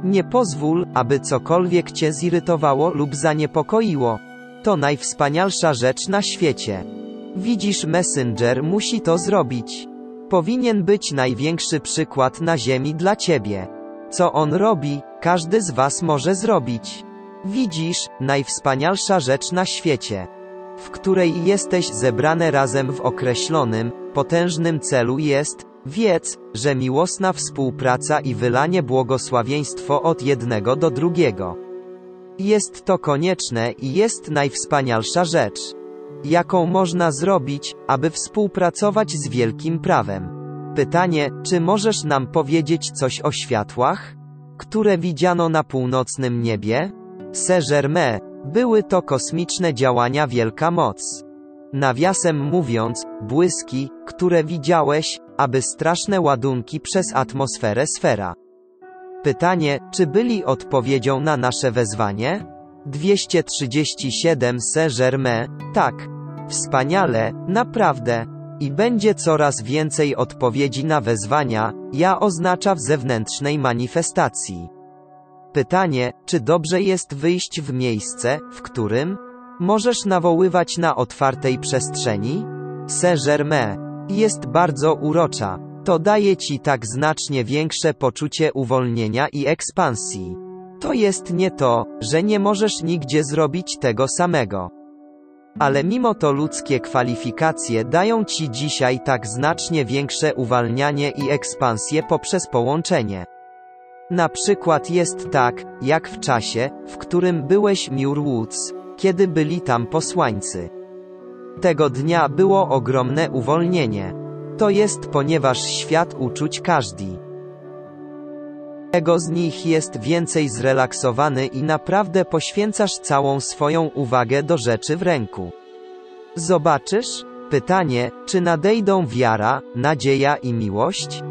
Nie pozwól, aby cokolwiek cię zirytowało lub zaniepokoiło. To najwspanialsza rzecz na świecie. Widzisz, Messenger musi to zrobić. Powinien być największy przykład na ziemi dla ciebie. Co on robi, każdy z was może zrobić. Widzisz, najwspanialsza rzecz na świecie, w której jesteś zebrane razem w określonym, potężnym celu jest, wiedz, że miłosna współpraca i wylanie błogosławieństwo od jednego do drugiego. Jest to konieczne i jest najwspanialsza rzecz, jaką można zrobić, aby współpracować z wielkim prawem. Pytanie, czy możesz nam powiedzieć coś o światłach, które widziano na północnym niebie? Saint-Germain, były to kosmiczne działania wielka moc. Nawiasem mówiąc, błyski, które widziałeś, aby straszne ładunki przez atmosferę sfera. Pytanie, czy byli odpowiedzią na nasze wezwanie? 237 Saint-Germain, tak. Wspaniale, naprawdę. I będzie coraz więcej odpowiedzi na wezwania, ja oznacza w zewnętrznej manifestacji. Pytanie, czy dobrze jest wyjść w miejsce, w którym możesz nawoływać na otwartej przestrzeni? Saint-Germain jest bardzo urocza. To daje ci tak znacznie większe poczucie uwolnienia i ekspansji. To jest nie to, że nie możesz nigdzie zrobić tego samego. Ale mimo to ludzkie kwalifikacje dają ci dzisiaj tak znacznie większe uwalnianie i ekspansję poprzez połączenie. Na przykład jest tak, jak w czasie, w którym byłeś Muir Woods, kiedy byli tam posłańcy. Tego dnia było ogromne uwolnienie. To jest ponieważ świat uczuć każdy. Ego z nich jest więcej zrelaksowany i naprawdę poświęcasz całą swoją uwagę do rzeczy w ręku. Zobaczysz? Pytanie, czy nadejdą wiara, nadzieja i miłość?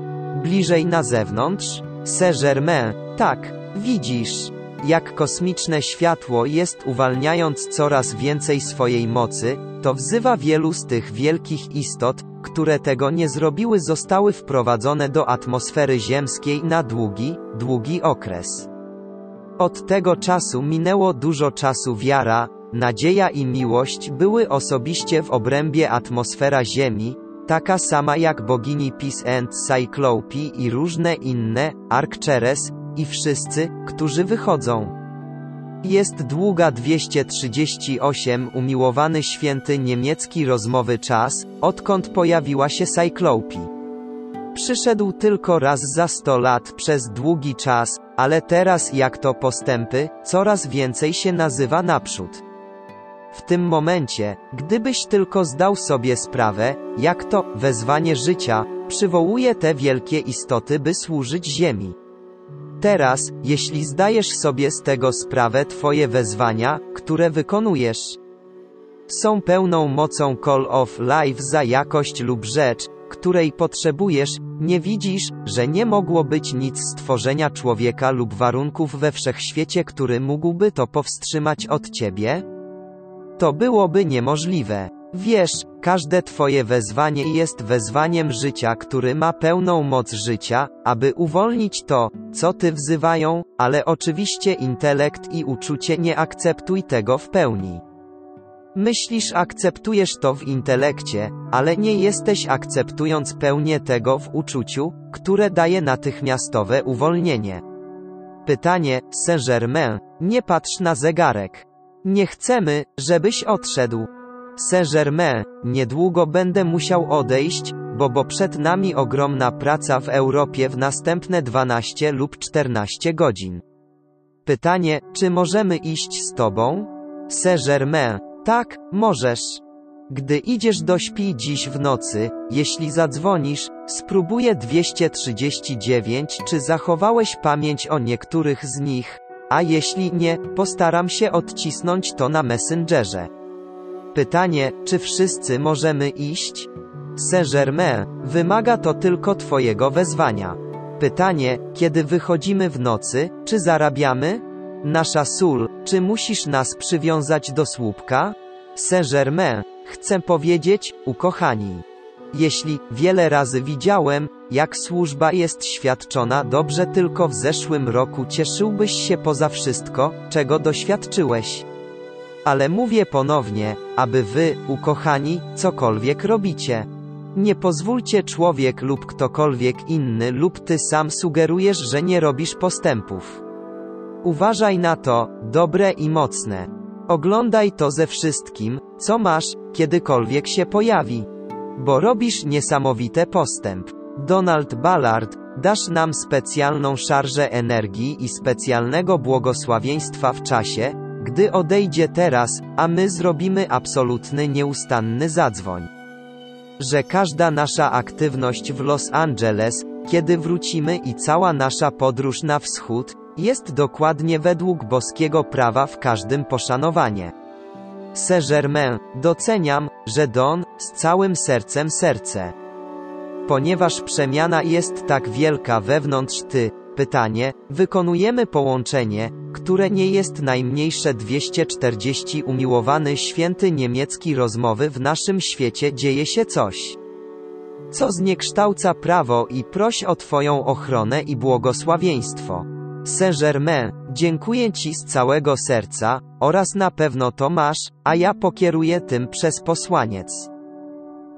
Bliżej na zewnątrz? Saint-Germain, tak, widzisz, jak kosmiczne światło jest uwalniając coraz więcej swojej mocy, to wzywa wielu z tych wielkich istot, które tego nie zrobiły zostały wprowadzone do atmosfery ziemskiej na długi, długi okres. Od tego czasu minęło dużo czasu wiara, nadzieja i miłość były osobiście w obrębie atmosfera Ziemi, taka sama jak bogini Peace and Cyclope i różne inne, Arcturus, i wszyscy, którzy wychodzą. Jest długa 238 umiłowany święty niemiecki rozmowy czas, odkąd pojawiła się Cyclope. Przyszedł tylko raz za 100 lat przez długi czas, ale teraz jak to postępy, coraz więcej się nazywa naprzód. W tym momencie, gdybyś tylko zdał sobie sprawę, jak to wezwanie życia przywołuje te wielkie istoty, by służyć Ziemi. Teraz, jeśli zdajesz sobie z tego sprawę, Twoje wezwania, które wykonujesz, są pełną mocą call of life za jakość lub rzecz, której potrzebujesz, nie widzisz, że nie mogło być nic stworzenia człowieka lub warunków we wszechświecie, który mógłby to powstrzymać od ciebie? To byłoby niemożliwe. Wiesz, każde Twoje wezwanie jest wezwaniem życia, który ma pełną moc życia, aby uwolnić to, co Ty wzywają, ale oczywiście intelekt i uczucie nie akceptuj tego w pełni. Myślisz akceptujesz to w intelekcie, ale nie jesteś akceptując pełnię tego w uczuciu, które daje natychmiastowe uwolnienie. Pytanie, Saint-Germain, nie patrz na zegarek. Nie chcemy, żebyś odszedł. Saint-Germain, niedługo będę musiał odejść, bo bo przed nami ogromna praca w Europie w następne 12 lub 14 godzin. Pytanie, czy możemy iść z tobą? Saint-Germain, tak, możesz. Gdy idziesz do śpi dziś w nocy, jeśli zadzwonisz, spróbuję 239 czy zachowałeś pamięć o niektórych z nich, a jeśli nie, postaram się odcisnąć to na Messengerze. Pytanie, czy wszyscy możemy iść? Saint-Germain, wymaga to tylko Twojego wezwania. Pytanie, kiedy wychodzimy w nocy, czy zarabiamy? Nasza sól, czy musisz nas przywiązać do słupka? Saint-Germain, chcę powiedzieć, ukochani. Jeśli wiele razy widziałem, jak służba jest świadczona dobrze tylko w zeszłym roku cieszyłbyś się poza wszystko, czego doświadczyłeś. Ale mówię ponownie, aby wy, ukochani, cokolwiek robicie. Nie pozwólcie człowiek lub ktokolwiek inny lub ty sam sugerujesz, że nie robisz postępów. Uważaj na to, dobre i mocne. Oglądaj to ze wszystkim, co masz, kiedykolwiek się pojawi. Bo robisz niesamowity postęp. Donald Ballard, dasz nam specjalną szarżę energii i specjalnego błogosławieństwa w czasie, gdy odejdzie teraz, a my zrobimy absolutny nieustanny zadzwoń. Że każda nasza aktywność w Los Angeles, kiedy wrócimy i cała nasza podróż na wschód, jest dokładnie według boskiego prawa w każdym poszanowanie. Saint-Germain, doceniam, że Don, z całym sercem serce. Ponieważ przemiana jest tak wielka wewnątrz ty, pytanie, wykonujemy połączenie, które nie jest najmniejsze 240 umiłowany święty niemiecki rozmowy w naszym świecie dzieje się coś. Co zniekształca prawo i proś o Twoją ochronę i błogosławieństwo. Saint-Germain, dziękuję Ci z całego serca, oraz na pewno to masz, a ja pokieruję tym przez posłaniec.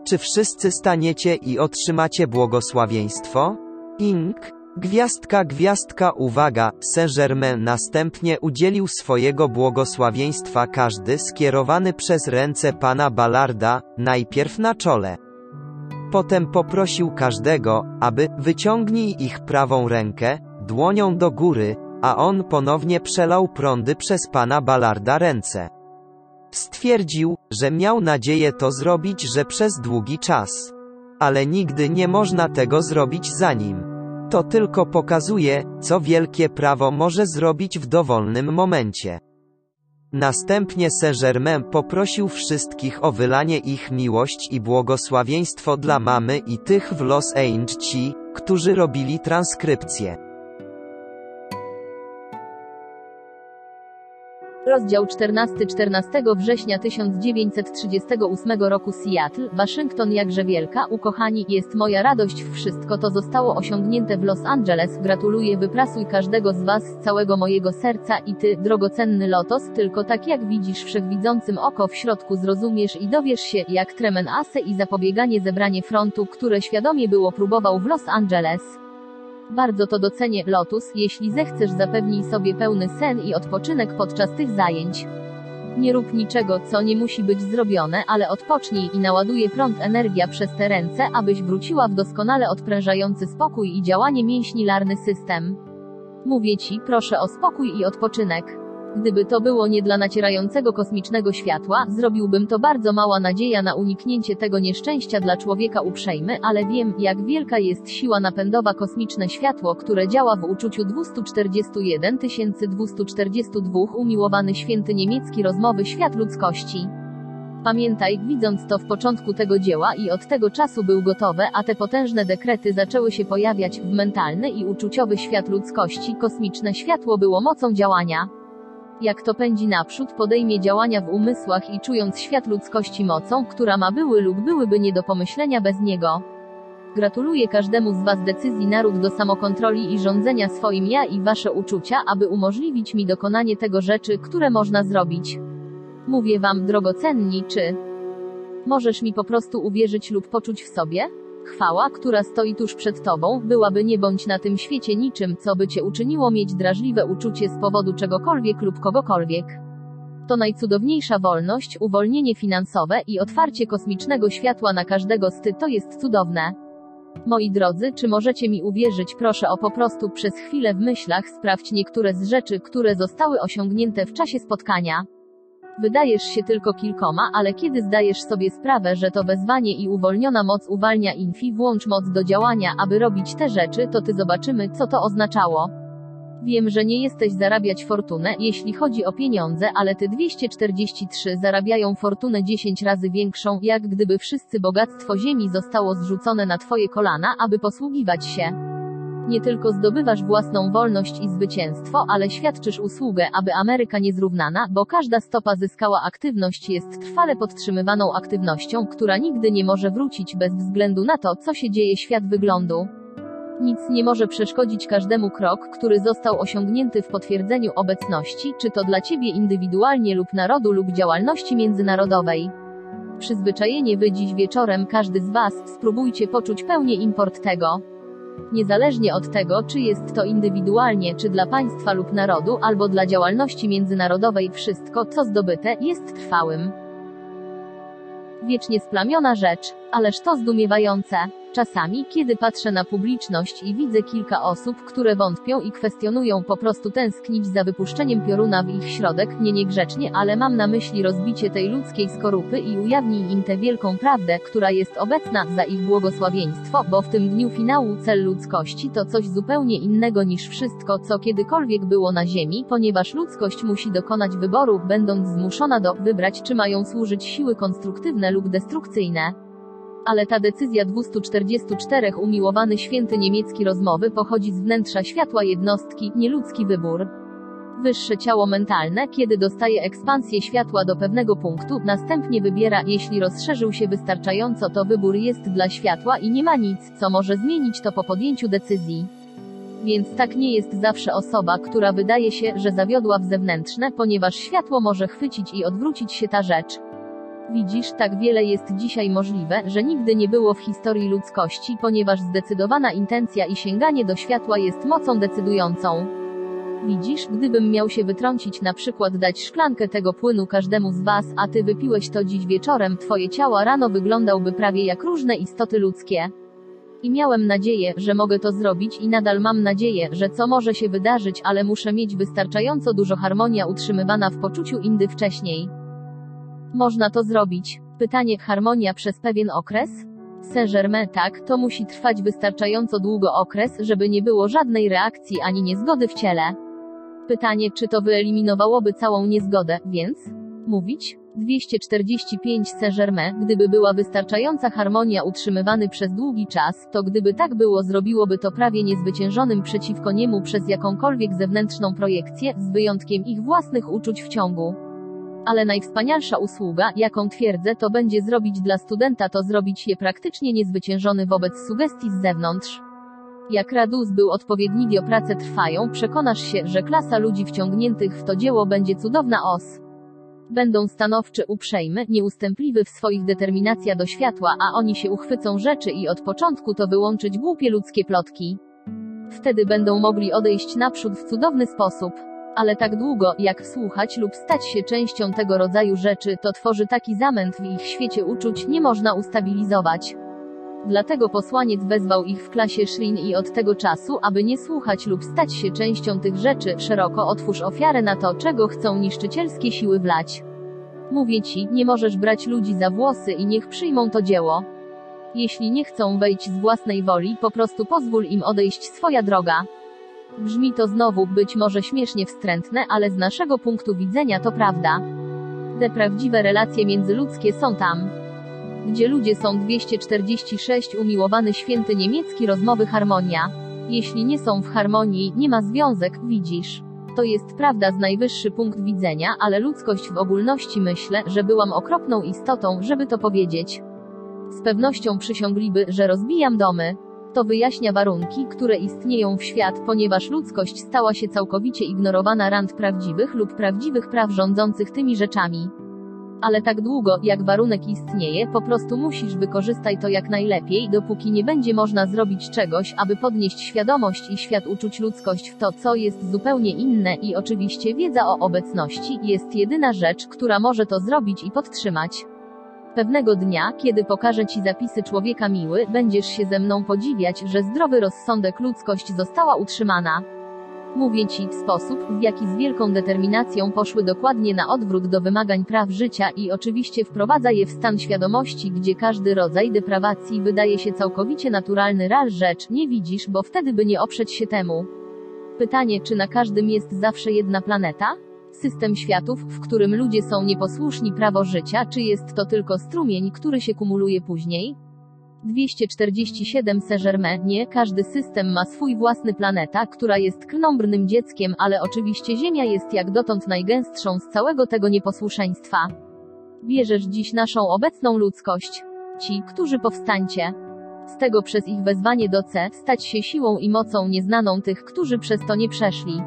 Czy wszyscy staniecie i otrzymacie błogosławieństwo? Ink. Gwiazdka, gwiazdka, uwaga, Saint-Germain następnie udzielił swojego błogosławieństwa każdy skierowany przez ręce pana Ballarda, najpierw na czole. Potem poprosił każdego, aby wyciągnij ich prawą rękę, dłonią do góry, a on ponownie przelał prądy przez pana Ballarda ręce. Stwierdził, że miał nadzieję to zrobić, że przez długi czas. Ale nigdy nie można tego zrobić za nim. To tylko pokazuje, co wielkie prawo może zrobić w dowolnym momencie. Następnie Saint-Germain poprosił wszystkich o wylanie ich miłość i błogosławieństwo dla mamy i tych w Los Angeles którzy robili transkrypcję. Rozdział 14 14 września 1938 roku. Seattle, Waszyngton jakże wielka, ukochani, jest moja radość. Wszystko to zostało osiągnięte w Los Angeles, gratuluję wyprasuj każdego z Was z całego mojego serca i Ty, drogocenny Lotos, tylko tak jak widzisz wszechwidzącym oko w środku zrozumiesz i dowiesz się, jak Tremen Ase i zapobieganie zebranie frontu, które świadomie było próbował w Los Angeles. Bardzo to docenię, Lotus, jeśli zechcesz zapewnij sobie pełny sen i odpoczynek podczas tych zajęć. Nie rób niczego, co nie musi być zrobione, ale odpocznij i naładuje prąd energia przez te ręce, abyś wróciła w doskonale odprężający spokój i działanie mięśni larny system. Mówię ci, proszę o spokój i odpoczynek. Gdyby to było nie dla nacierającego kosmicznego światła, zrobiłbym to bardzo mała nadzieja na uniknięcie tego nieszczęścia dla człowieka uprzejmy, ale wiem, jak wielka jest siła napędowa kosmiczne światło, które działa w uczuciu 241 242 umiłowany święty niemiecki rozmowy świat ludzkości. Pamiętaj, widząc to w początku tego dzieła i od tego czasu był gotowe, a te potężne dekrety zaczęły się pojawiać w mentalny i uczuciowy świat ludzkości, kosmiczne światło było mocą działania. Jak to pędzi naprzód, podejmie działania w umysłach i czując świat ludzkości mocą, która ma były lub byłyby nie do pomyślenia bez niego. Gratuluję każdemu z Was decyzji naród do samokontroli i rządzenia swoim ja i Wasze uczucia, aby umożliwić mi dokonanie tego rzeczy, które można zrobić. Mówię Wam, drogocenni, czy możesz mi po prostu uwierzyć lub poczuć w sobie? Chwała, która stoi tuż przed Tobą, byłaby nie bądź na tym świecie niczym, co by Cię uczyniło mieć drażliwe uczucie z powodu czegokolwiek lub kogokolwiek. To najcudowniejsza wolność, uwolnienie finansowe i otwarcie kosmicznego światła na każdego z ty to jest cudowne. Moi drodzy, czy możecie mi uwierzyć, proszę o po prostu przez chwilę w myślach sprawdź niektóre z rzeczy, które zostały osiągnięte w czasie spotkania. Wydajesz się tylko kilkoma, ale kiedy zdajesz sobie sprawę, że to wezwanie i uwolniona moc uwalnia infi, włącz moc do działania, aby robić te rzeczy, to ty zobaczymy, co to oznaczało. Wiem, że nie jesteś zarabiać fortunę, jeśli chodzi o pieniądze, ale ty 243 zarabiają fortunę 10 razy większą, jak gdyby wszyscy bogactwo ziemi zostało zrzucone na twoje kolana, aby posługiwać się. Nie tylko zdobywasz własną wolność i zwycięstwo, ale świadczysz usługę, aby Ameryka niezrównana, bo każda stopa zyskała aktywność jest trwale podtrzymywaną aktywnością, która nigdy nie może wrócić bez względu na to, co się dzieje świat wyglądu. Nic nie może przeszkodzić każdemu krok, który został osiągnięty w potwierdzeniu obecności, czy to dla ciebie indywidualnie lub narodu lub działalności międzynarodowej. Przyzwyczajenie wy dziś wieczorem każdy z was, spróbujcie poczuć pełnię import tego. Niezależnie od tego, czy jest to indywidualnie, czy dla państwa lub narodu, albo dla działalności międzynarodowej, wszystko, co zdobyte, jest trwałym. Wiecznie splamiona rzecz, ależ to zdumiewające. Czasami, kiedy patrzę na publiczność i widzę kilka osób, które wątpią i kwestionują po prostu tęsknić za wypuszczeniem pioruna w ich środek, nie niegrzecznie, ale mam na myśli rozbicie tej ludzkiej skorupy i ujawnij im tę wielką prawdę, która jest obecna za ich błogosławieństwo, bo w tym dniu finału cel ludzkości to coś zupełnie innego niż wszystko, co kiedykolwiek było na Ziemi, ponieważ ludzkość musi dokonać wyboru, będąc zmuszona do wybrać, czy mają służyć siły konstruktywne lub destrukcyjne ale ta decyzja 244 umiłowany święty niemiecki rozmowy pochodzi z wnętrza światła jednostki, nieludzki wybór. Wyższe ciało mentalne, kiedy dostaje ekspansję światła do pewnego punktu, następnie wybiera, jeśli rozszerzył się wystarczająco, to wybór jest dla światła i nie ma nic, co może zmienić to po podjęciu decyzji. Więc tak nie jest zawsze osoba, która wydaje się, że zawiodła w zewnętrzne, ponieważ światło może chwycić i odwrócić się ta rzecz. Widzisz, tak wiele jest dzisiaj możliwe, że nigdy nie było w historii ludzkości, ponieważ zdecydowana intencja i sięganie do światła jest mocą decydującą. Widzisz, gdybym miał się wytrącić na przykład dać szklankę tego płynu każdemu z was, a ty wypiłeś to dziś wieczorem, twoje ciało rano wyglądałby prawie jak różne istoty ludzkie. I miałem nadzieję, że mogę to zrobić i nadal mam nadzieję, że co może się wydarzyć, ale muszę mieć wystarczająco dużo harmonia utrzymywana w poczuciu indy wcześniej. Można to zrobić. Pytanie, harmonia przez pewien okres? Saint-Germain tak, to musi trwać wystarczająco długo okres, żeby nie było żadnej reakcji ani niezgody w ciele. Pytanie, czy to wyeliminowałoby całą niezgodę, więc? Mówić? 245 Saint-Germain, gdyby była wystarczająca harmonia utrzymywany przez długi czas, to gdyby tak było zrobiłoby to prawie niezwyciężonym przeciwko niemu przez jakąkolwiek zewnętrzną projekcję, z wyjątkiem ich własnych uczuć w ciągu. Ale najwspanialsza usługa, jaką twierdzę, to będzie zrobić dla studenta to zrobić je praktycznie niezwyciężony wobec sugestii z zewnątrz. Jak Radus był odpowiednio prace trwają, przekonasz się, że klasa ludzi wciągniętych w to dzieło będzie cudowna os. Będą stanowczy, uprzejmy, nieustępliwy w swoich determinacja do światła, a oni się uchwycą rzeczy i od początku to wyłączyć głupie ludzkie plotki. Wtedy będą mogli odejść naprzód w cudowny sposób. Ale tak długo, jak słuchać lub stać się częścią tego rodzaju rzeczy, to tworzy taki zamęt w ich świecie uczuć, nie można ustabilizować. Dlatego posłaniec wezwał ich w klasie Szrin i od tego czasu, aby nie słuchać lub stać się częścią tych rzeczy, szeroko otwórz ofiarę na to, czego chcą niszczycielskie siły wlać. Mówię ci, nie możesz brać ludzi za włosy i niech przyjmą to dzieło. Jeśli nie chcą wejść z własnej woli, po prostu pozwól im odejść swoja droga. Brzmi to znowu być może śmiesznie wstrętne, ale z naszego punktu widzenia to prawda. Te prawdziwe relacje międzyludzkie są tam gdzie ludzie są 246 umiłowany święty niemiecki rozmowy harmonia. Jeśli nie są w harmonii, nie ma związek, widzisz. To jest prawda z najwyższy punkt widzenia, ale ludzkość w ogólności myślę, że byłam okropną istotą, żeby to powiedzieć. Z pewnością przysiągliby, że rozbijam domy. To wyjaśnia warunki, które istnieją w świat, ponieważ ludzkość stała się całkowicie ignorowana rand prawdziwych lub prawdziwych praw rządzących tymi rzeczami. Ale tak długo, jak warunek istnieje, po prostu musisz wykorzystać to jak najlepiej, dopóki nie będzie można zrobić czegoś, aby podnieść świadomość i świat uczuć ludzkość w to, co jest zupełnie inne i oczywiście wiedza o obecności jest jedyna rzecz, która może to zrobić i podtrzymać. Pewnego dnia, kiedy pokażę Ci zapisy człowieka miły, będziesz się ze mną podziwiać, że zdrowy rozsądek ludzkość została utrzymana. Mówię ci w sposób, w jaki z wielką determinacją poszły dokładnie na odwrót do wymagań praw życia i oczywiście wprowadza je w stan świadomości, gdzie każdy rodzaj deprawacji wydaje się całkowicie naturalny ral rzecz, nie widzisz, bo wtedy by nie oprzeć się temu. Pytanie, czy na każdym jest zawsze jedna planeta? System światów, w którym ludzie są nieposłuszni prawo życia, czy jest to tylko strumień, który się kumuluje później? 247 Saint-Germain. Nie, każdy system ma swój własny planeta, która jest krnąbrnym dzieckiem, ale oczywiście Ziemia jest jak dotąd najgęstszą z całego tego nieposłuszeństwa. Bierzesz dziś naszą obecną ludzkość. Ci, którzy powstańcie. Z tego przez ich wezwanie do C, stać się siłą i mocą nieznaną tych, którzy przez to nie przeszli.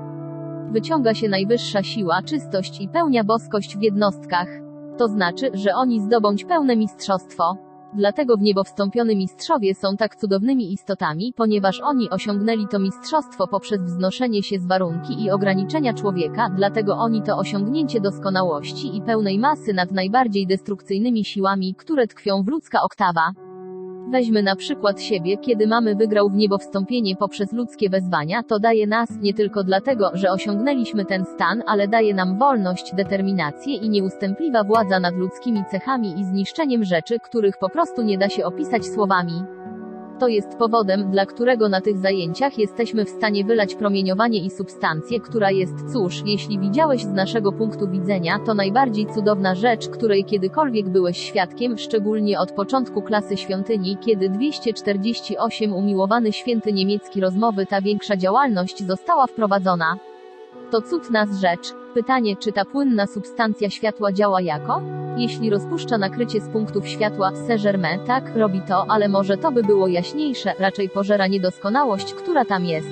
Wyciąga się najwyższa siła, czystość i pełnia boskość w jednostkach. To znaczy, że oni zdobądź pełne mistrzostwo. Dlatego w niebo wstąpione mistrzowie są tak cudownymi istotami, ponieważ oni osiągnęli to mistrzostwo poprzez wznoszenie się z warunki i ograniczenia człowieka, dlatego oni to osiągnięcie doskonałości i pełnej masy nad najbardziej destrukcyjnymi siłami, które tkwią w ludzka oktawa. Weźmy na przykład siebie, kiedy mamy wygrał w niebo wstąpienie poprzez ludzkie wezwania, to daje nas nie tylko dlatego, że osiągnęliśmy ten stan, ale daje nam wolność, determinację i nieustępliwa władza nad ludzkimi cechami i zniszczeniem rzeczy, których po prostu nie da się opisać słowami. To jest powodem, dla którego na tych zajęciach jesteśmy w stanie wylać promieniowanie i substancję, która jest, cóż, jeśli widziałeś z naszego punktu widzenia, to najbardziej cudowna rzecz, której kiedykolwiek byłeś świadkiem, szczególnie od początku klasy świątyni, kiedy 248 umiłowany święty niemiecki rozmowy ta większa działalność została wprowadzona. To cudna rzecz. Pytanie, czy ta płynna substancja światła działa jako? Jeśli rozpuszcza nakrycie z punktów światła Saint-Germain, tak, robi to, ale może to by było jaśniejsze, raczej pożera niedoskonałość, która tam jest.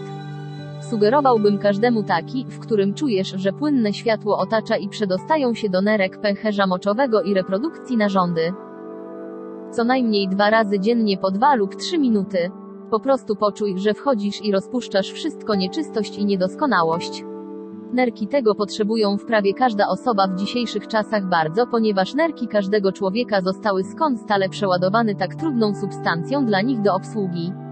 Sugerowałbym każdemu taki, w którym czujesz, że płynne światło otacza i przedostają się do nerek pęcherza moczowego i reprodukcji narządy. Co najmniej dwa razy dziennie po dwa lub trzy minuty. Po prostu poczuj, że wchodzisz i rozpuszczasz wszystko nieczystość i niedoskonałość. Nerki tego potrzebują w prawie każda osoba w dzisiejszych czasach bardzo, ponieważ nerki każdego człowieka zostały skąd stale przeładowane tak trudną substancją dla nich do obsługi.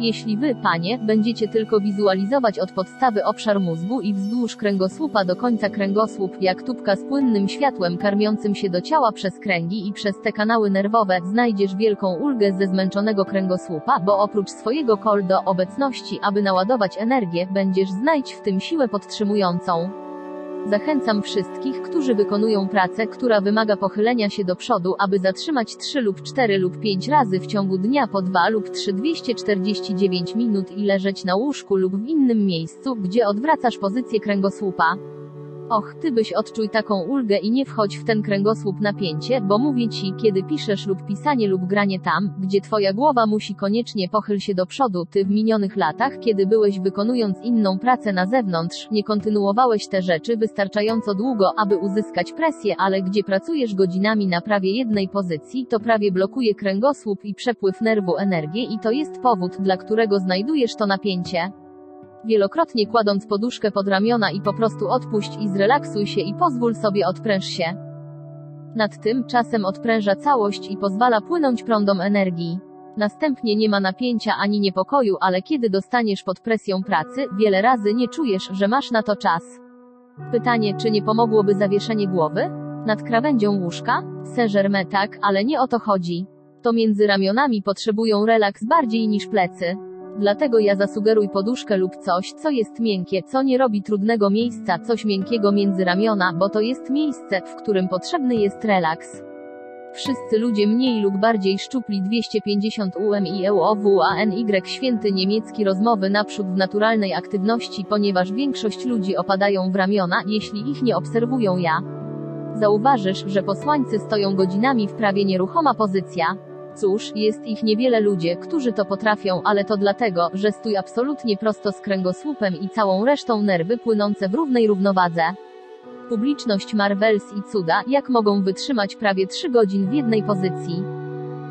Jeśli wy, panie, będziecie tylko wizualizować od podstawy obszar mózgu i wzdłuż kręgosłupa do końca kręgosłup, jak tubka z płynnym światłem karmiącym się do ciała przez kręgi i przez te kanały nerwowe, znajdziesz wielką ulgę ze zmęczonego kręgosłupa, bo oprócz swojego kol do obecności, aby naładować energię, będziesz znajdź w tym siłę podtrzymującą. Zachęcam wszystkich, którzy wykonują pracę, która wymaga pochylenia się do przodu, aby zatrzymać 3 lub 4 lub 5 razy w ciągu dnia po 2 lub 3 249 minut i leżeć na łóżku lub w innym miejscu, gdzie odwracasz pozycję kręgosłupa. Och, ty byś odczuj taką ulgę i nie wchodź w ten kręgosłup napięcie, bo mówię ci, kiedy piszesz lub pisanie lub granie tam, gdzie twoja głowa musi koniecznie pochyl się do przodu, ty w minionych latach, kiedy byłeś wykonując inną pracę na zewnątrz, nie kontynuowałeś te rzeczy wystarczająco długo, aby uzyskać presję, ale gdzie pracujesz godzinami na prawie jednej pozycji, to prawie blokuje kręgosłup i przepływ nerwu energię i to jest powód, dla którego znajdujesz to napięcie. Wielokrotnie kładąc poduszkę pod ramiona i po prostu odpuść i zrelaksuj się i pozwól sobie odpręż się. Nad tym czasem odpręża całość i pozwala płynąć prądom energii. Następnie nie ma napięcia ani niepokoju, ale kiedy dostaniesz pod presją pracy, wiele razy nie czujesz, że masz na to czas. Pytanie, czy nie pomogłoby zawieszenie głowy? Nad krawędzią łóżka? Saint-Germain tak, ale nie o to chodzi. To między ramionami potrzebują relaks bardziej niż plecy. Dlatego ja zasugeruj poduszkę lub coś, co jest miękkie, co nie robi trudnego miejsca, coś miękkiego między ramiona, bo to jest miejsce, w którym potrzebny jest relaks. Wszyscy ludzie mniej lub bardziej szczupli 250 UM i EUOWANY święty niemiecki rozmowy naprzód w naturalnej aktywności, ponieważ większość ludzi opadają w ramiona, jeśli ich nie obserwują ja. Zauważysz, że posłańcy stoją godzinami w prawie nieruchoma pozycja. Cóż, jest ich niewiele ludzie, którzy to potrafią, ale to dlatego, że stój absolutnie prosto z kręgosłupem i całą resztą nerwy płynące w równej równowadze. Publiczność Marvels i cuda, jak mogą wytrzymać prawie 3 godzin w jednej pozycji.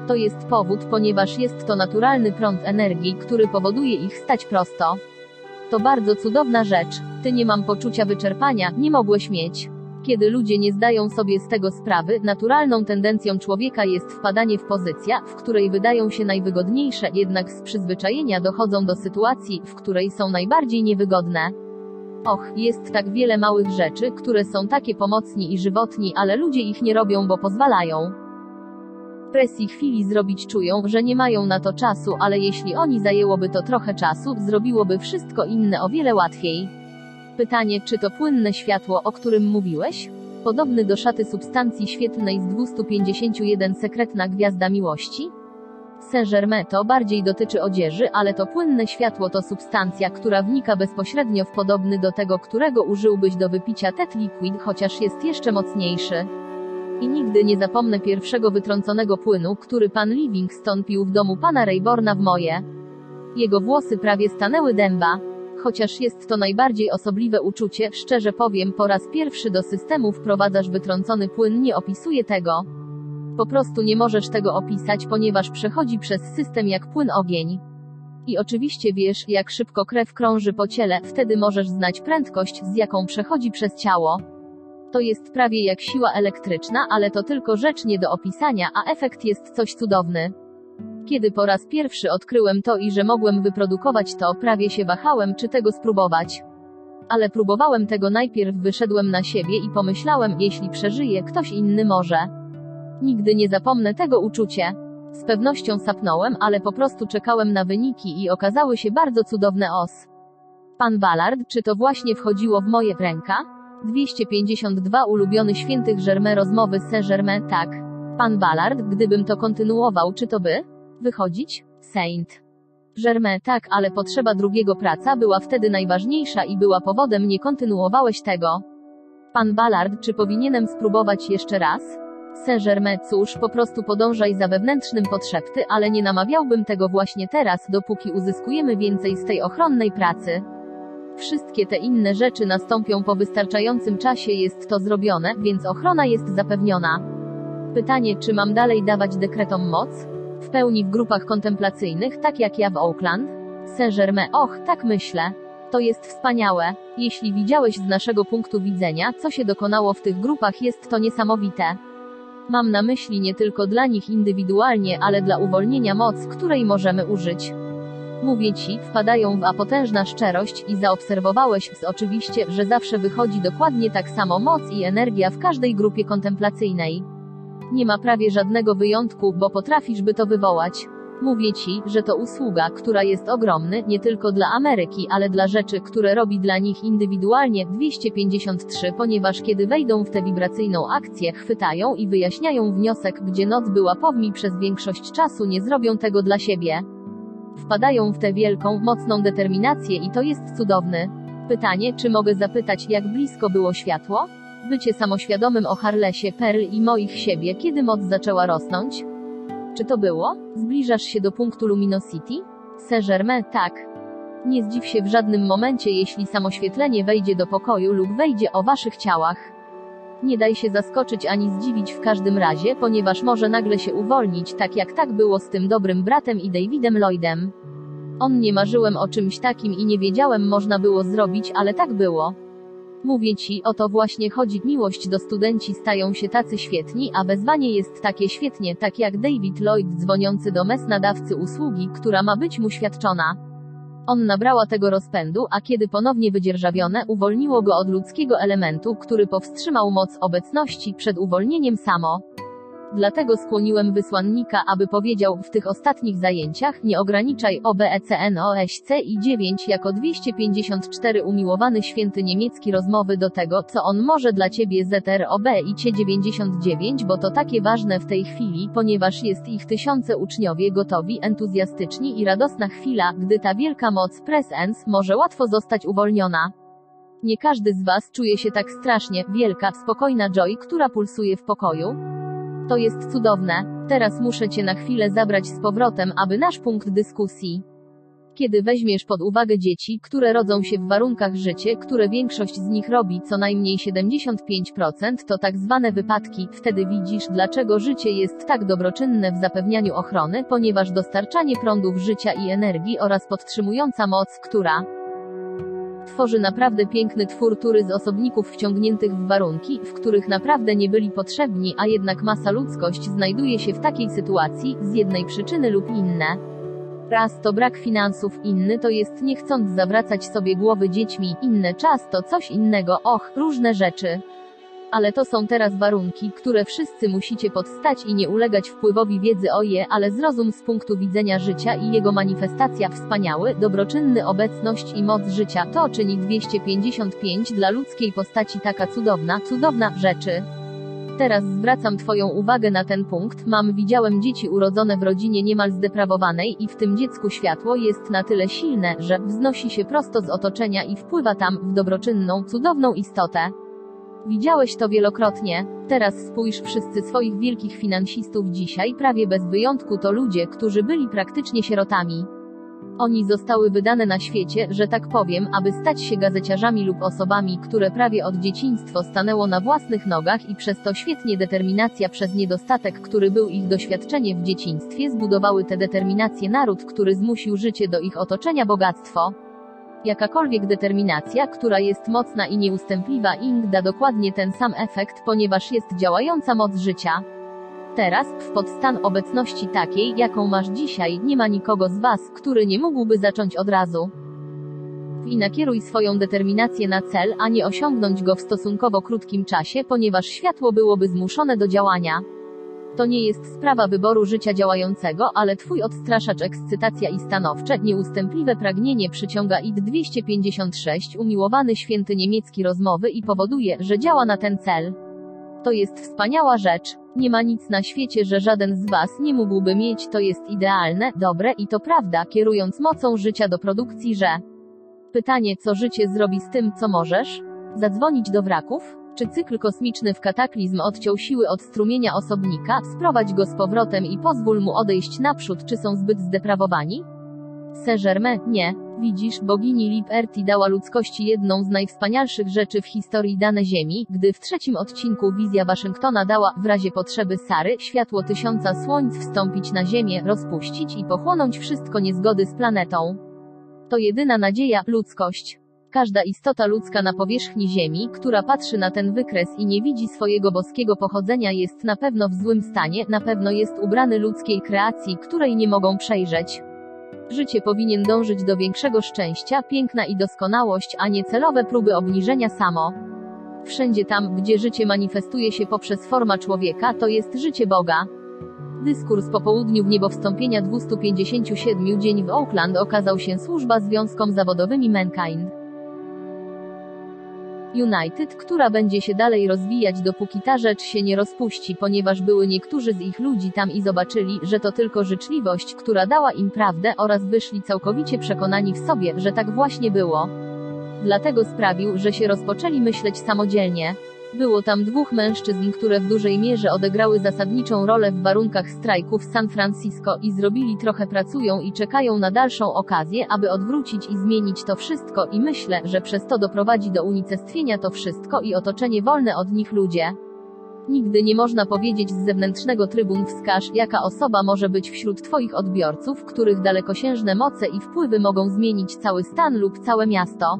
To jest powód, ponieważ jest to naturalny prąd energii, który powoduje ich stać prosto. To bardzo cudowna rzecz. Ty nie mam poczucia wyczerpania, nie mogłeś mieć. Kiedy ludzie nie zdają sobie z tego sprawy, naturalną tendencją człowieka jest wpadanie w pozycja, w której wydają się najwygodniejsze, jednak z przyzwyczajenia dochodzą do sytuacji, w której są najbardziej niewygodne. Och, jest tak wiele małych rzeczy, które są takie pomocni i żywotni, ale ludzie ich nie robią, bo pozwalają. Presji chwili zrobić czują, że nie mają na to czasu, ale jeśli oni zajęłoby to trochę czasu, zrobiłoby wszystko inne o wiele łatwiej. Pytanie, czy to płynne światło, o którym mówiłeś? Podobny do szaty substancji świetlnej z 251 sekretna gwiazda miłości? Saint-Germain to bardziej dotyczy odzieży, ale to płynne światło to substancja, która wnika bezpośrednio w podobny do tego, którego użyłbyś do wypicia Tet Liquid, chociaż jest jeszcze mocniejszy. I nigdy nie zapomnę pierwszego wytrąconego płynu, który pan Livingstone pił w domu pana Rayborna w moje. Jego włosy prawie stanęły dęba. Chociaż jest to najbardziej osobliwe uczucie, szczerze powiem, po raz pierwszy do systemu wprowadzasz wytrącony płyn, nie opisuje tego. Po prostu nie możesz tego opisać, ponieważ przechodzi przez system jak płyn ogień. I oczywiście wiesz, jak szybko krew krąży po ciele, wtedy możesz znać prędkość, z jaką przechodzi przez ciało. To jest prawie jak siła elektryczna, ale to tylko rzecz nie do opisania, a efekt jest coś cudowny. Kiedy po raz pierwszy odkryłem to i że mogłem wyprodukować to, prawie się wahałem, czy tego spróbować. Ale próbowałem tego najpierw, wyszedłem na siebie i pomyślałem, jeśli przeżyję, ktoś inny może. Nigdy nie zapomnę tego uczucie. Z pewnością sapnąłem, ale po prostu czekałem na wyniki i okazały się bardzo cudowne os. Pan Ballard, czy to właśnie wchodziło w moje ręka? 252 ulubiony świętych Germain rozmowy Saint-Germain, tak. Pan Ballard, gdybym to kontynuował, czy to by? Wychodzić? Saint. Germain, tak, ale potrzeba drugiego praca była wtedy najważniejsza i była powodem nie kontynuowałeś tego. Pan Ballard, czy powinienem spróbować jeszcze raz? Saint-Germain, cóż, po prostu podążaj za wewnętrznym potrzepty, ale nie namawiałbym tego właśnie teraz, dopóki uzyskujemy więcej z tej ochronnej pracy. Wszystkie te inne rzeczy nastąpią po wystarczającym czasie, jest to zrobione, więc ochrona jest zapewniona. Pytanie, czy mam dalej dawać dekretom moc? W pełni w grupach kontemplacyjnych, tak jak ja w Oakland? Saint-Germain, och, tak myślę. To jest wspaniałe. Jeśli widziałeś z naszego punktu widzenia, co się dokonało w tych grupach, jest to niesamowite. Mam na myśli nie tylko dla nich indywidualnie, ale dla uwolnienia moc, której możemy użyć. Mówię ci, wpadają w a potężna szczerość i zaobserwowałeś z oczywiście, że zawsze wychodzi dokładnie tak samo moc i energia w każdej grupie kontemplacyjnej. Nie ma prawie żadnego wyjątku, bo potrafisz by to wywołać. Mówię ci, że to usługa, która jest ogromny, nie tylko dla Ameryki, ale dla rzeczy, które robi dla nich indywidualnie 253, ponieważ kiedy wejdą w tę wibracyjną akcję, chwytają i wyjaśniają wniosek, gdzie noc była powmi przez większość czasu, nie zrobią tego dla siebie. Wpadają w tę wielką, mocną determinację i to jest cudowny. Pytanie, czy mogę zapytać, jak blisko było światło? Bycie samoświadomym o Harlesie, Pearl i moich siebie, kiedy moc zaczęła rosnąć? Czy to było? Zbliżasz się do punktu Luminosity? Saint-Germain, tak. Nie zdziw się w żadnym momencie, jeśli samoświetlenie wejdzie do pokoju lub wejdzie o waszych ciałach. Nie daj się zaskoczyć ani zdziwić w każdym razie, ponieważ może nagle się uwolnić, tak jak tak było z tym dobrym bratem i Davidem Lloydem. On nie marzyłem o czymś takim i nie wiedziałem można było zrobić, ale tak było. Mówię ci, o to właśnie chodzi. Miłość do studenci stają się tacy świetni, a wezwanie jest takie świetnie, tak jak David Lloyd dzwoniący do mes nadawcy usługi, która ma być mu świadczona. On nabrała tego rozpędu, a kiedy ponownie wydzierżawione, uwolniło go od ludzkiego elementu, który powstrzymał moc obecności przed uwolnieniem samo. Dlatego skłoniłem wysłannika, aby powiedział w tych ostatnich zajęciach, nie ograniczaj OBECNOSC i 9 jako 254 umiłowany święty niemiecki rozmowy do tego, co on może dla ciebie ZROB i cie 99, bo to takie ważne w tej chwili, ponieważ jest ich tysiące uczniowie gotowi, entuzjastyczni i radosna chwila, gdy ta wielka moc presence może łatwo zostać uwolniona. Nie każdy z was czuje się tak strasznie, wielka, spokojna joy, która pulsuje w pokoju. To jest cudowne. Teraz muszę cię na chwilę zabrać z powrotem, aby nasz punkt dyskusji. Kiedy weźmiesz pod uwagę dzieci, które rodzą się w warunkach życie, które większość z nich robi co najmniej 75%, to tak zwane wypadki, wtedy widzisz, dlaczego życie jest tak dobroczynne w zapewnianiu ochrony, ponieważ dostarczanie prądów życia i energii oraz podtrzymująca moc, która tworzy naprawdę piękny twór tury z osobników wciągniętych w warunki, w których naprawdę nie byli potrzebni, a jednak masa ludzkość znajduje się w takiej sytuacji, z jednej przyczyny lub inne. Raz to brak finansów, inny to jest nie chcąc zawracać sobie głowy dziećmi, inny czas to coś innego, och, różne rzeczy. Ale to są teraz warunki, które wszyscy musicie podstać i nie ulegać wpływowi wiedzy o je, ale zrozum z punktu widzenia życia i jego manifestacja wspaniały, dobroczynny obecność i moc życia, to czyni 255 dla ludzkiej postaci taka cudowna, cudowna rzeczy. Teraz zwracam Twoją uwagę na ten punkt. Mam widziałem dzieci urodzone w rodzinie niemal zdeprawowanej i w tym dziecku światło jest na tyle silne, że wznosi się prosto z otoczenia i wpływa tam w dobroczynną, cudowną istotę. Widziałeś to wielokrotnie. Teraz spójrz wszyscy swoich wielkich finansistów dzisiaj, prawie bez wyjątku to ludzie, którzy byli praktycznie sierotami. Oni zostały wydane na świecie, że tak powiem, aby stać się gazeciarzami lub osobami, które prawie od dzieciństwo stanęło na własnych nogach i przez to świetnie determinacja przez niedostatek, który był ich doświadczenie w dzieciństwie, zbudowały tę determinację naród, który zmusił życie do ich otoczenia bogactwo. Jakakolwiek determinacja, która jest mocna i nieustępliwa ing da dokładnie ten sam efekt, ponieważ jest działająca moc życia. Teraz, w podstan obecności takiej, jaką masz dzisiaj, nie ma nikogo z Was, który nie mógłby zacząć od razu. I nakieruj swoją determinację na cel, a nie osiągnąć go w stosunkowo krótkim czasie, ponieważ światło byłoby zmuszone do działania. To nie jest sprawa wyboru życia działającego, ale twój odstraszacz ekscytacja i stanowcze, nieustępliwe pragnienie przyciąga ID 256 umiłowany święty niemiecki rozmowy i powoduje, że działa na ten cel. To jest wspaniała rzecz. Nie ma nic na świecie, że żaden z was nie mógłby mieć, to jest idealne, dobre i to prawda, kierując mocą życia do produkcji, że Pytanie, co życie zrobi z tym, co możesz? Zadzwonić do wraków? Czy cykl kosmiczny w kataklizm odciął siły od strumienia osobnika, sprowadź go z powrotem i pozwól mu odejść naprzód, czy są zbyt zdeprawowani? Saint-Germain, nie. Widzisz, bogini Liberty dała ludzkości jedną z najwspanialszych rzeczy w historii dane Ziemi, gdy w trzecim odcinku wizja Waszyngtona dała, w razie potrzeby Sary, światło tysiąca słońc wstąpić na Ziemię, rozpuścić i pochłonąć wszystko niezgody z planetą. To jedyna nadzieja, ludzkość. Każda istota ludzka na powierzchni Ziemi, która patrzy na ten wykres i nie widzi swojego boskiego pochodzenia, jest na pewno w złym stanie, na pewno jest ubrany ludzkiej kreacji, której nie mogą przejrzeć. Życie powinien dążyć do większego szczęścia, piękna i doskonałość, a nie celowe próby obniżenia samo. Wszędzie tam, gdzie życie manifestuje się poprzez forma człowieka, to jest życie Boga. Dyskurs po południu w niebo wstąpienia 257 dzień w Oakland okazał się służba związkom zawodowymi Mankind. United, która będzie się dalej rozwijać dopóki ta rzecz się nie rozpuści, ponieważ były niektórzy z ich ludzi tam i zobaczyli, że to tylko życzliwość, która dała im prawdę oraz wyszli całkowicie przekonani w sobie, że tak właśnie było. Dlatego sprawił, że się rozpoczęli myśleć samodzielnie. Było tam dwóch mężczyzn, które w dużej mierze odegrały zasadniczą rolę w warunkach strajku w San Francisco i zrobili trochę pracują i czekają na dalszą okazję, aby odwrócić i zmienić to wszystko i myślę, że przez to doprowadzi do unicestwienia to wszystko i otoczenie wolne od nich ludzie. Nigdy nie można powiedzieć z zewnętrznego trybun wskaż, jaka osoba może być wśród Twoich odbiorców, których dalekosiężne moce i wpływy mogą zmienić cały stan lub całe miasto.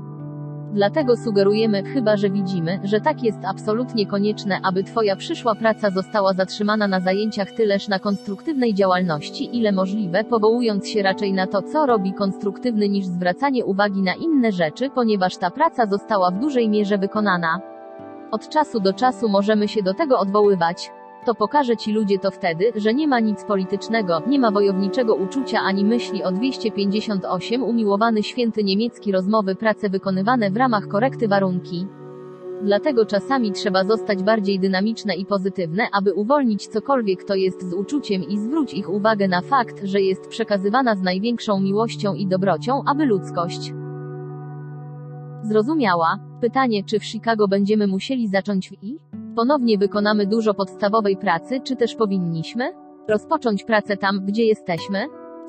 Dlatego sugerujemy, chyba że widzimy, że tak jest absolutnie konieczne, aby Twoja przyszła praca została zatrzymana na zajęciach tyleż na konstruktywnej działalności, ile możliwe, powołując się raczej na to, co robi konstruktywny niż zwracanie uwagi na inne rzeczy, ponieważ ta praca została w dużej mierze wykonana. Od czasu do czasu możemy się do tego odwoływać. To pokaże ci ludzie to wtedy, że nie ma nic politycznego, nie ma wojowniczego uczucia ani myśli o 258 umiłowany święty niemiecki rozmowy prace wykonywane w ramach korekty warunki. Dlatego czasami trzeba zostać bardziej dynamiczne i pozytywne, aby uwolnić cokolwiek to jest z uczuciem i zwróć ich uwagę na fakt, że jest przekazywana z największą miłością i dobrocią, aby ludzkość zrozumiała. Pytanie, czy w Chicago będziemy musieli zacząć w I? Ponownie wykonamy dużo podstawowej pracy, czy też powinniśmy rozpocząć pracę tam, gdzie jesteśmy?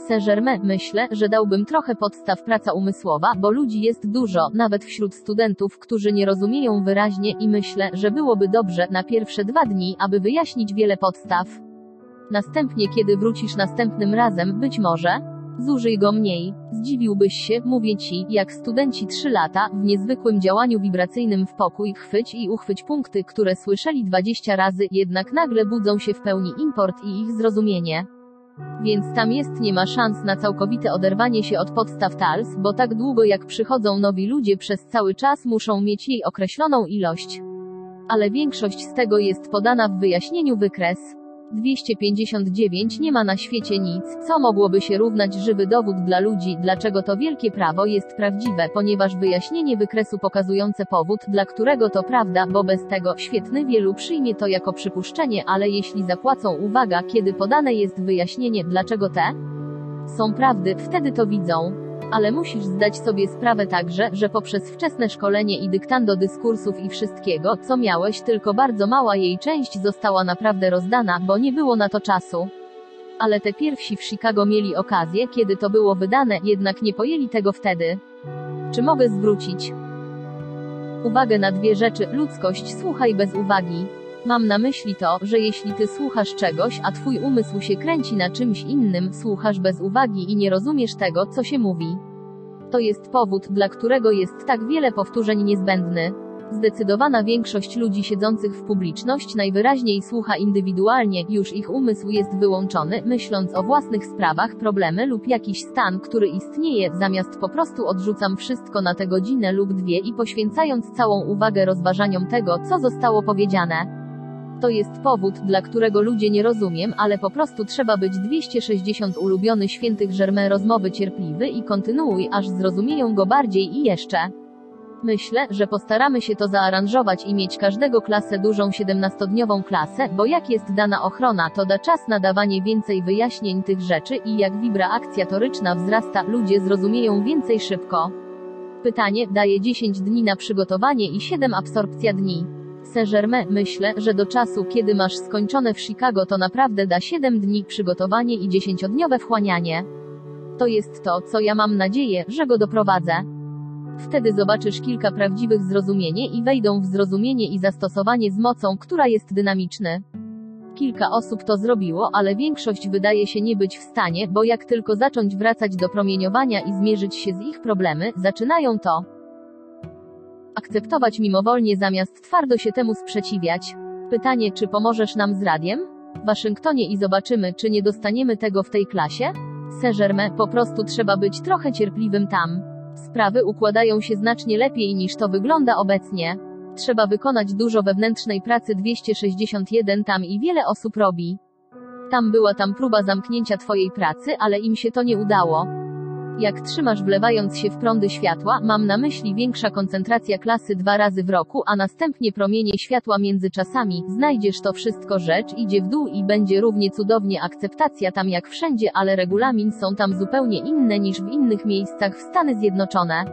Saint-Germain, myślę, że dałbym trochę podstaw praca umysłowa, bo ludzi jest dużo, nawet wśród studentów, którzy nie rozumieją wyraźnie i myślę, że byłoby dobrze na pierwsze dwa dni, aby wyjaśnić wiele podstaw. Następnie, kiedy wrócisz następnym razem, być może zużyj go mniej. Zdziwiłbyś się, mówię ci, jak studenci 3 lata, w niezwykłym działaniu wibracyjnym w pokój, chwyć i uchwyć punkty, które słyszeli 20 razy, jednak nagle budzą się w pełni import i ich zrozumienie. Więc tam jest nie ma szans na całkowite oderwanie się od podstaw TALS, bo tak długo jak przychodzą nowi ludzie przez cały czas muszą mieć jej określoną ilość. Ale większość z tego jest podana w wyjaśnieniu wykres. 259 nie ma na świecie nic, co mogłoby się równać żywy dowód dla ludzi, dlaczego to wielkie prawo jest prawdziwe, ponieważ wyjaśnienie wykresu pokazujące powód, dla którego to prawda, bo bez tego, świetny wielu przyjmie to jako przypuszczenie, ale jeśli zapłacą uwaga, kiedy podane jest wyjaśnienie, dlaczego te są prawdy, wtedy to widzą. Ale musisz zdać sobie sprawę także, że poprzez wczesne szkolenie i dyktando dyskursów i wszystkiego, co miałeś, tylko bardzo mała jej część została naprawdę rozdana, bo nie było na to czasu. Ale te pierwsi w Chicago mieli okazję, kiedy to było wydane, jednak nie pojęli tego wtedy. Czy mogę zwrócić uwagę na dwie rzeczy? Ludzkość, słuchaj bez uwagi. Mam na myśli to, że jeśli ty słuchasz czegoś, a twój umysł się kręci na czymś innym, słuchasz bez uwagi i nie rozumiesz tego, co się mówi. To jest powód, dla którego jest tak wiele powtórzeń niezbędny. Zdecydowana większość ludzi siedzących w publiczność najwyraźniej słucha indywidualnie, już ich umysł jest wyłączony, myśląc o własnych sprawach, problemy lub jakiś stan, który istnieje, zamiast po prostu odrzucam wszystko na tę godzinę lub dwie i poświęcając całą uwagę rozważaniom tego, co zostało powiedziane. To jest powód, dla którego ludzie nie rozumiem, ale po prostu trzeba być 260 ulubiony świętych Germain rozmowy cierpliwy i kontynuuj, aż zrozumieją go bardziej i jeszcze. Myślę, że postaramy się to zaaranżować i mieć każdego klasę dużą 17-dniową klasę, bo jak jest dana ochrona, to da czas na dawanie więcej wyjaśnień tych rzeczy i jak wibra akcja toryczna wzrasta, ludzie zrozumieją więcej szybko. Pytanie, daje 10 dni na przygotowanie i 7 absorpcja dni. Saint-Germain, myślę, że do czasu, kiedy masz skończone w Chicago, to naprawdę da 7 dni przygotowanie i 10-dniowe wchłanianie. To jest to, co ja mam nadzieję, że go doprowadzę. Wtedy zobaczysz kilka prawdziwych zrozumienie i wejdą w zrozumienie i zastosowanie z mocą, która jest dynamiczny. Kilka osób to zrobiło, ale większość wydaje się nie być w stanie, bo jak tylko zacząć wracać do promieniowania i zmierzyć się z ich problemy, zaczynają to akceptować mimowolnie zamiast twardo się temu sprzeciwiać. Pytanie, czy pomożesz nam z radiem? W Waszyngtonie i zobaczymy, czy nie dostaniemy tego w tej klasie? Saint-Germain, po prostu trzeba być trochę cierpliwym tam. Sprawy układają się znacznie lepiej niż to wygląda obecnie. Trzeba wykonać dużo wewnętrznej pracy 261 tam i wiele osób robi. Tam była tam próba zamknięcia twojej pracy, ale im się to nie udało. Jak trzymasz wlewając się w prądy światła, mam na myśli większa koncentracja klasy dwa razy w roku, a następnie promienie światła między czasami, znajdziesz to wszystko rzecz idzie w dół i będzie równie cudownie akceptacja tam jak wszędzie, ale regulamin są tam zupełnie inne niż w innych miejscach w Stany Zjednoczone.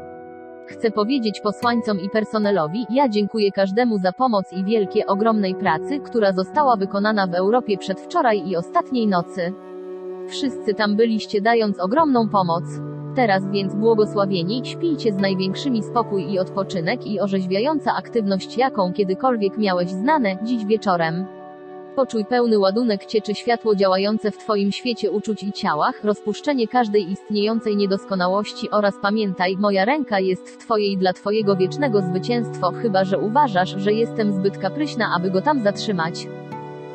Chcę powiedzieć posłańcom i personelowi, ja dziękuję każdemu za pomoc i wielkie, ogromnej pracy, która została wykonana w Europie przedwczoraj i ostatniej nocy. Wszyscy tam byliście dając ogromną pomoc. Teraz więc błogosławieni, śpijcie z największymi spokój i odpoczynek i orzeźwiająca aktywność jaką kiedykolwiek miałeś znane, dziś wieczorem. Poczuj pełny ładunek cieczy światło działające w Twoim świecie uczuć i ciałach, rozpuszczenie każdej istniejącej niedoskonałości oraz pamiętaj, moja ręka jest w Twojej dla Twojego wiecznego zwycięstwo, chyba że uważasz, że jestem zbyt kapryśna, aby go tam zatrzymać.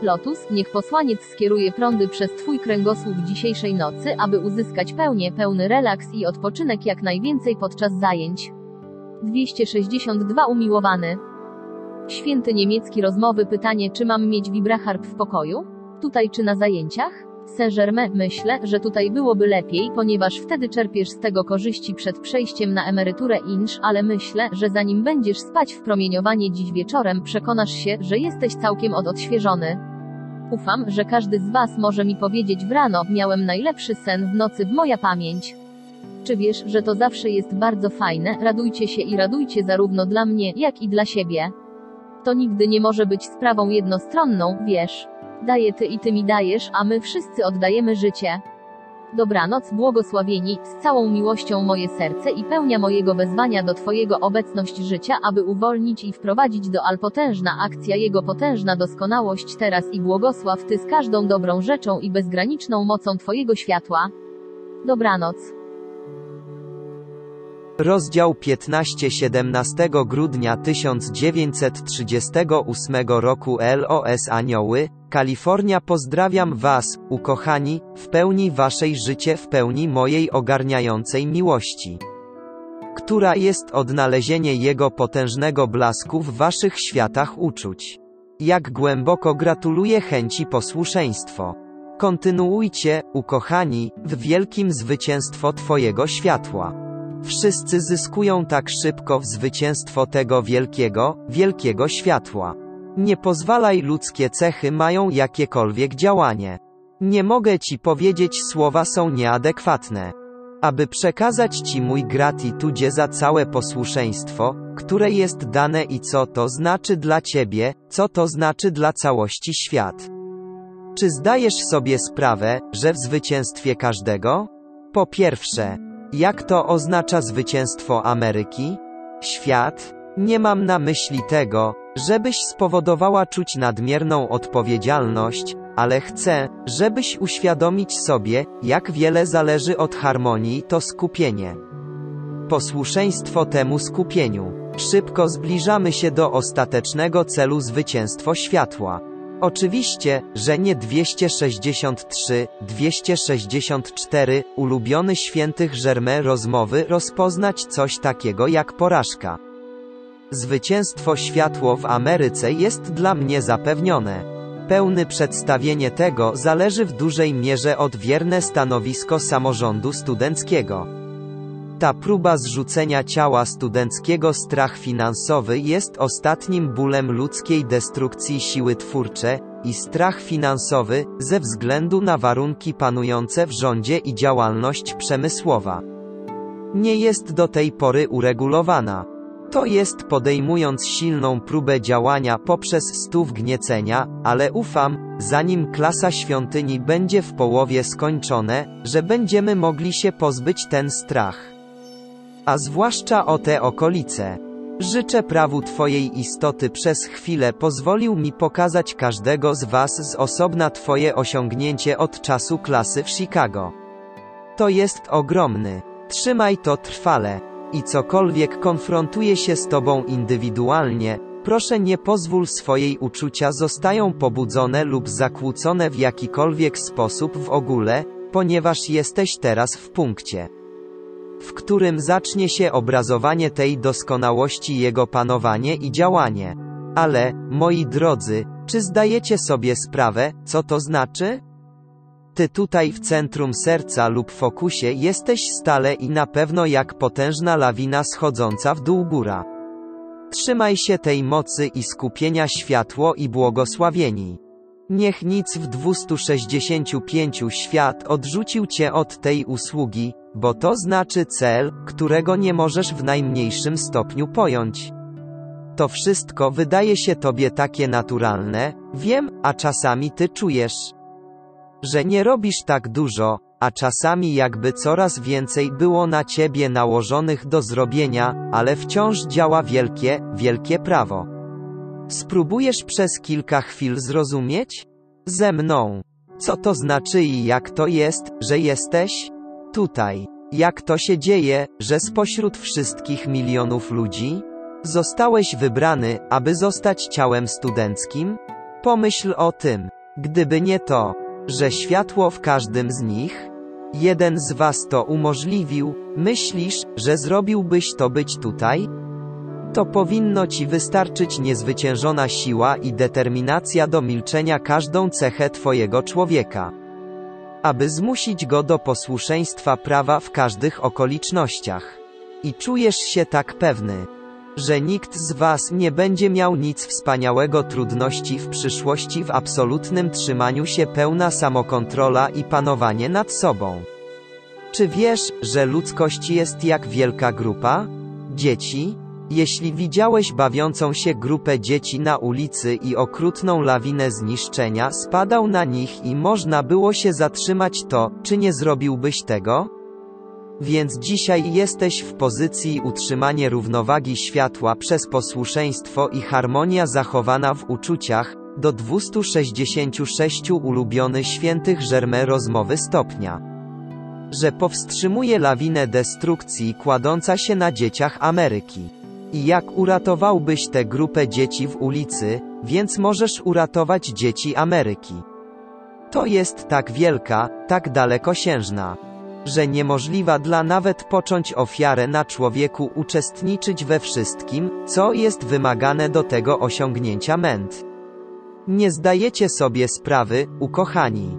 Lotus, niech posłaniec skieruje prądy przez Twój kręgosłup dzisiejszej nocy, aby uzyskać pełnię, pełny relaks i odpoczynek jak najwięcej podczas zajęć. 262 Umiłowany. Święty niemiecki rozmowy pytanie czy mam mieć wibraharp w pokoju? Tutaj czy na zajęciach? Saint-Germain, myślę, że tutaj byłoby lepiej, ponieważ wtedy czerpiesz z tego korzyści przed przejściem na emeryturę insz, ale myślę, że zanim będziesz spać w promieniowanie dziś wieczorem, przekonasz się, że jesteś całkiem od odświeżony. Ufam, że każdy z Was może mi powiedzieć w rano, miałem najlepszy sen w nocy w moja pamięć. Czy wiesz, że to zawsze jest bardzo fajne, radujcie się i radujcie zarówno dla mnie, jak i dla siebie. To nigdy nie może być sprawą jednostronną, wiesz. Daję ty i ty mi dajesz, a my wszyscy oddajemy życie. Dobranoc, błogosławieni, z całą miłością moje serce i pełnia mojego wezwania do Twojego obecność życia, aby uwolnić i wprowadzić do al potężna akcja Jego potężna doskonałość teraz i błogosław Ty z każdą dobrą rzeczą i bezgraniczną mocą Twojego światła. Dobranoc. Rozdział 15 17 grudnia 1938 roku LOS Anioły, Kalifornia Pozdrawiam Was, ukochani, w pełni Waszej życie w pełni mojej ogarniającej miłości. Która jest odnalezienie Jego potężnego blasku w Waszych światach uczuć. Jak głęboko gratuluję chęci posłuszeństwo. Kontynuujcie, ukochani, w wielkim zwycięstwo Twojego światła. Wszyscy zyskują tak szybko w zwycięstwo tego wielkiego, wielkiego światła. Nie pozwalaj ludzkie cechy mają jakiekolwiek działanie. Nie mogę ci powiedzieć słowa są nieadekwatne. Aby przekazać ci mój gratitudzie za całe posłuszeństwo, które jest dane i co to znaczy dla ciebie, co to znaczy dla całości świat. Czy zdajesz sobie sprawę, że w zwycięstwie każdego? Po pierwsze, jak to oznacza zwycięstwo Ameryki? Świat? Nie mam na myśli tego, żebyś spowodowała czuć nadmierną odpowiedzialność, ale chcę, żebyś uświadomić sobie, jak wiele zależy od harmonii to skupienie. Posłuszeństwo temu skupieniu. Szybko zbliżamy się do ostatecznego celu zwycięstwo światła. Oczywiście, że nie 263, 264, ulubiony świętych Germain rozmowy rozpoznać coś takiego jak porażka. Zwycięstwo światło w Ameryce jest dla mnie zapewnione. Pełne przedstawienie tego zależy w dużej mierze od wierne stanowisko samorządu studenckiego. Ta próba zrzucenia ciała studenckiego strach finansowy jest ostatnim bólem ludzkiej destrukcji siły twórcze, i strach finansowy, ze względu na warunki panujące w rządzie i działalność przemysłowa. Nie jest do tej pory uregulowana. To jest podejmując silną próbę działania poprzez stów gniecenia, ale ufam, zanim klasa świątyni będzie w połowie skończone, że będziemy mogli się pozbyć ten strach. A zwłaszcza o te okolice. Życzę prawu Twojej istoty przez chwilę pozwolił mi pokazać każdego z Was z osobna Twoje osiągnięcie od czasu klasy w Chicago. To jest ogromny. Trzymaj to trwale. I cokolwiek konfrontuje się z Tobą indywidualnie, proszę nie pozwól swojej uczucia zostają pobudzone lub zakłócone w jakikolwiek sposób w ogóle, ponieważ jesteś teraz w punkcie w którym zacznie się obrazowanie tej doskonałości Jego panowanie i działanie. Ale, moi drodzy, czy zdajecie sobie sprawę, co to znaczy? Ty tutaj w centrum serca lub fokusie jesteś stale i na pewno jak potężna lawina schodząca w dół góra. Trzymaj się tej mocy i skupienia światło i błogosławieni. Niech nic w 265 świat odrzucił cię od tej usługi, bo to znaczy cel, którego nie możesz w najmniejszym stopniu pojąć. To wszystko wydaje się tobie takie naturalne, wiem, a czasami ty czujesz, że nie robisz tak dużo, a czasami jakby coraz więcej było na ciebie nałożonych do zrobienia, ale wciąż działa wielkie, wielkie prawo. Spróbujesz przez kilka chwil zrozumieć? Ze mną. Co to znaczy i jak to jest, że jesteś tutaj? Jak to się dzieje, że spośród wszystkich milionów ludzi zostałeś wybrany, aby zostać ciałem studenckim? Pomyśl o tym. Gdyby nie to, że światło w każdym z nich, jeden z was to umożliwił, myślisz, że zrobiłbyś to być tutaj? To powinno ci wystarczyć niezwyciężona siła i determinacja do milczenia każdą cechę twojego człowieka. Aby zmusić go do posłuszeństwa prawa w każdych okolicznościach. I czujesz się tak pewny, że nikt z was nie będzie miał nic wspaniałego trudności w przyszłości w absolutnym trzymaniu się pełna samokontrola i panowanie nad sobą. Czy wiesz, że ludzkość jest jak wielka grupa? Dzieci? Jeśli widziałeś bawiącą się grupę dzieci na ulicy i okrutną lawinę zniszczenia spadał na nich i można było się zatrzymać to, czy nie zrobiłbyś tego? Więc dzisiaj jesteś w pozycji utrzymanie równowagi światła przez posłuszeństwo i harmonia zachowana w uczuciach, do 266 ulubiony świętych Żerme rozmowy stopnia. Że powstrzymuje lawinę destrukcji kładąca się na dzieciach Ameryki. I jak uratowałbyś tę grupę dzieci w ulicy, więc możesz uratować dzieci Ameryki. To jest tak wielka, tak dalekosiężna, że niemożliwa dla nawet począć ofiarę na człowieku uczestniczyć we wszystkim, co jest wymagane do tego osiągnięcia ment. Nie zdajecie sobie sprawy, ukochani.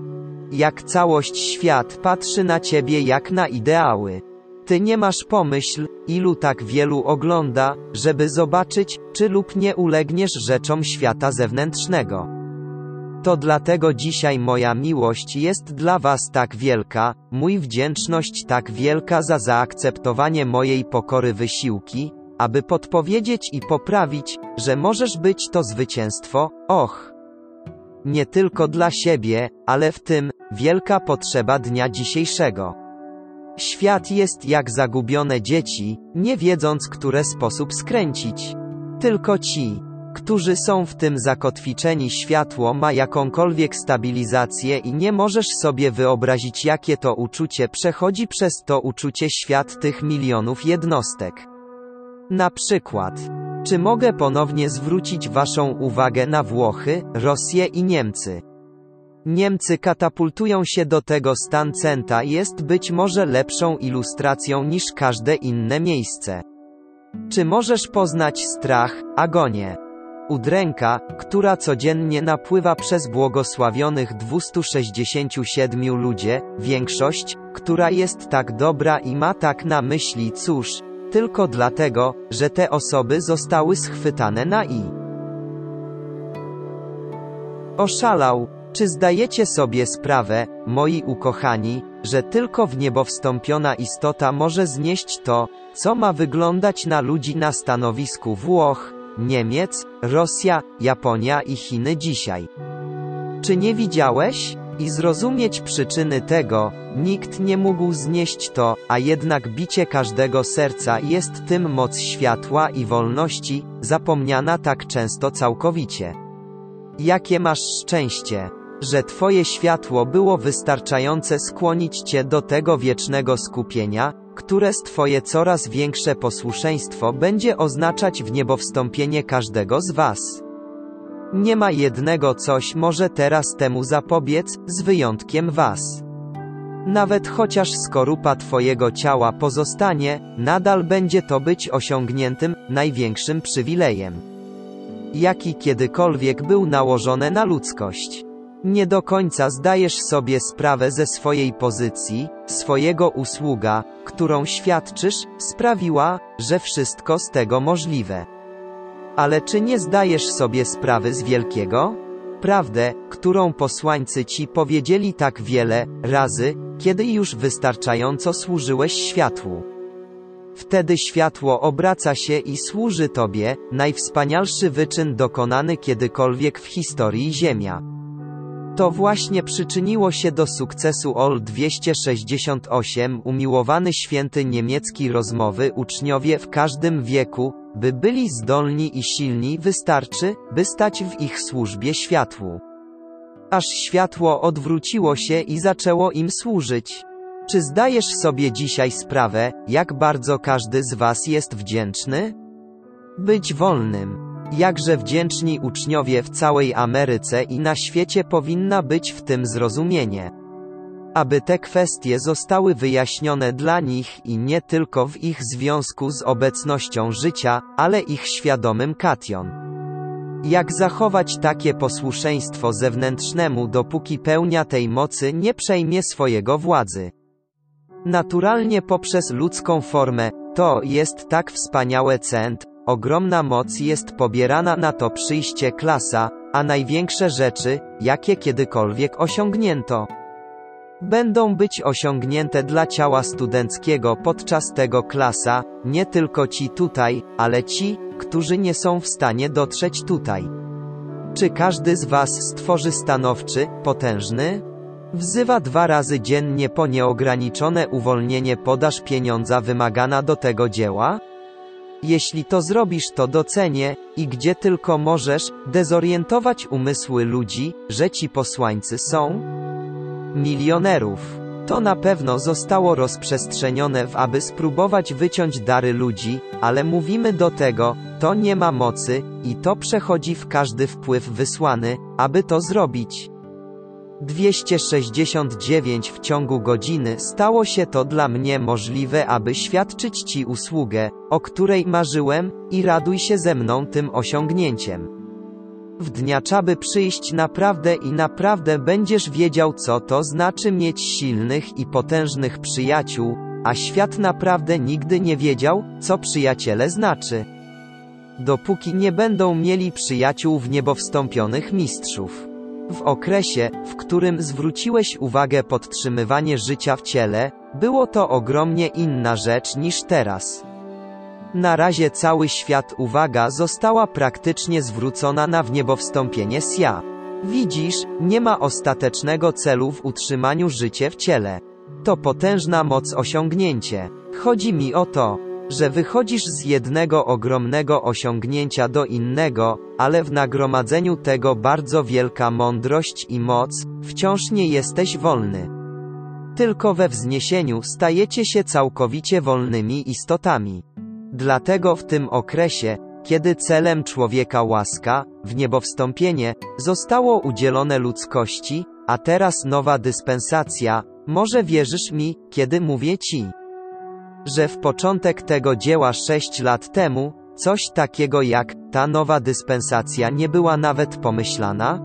Jak całość świat patrzy na ciebie jak na ideały. Ty nie masz pomyśl, ilu tak wielu ogląda, żeby zobaczyć, czy lub nie ulegniesz rzeczom świata zewnętrznego. To dlatego dzisiaj moja miłość jest dla Was tak wielka, mój wdzięczność tak wielka za zaakceptowanie mojej pokory wysiłki, aby podpowiedzieć i poprawić, że możesz być to zwycięstwo, och. Nie tylko dla siebie, ale w tym, wielka potrzeba dnia dzisiejszego. Świat jest jak zagubione dzieci, nie wiedząc, które sposób skręcić. Tylko ci, którzy są w tym zakotwiczeni światło ma jakąkolwiek stabilizację i nie możesz sobie wyobrazić jakie to uczucie przechodzi przez to uczucie świat tych milionów jednostek. Na przykład, czy mogę ponownie zwrócić Waszą uwagę na Włochy, Rosję i Niemcy? Niemcy katapultują się do tego stan centa jest być może lepszą ilustracją niż każde inne miejsce. Czy możesz poznać strach, agonię? Udręka, która codziennie napływa przez błogosławionych 267 ludzie, większość, która jest tak dobra i ma tak na myśli cóż, tylko dlatego, że te osoby zostały schwytane na i. Oszalał. Czy zdajecie sobie sprawę, moi ukochani, że tylko w niebo wstąpiona istota może znieść to, co ma wyglądać na ludzi na stanowisku Włoch, Niemiec, Rosja, Japonia i Chiny dzisiaj. Czy nie widziałeś? I zrozumieć przyczyny tego, nikt nie mógł znieść to, a jednak bicie każdego serca jest tym moc światła i wolności, zapomniana tak często całkowicie. Jakie masz szczęście, że Twoje światło było wystarczające skłonić Cię do tego wiecznego skupienia, które Twoje coraz większe posłuszeństwo będzie oznaczać w niebo wstąpienie każdego z Was. Nie ma jednego coś może teraz temu zapobiec, z wyjątkiem Was. Nawet chociaż skorupa Twojego ciała pozostanie, nadal będzie to być osiągniętym, największym przywilejem, jaki kiedykolwiek był nałożony na ludzkość. Nie do końca zdajesz sobie sprawę ze swojej pozycji, swojego usługa, którą świadczysz, sprawiła, że wszystko z tego możliwe. Ale czy nie zdajesz sobie sprawy z wielkiego? Prawdę, którą posłańcy ci powiedzieli tak wiele razy, kiedy już wystarczająco służyłeś światłu. Wtedy światło obraca się i służy Tobie, najwspanialszy wyczyn dokonany kiedykolwiek w historii Ziemia. To właśnie przyczyniło się do sukcesu OL 268 umiłowany święty niemiecki rozmowy uczniowie w każdym wieku, by byli zdolni i silni wystarczy, by stać w ich służbie światłu. Aż światło odwróciło się i zaczęło im służyć. Czy zdajesz sobie dzisiaj sprawę, jak bardzo każdy z Was jest wdzięczny? Być wolnym. Jakże wdzięczni uczniowie w całej Ameryce i na świecie powinna być w tym zrozumienie. Aby te kwestie zostały wyjaśnione dla nich i nie tylko w ich związku z obecnością życia, ale ich świadomym kation. Jak zachować takie posłuszeństwo zewnętrznemu, dopóki pełnia tej mocy nie przejmie swojego władzy? Naturalnie poprzez ludzką formę, to jest tak wspaniałe cent, ogromna moc jest pobierana na to przyjście klasa, a największe rzeczy, jakie kiedykolwiek osiągnięto, będą być osiągnięte dla ciała studenckiego podczas tego klasa, nie tylko ci tutaj, ale ci, którzy nie są w stanie dotrzeć tutaj. Czy każdy z Was stworzy stanowczy, potężny, Wzywa dwa razy dziennie po nieograniczone uwolnienie podaż pieniądza wymagana do tego dzieła? Jeśli to zrobisz to docenię, i gdzie tylko możesz, dezorientować umysły ludzi, że ci posłańcy są milionerów. To na pewno zostało rozprzestrzenione w aby spróbować wyciąć dary ludzi, ale mówimy do tego, to nie ma mocy, i to przechodzi w każdy wpływ wysłany, aby to zrobić. 269 w ciągu godziny stało się to dla mnie możliwe, aby świadczyć Ci usługę, o której marzyłem, i raduj się ze mną tym osiągnięciem. W dnia czaby przyjść naprawdę i naprawdę będziesz wiedział, co to znaczy mieć silnych i potężnych przyjaciół, a świat naprawdę nigdy nie wiedział, co przyjaciele znaczy. Dopóki nie będą mieli przyjaciół w niebowstąpionych mistrzów. W okresie, w którym zwróciłeś uwagę podtrzymywanie życia w ciele, było to ogromnie inna rzecz niż teraz. Na razie cały świat uwaga została praktycznie zwrócona na wniebowstąpienie Sia. Widzisz, nie ma ostatecznego celu w utrzymaniu życia w ciele. To potężna moc osiągnięcie. Chodzi mi o to, że wychodzisz z jednego ogromnego osiągnięcia do innego, ale w nagromadzeniu tego bardzo wielka mądrość i moc, wciąż nie jesteś wolny. Tylko we wzniesieniu stajecie się całkowicie wolnymi istotami. Dlatego w tym okresie, kiedy celem człowieka łaska, w niebowstąpienie, zostało udzielone ludzkości, a teraz nowa dyspensacja, może wierzysz mi, kiedy mówię ci że w początek tego dzieła sześć lat temu, coś takiego jak ta nowa dyspensacja nie była nawet pomyślana?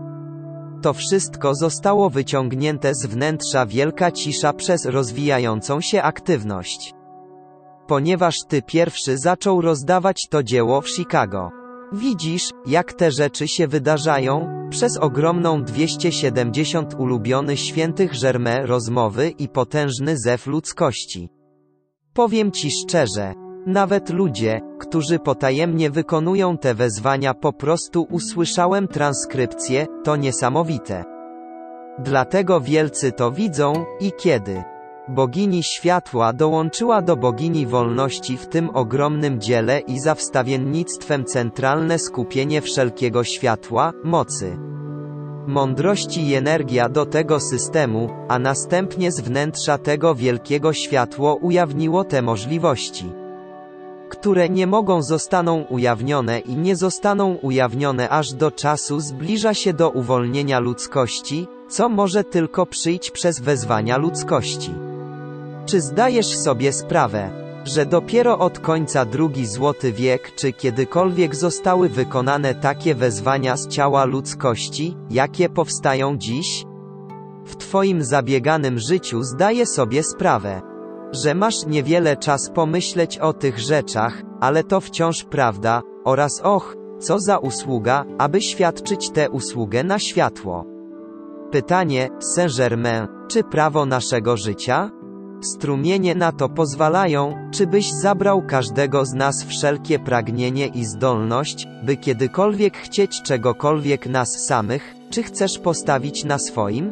To wszystko zostało wyciągnięte z wnętrza wielka cisza przez rozwijającą się aktywność. Ponieważ ty pierwszy zaczął rozdawać to dzieło w Chicago. Widzisz, jak te rzeczy się wydarzają, przez ogromną 270 ulubiony świętych Germain rozmowy i potężny zew ludzkości. Powiem ci szczerze, nawet ludzie, którzy potajemnie wykonują te wezwania po prostu usłyszałem transkrypcję, to niesamowite. Dlatego wielcy to widzą, i kiedy bogini światła dołączyła do bogini wolności w tym ogromnym dziele i za wstawiennictwem centralne skupienie wszelkiego światła, mocy mądrości i energia do tego systemu, a następnie z wnętrza tego wielkiego światło ujawniło te możliwości, które nie mogą zostaną ujawnione i nie zostaną ujawnione aż do czasu zbliża się do uwolnienia ludzkości, co może tylko przyjść przez wezwania ludzkości. Czy zdajesz sobie sprawę, że dopiero od końca drugi złoty wiek czy kiedykolwiek zostały wykonane takie wezwania z ciała ludzkości, jakie powstają dziś? W Twoim zabieganym życiu zdaję sobie sprawę, że masz niewiele czas pomyśleć o tych rzeczach, ale to wciąż prawda, oraz och, co za usługa, aby świadczyć tę usługę na światło. Pytanie, Saint-Germain, czy prawo naszego życia? Strumienie na to pozwalają, czy byś zabrał każdego z nas wszelkie pragnienie i zdolność, by kiedykolwiek chcieć czegokolwiek nas samych, czy chcesz postawić na swoim?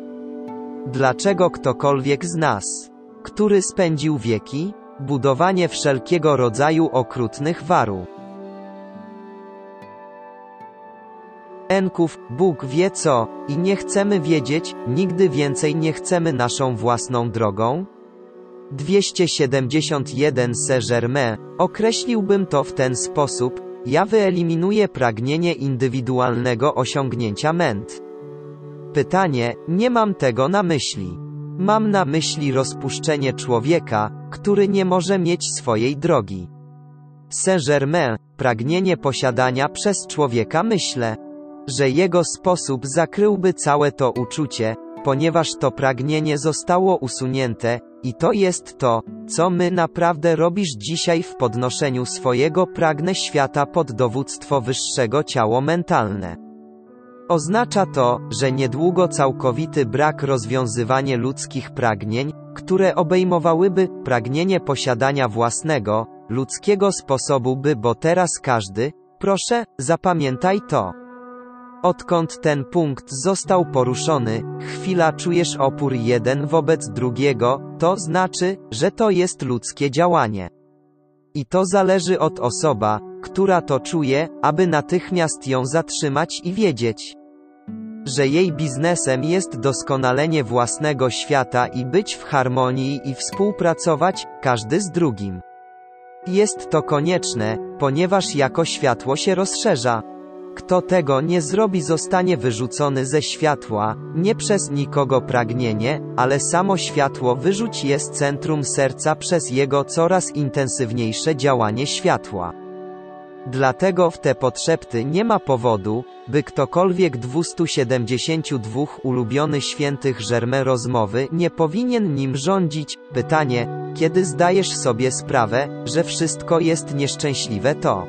Dlaczego ktokolwiek z nas, który spędził wieki, budowanie wszelkiego rodzaju okrutnych waru? Enków, Bóg wie co, i nie chcemy wiedzieć, nigdy więcej nie chcemy naszą własną drogą? 271 Saint-Germain, określiłbym to w ten sposób, ja wyeliminuję pragnienie indywidualnego osiągnięcia ment. Pytanie, nie mam tego na myśli. Mam na myśli rozpuszczenie człowieka, który nie może mieć swojej drogi. Saint-Germain, pragnienie posiadania przez człowieka myślę, że jego sposób zakryłby całe to uczucie, ponieważ to pragnienie zostało usunięte, i to jest to, co my naprawdę robisz dzisiaj w podnoszeniu swojego pragnę świata pod dowództwo wyższego ciało mentalne. Oznacza to, że niedługo całkowity brak rozwiązywania ludzkich pragnień, które obejmowałyby pragnienie posiadania własnego, ludzkiego sposobu by, bo teraz każdy, proszę, zapamiętaj to. Odkąd ten punkt został poruszony, chwila czujesz opór jeden wobec drugiego, to znaczy, że to jest ludzkie działanie. I to zależy od osoba, która to czuje, aby natychmiast ją zatrzymać i wiedzieć, że jej biznesem jest doskonalenie własnego świata i być w harmonii i współpracować, każdy z drugim. Jest to konieczne, ponieważ jako światło się rozszerza. Kto tego nie zrobi zostanie wyrzucony ze światła, nie przez nikogo pragnienie, ale samo światło wyrzuci je z centrum serca przez jego coraz intensywniejsze działanie światła. Dlatego w te potrzepty nie ma powodu, by ktokolwiek 272 ulubiony świętych Żerme rozmowy nie powinien nim rządzić. Pytanie, kiedy zdajesz sobie sprawę, że wszystko jest nieszczęśliwe to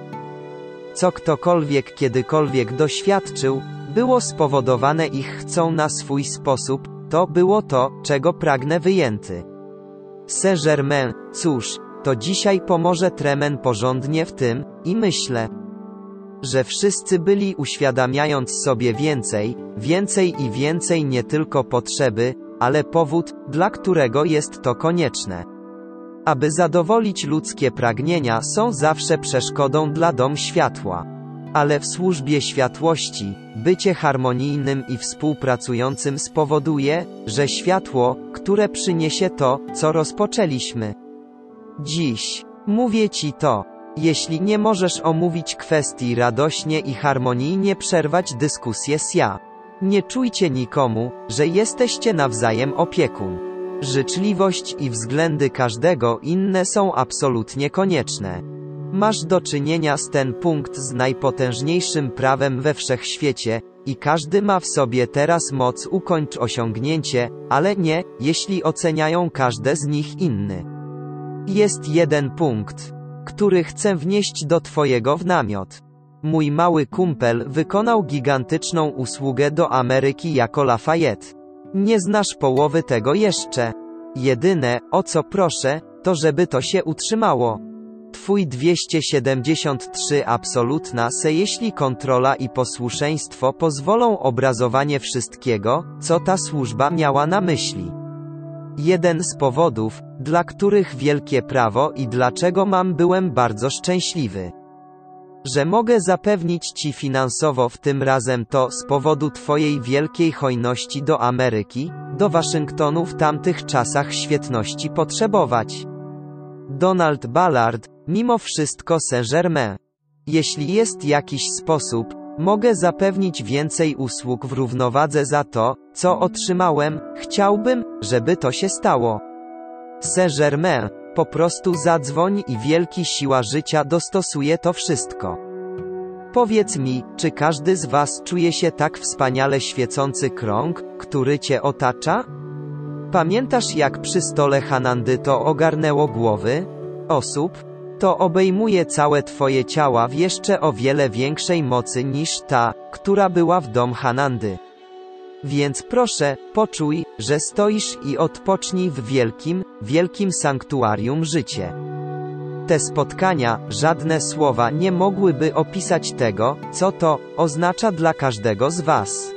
co ktokolwiek kiedykolwiek doświadczył, było spowodowane ich chcą na swój sposób, to było to, czego pragnę wyjęty. Saint-Germain, cóż, to dzisiaj pomoże Tremen porządnie w tym, i myślę, że wszyscy byli uświadamiając sobie więcej, więcej i więcej nie tylko potrzeby, ale powód, dla którego jest to konieczne. Aby zadowolić ludzkie pragnienia są zawsze przeszkodą dla dom światła. Ale w służbie światłości, bycie harmonijnym i współpracującym spowoduje, że światło, które przyniesie to, co rozpoczęliśmy. Dziś, mówię Ci to, jeśli nie możesz omówić kwestii radośnie i harmonijnie przerwać dyskusję z ja. Nie czujcie nikomu, że jesteście nawzajem opiekun. Życzliwość i względy każdego inne są absolutnie konieczne. Masz do czynienia z ten punkt z najpotężniejszym prawem we wszechświecie, i każdy ma w sobie teraz moc ukończ osiągnięcie, ale nie, jeśli oceniają każde z nich inny. Jest jeden punkt, który chcę wnieść do Twojego w namiot. Mój mały kumpel wykonał gigantyczną usługę do Ameryki jako Lafayette. Nie znasz połowy tego jeszcze. Jedyne, o co proszę, to żeby to się utrzymało. Twój 273 absolutna se jeśli kontrola i posłuszeństwo pozwolą obrazowanie wszystkiego, co ta służba miała na myśli. Jeden z powodów, dla których wielkie prawo i dlaczego mam byłem bardzo szczęśliwy. Że mogę zapewnić Ci finansowo w tym razem to z powodu Twojej wielkiej hojności do Ameryki, do Waszyngtonu w tamtych czasach świetności potrzebować. Donald Ballard, mimo wszystko Saint-Germain. Jeśli jest jakiś sposób, mogę zapewnić więcej usług w równowadze za to, co otrzymałem, chciałbym, żeby to się stało. Saint-Germain, po prostu zadzwoń i wielki siła życia dostosuje to wszystko. Powiedz mi, czy każdy z was czuje się tak wspaniale świecący krąg, który cię otacza? Pamiętasz jak przy stole Hanandy to ogarnęło głowy? Osób? To obejmuje całe twoje ciała w jeszcze o wiele większej mocy niż ta, która była w dom Hanandy. Więc proszę, poczuj, że stoisz i odpocznij w wielkim, wielkim sanktuarium życie. Te spotkania, żadne słowa nie mogłyby opisać tego, co to oznacza dla każdego z Was.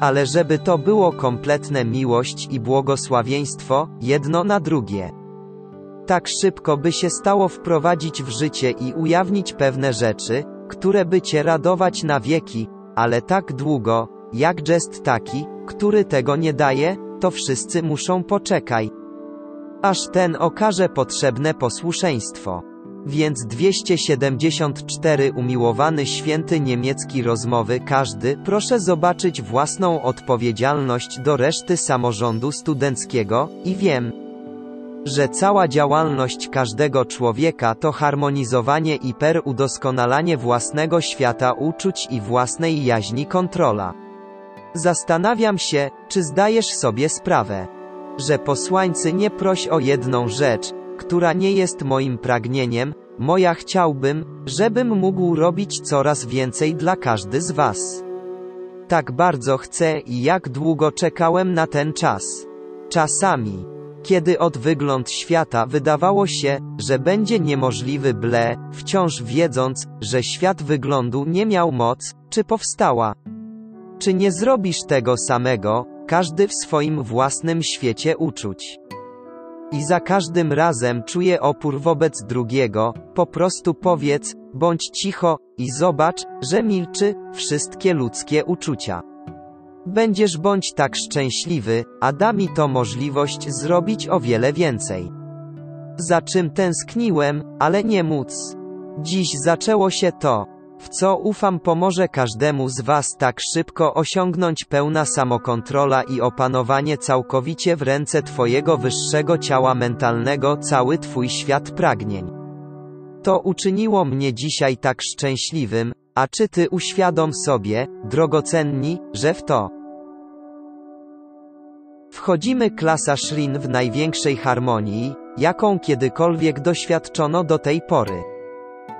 Ale żeby to było kompletne miłość i błogosławieństwo, jedno na drugie. Tak szybko by się stało wprowadzić w życie i ujawnić pewne rzeczy, które by cię radować na wieki, ale tak długo, jak jest taki, który tego nie daje, to wszyscy muszą poczekaj. Aż ten okaże potrzebne posłuszeństwo. Więc 274 umiłowany święty niemiecki rozmowy każdy proszę zobaczyć własną odpowiedzialność do reszty samorządu studenckiego i wiem, że cała działalność każdego człowieka to harmonizowanie i per udoskonalanie własnego świata uczuć i własnej jaźni kontrola. Zastanawiam się, czy zdajesz sobie sprawę, że posłańcy nie proś o jedną rzecz, która nie jest moim pragnieniem, moja chciałbym, żebym mógł robić coraz więcej dla każdy z was. Tak bardzo chcę i jak długo czekałem na ten czas. Czasami, kiedy od wygląd świata wydawało się, że będzie niemożliwy ble, wciąż wiedząc, że świat wyglądu nie miał moc, czy powstała. Czy nie zrobisz tego samego, każdy w swoim własnym świecie uczuć? I za każdym razem czuję opór wobec drugiego, po prostu powiedz, bądź cicho, i zobacz, że milczy, wszystkie ludzkie uczucia. Będziesz bądź tak szczęśliwy, a da mi to możliwość zrobić o wiele więcej. Za czym tęskniłem, ale nie móc. Dziś zaczęło się to, w co ufam pomoże każdemu z Was tak szybko osiągnąć pełna samokontrola i opanowanie całkowicie w ręce Twojego wyższego ciała mentalnego cały Twój świat pragnień. To uczyniło mnie dzisiaj tak szczęśliwym, a czy Ty uświadom sobie, drogocenni, że w to wchodzimy klasa Shrin w największej harmonii, jaką kiedykolwiek doświadczono do tej pory.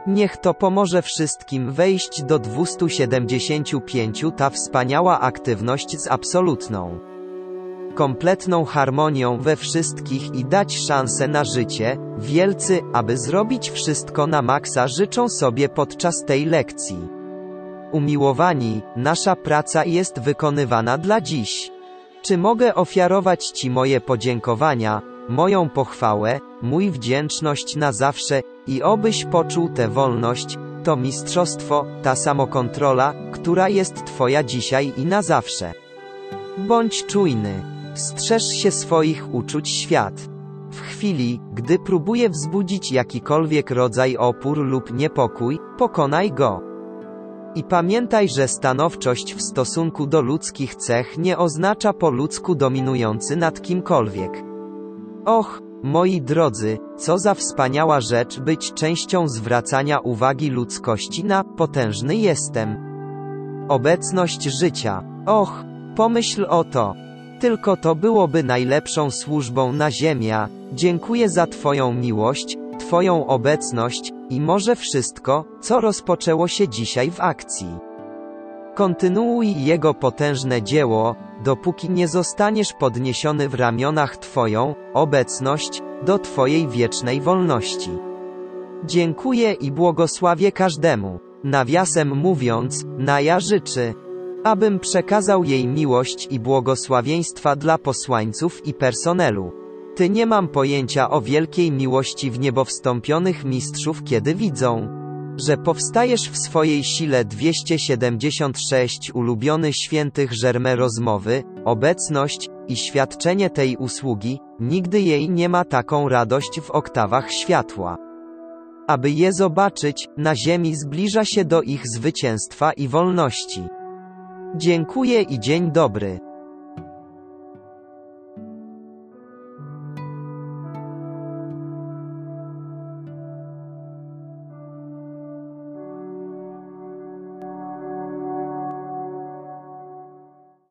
Niech to pomoże wszystkim wejść do 275 ta wspaniała aktywność z absolutną, kompletną harmonią we wszystkich i dać szansę na życie. Wielcy, aby zrobić wszystko na maksa życzą sobie podczas tej lekcji. Umiłowani, nasza praca jest wykonywana dla dziś. Czy mogę ofiarować Ci moje podziękowania, moją pochwałę, mój wdzięczność na zawsze, i obyś poczuł tę wolność, to mistrzostwo, ta samokontrola, która jest Twoja dzisiaj i na zawsze. Bądź czujny. Strzeż się swoich uczuć świat. W chwili, gdy próbuje wzbudzić jakikolwiek rodzaj opór lub niepokój, pokonaj go. I pamiętaj, że stanowczość w stosunku do ludzkich cech nie oznacza po ludzku dominujący nad kimkolwiek. Och, moi drodzy, co za wspaniała rzecz być częścią zwracania uwagi ludzkości na potężny jestem. Obecność życia. Och, pomyśl o to. Tylko to byłoby najlepszą służbą na ziemia. Dziękuję za Twoją miłość, Twoją obecność i może wszystko, co rozpoczęło się dzisiaj w akcji. Kontynuuj jego potężne dzieło, dopóki nie zostaniesz podniesiony w ramionach Twoją obecność do Twojej wiecznej wolności. Dziękuję i błogosławię każdemu. Nawiasem mówiąc, Naja życzy, abym przekazał jej miłość i błogosławieństwa dla posłańców i personelu. Ty nie mam pojęcia o wielkiej miłości w niebo wstąpionych mistrzów, kiedy widzą, że powstajesz w swojej sile 276 ulubiony świętych żerme rozmowy, obecność i świadczenie tej usługi, nigdy jej nie ma taką radość w oktawach światła. Aby je zobaczyć, na ziemi zbliża się do ich zwycięstwa i wolności. Dziękuję i dzień dobry.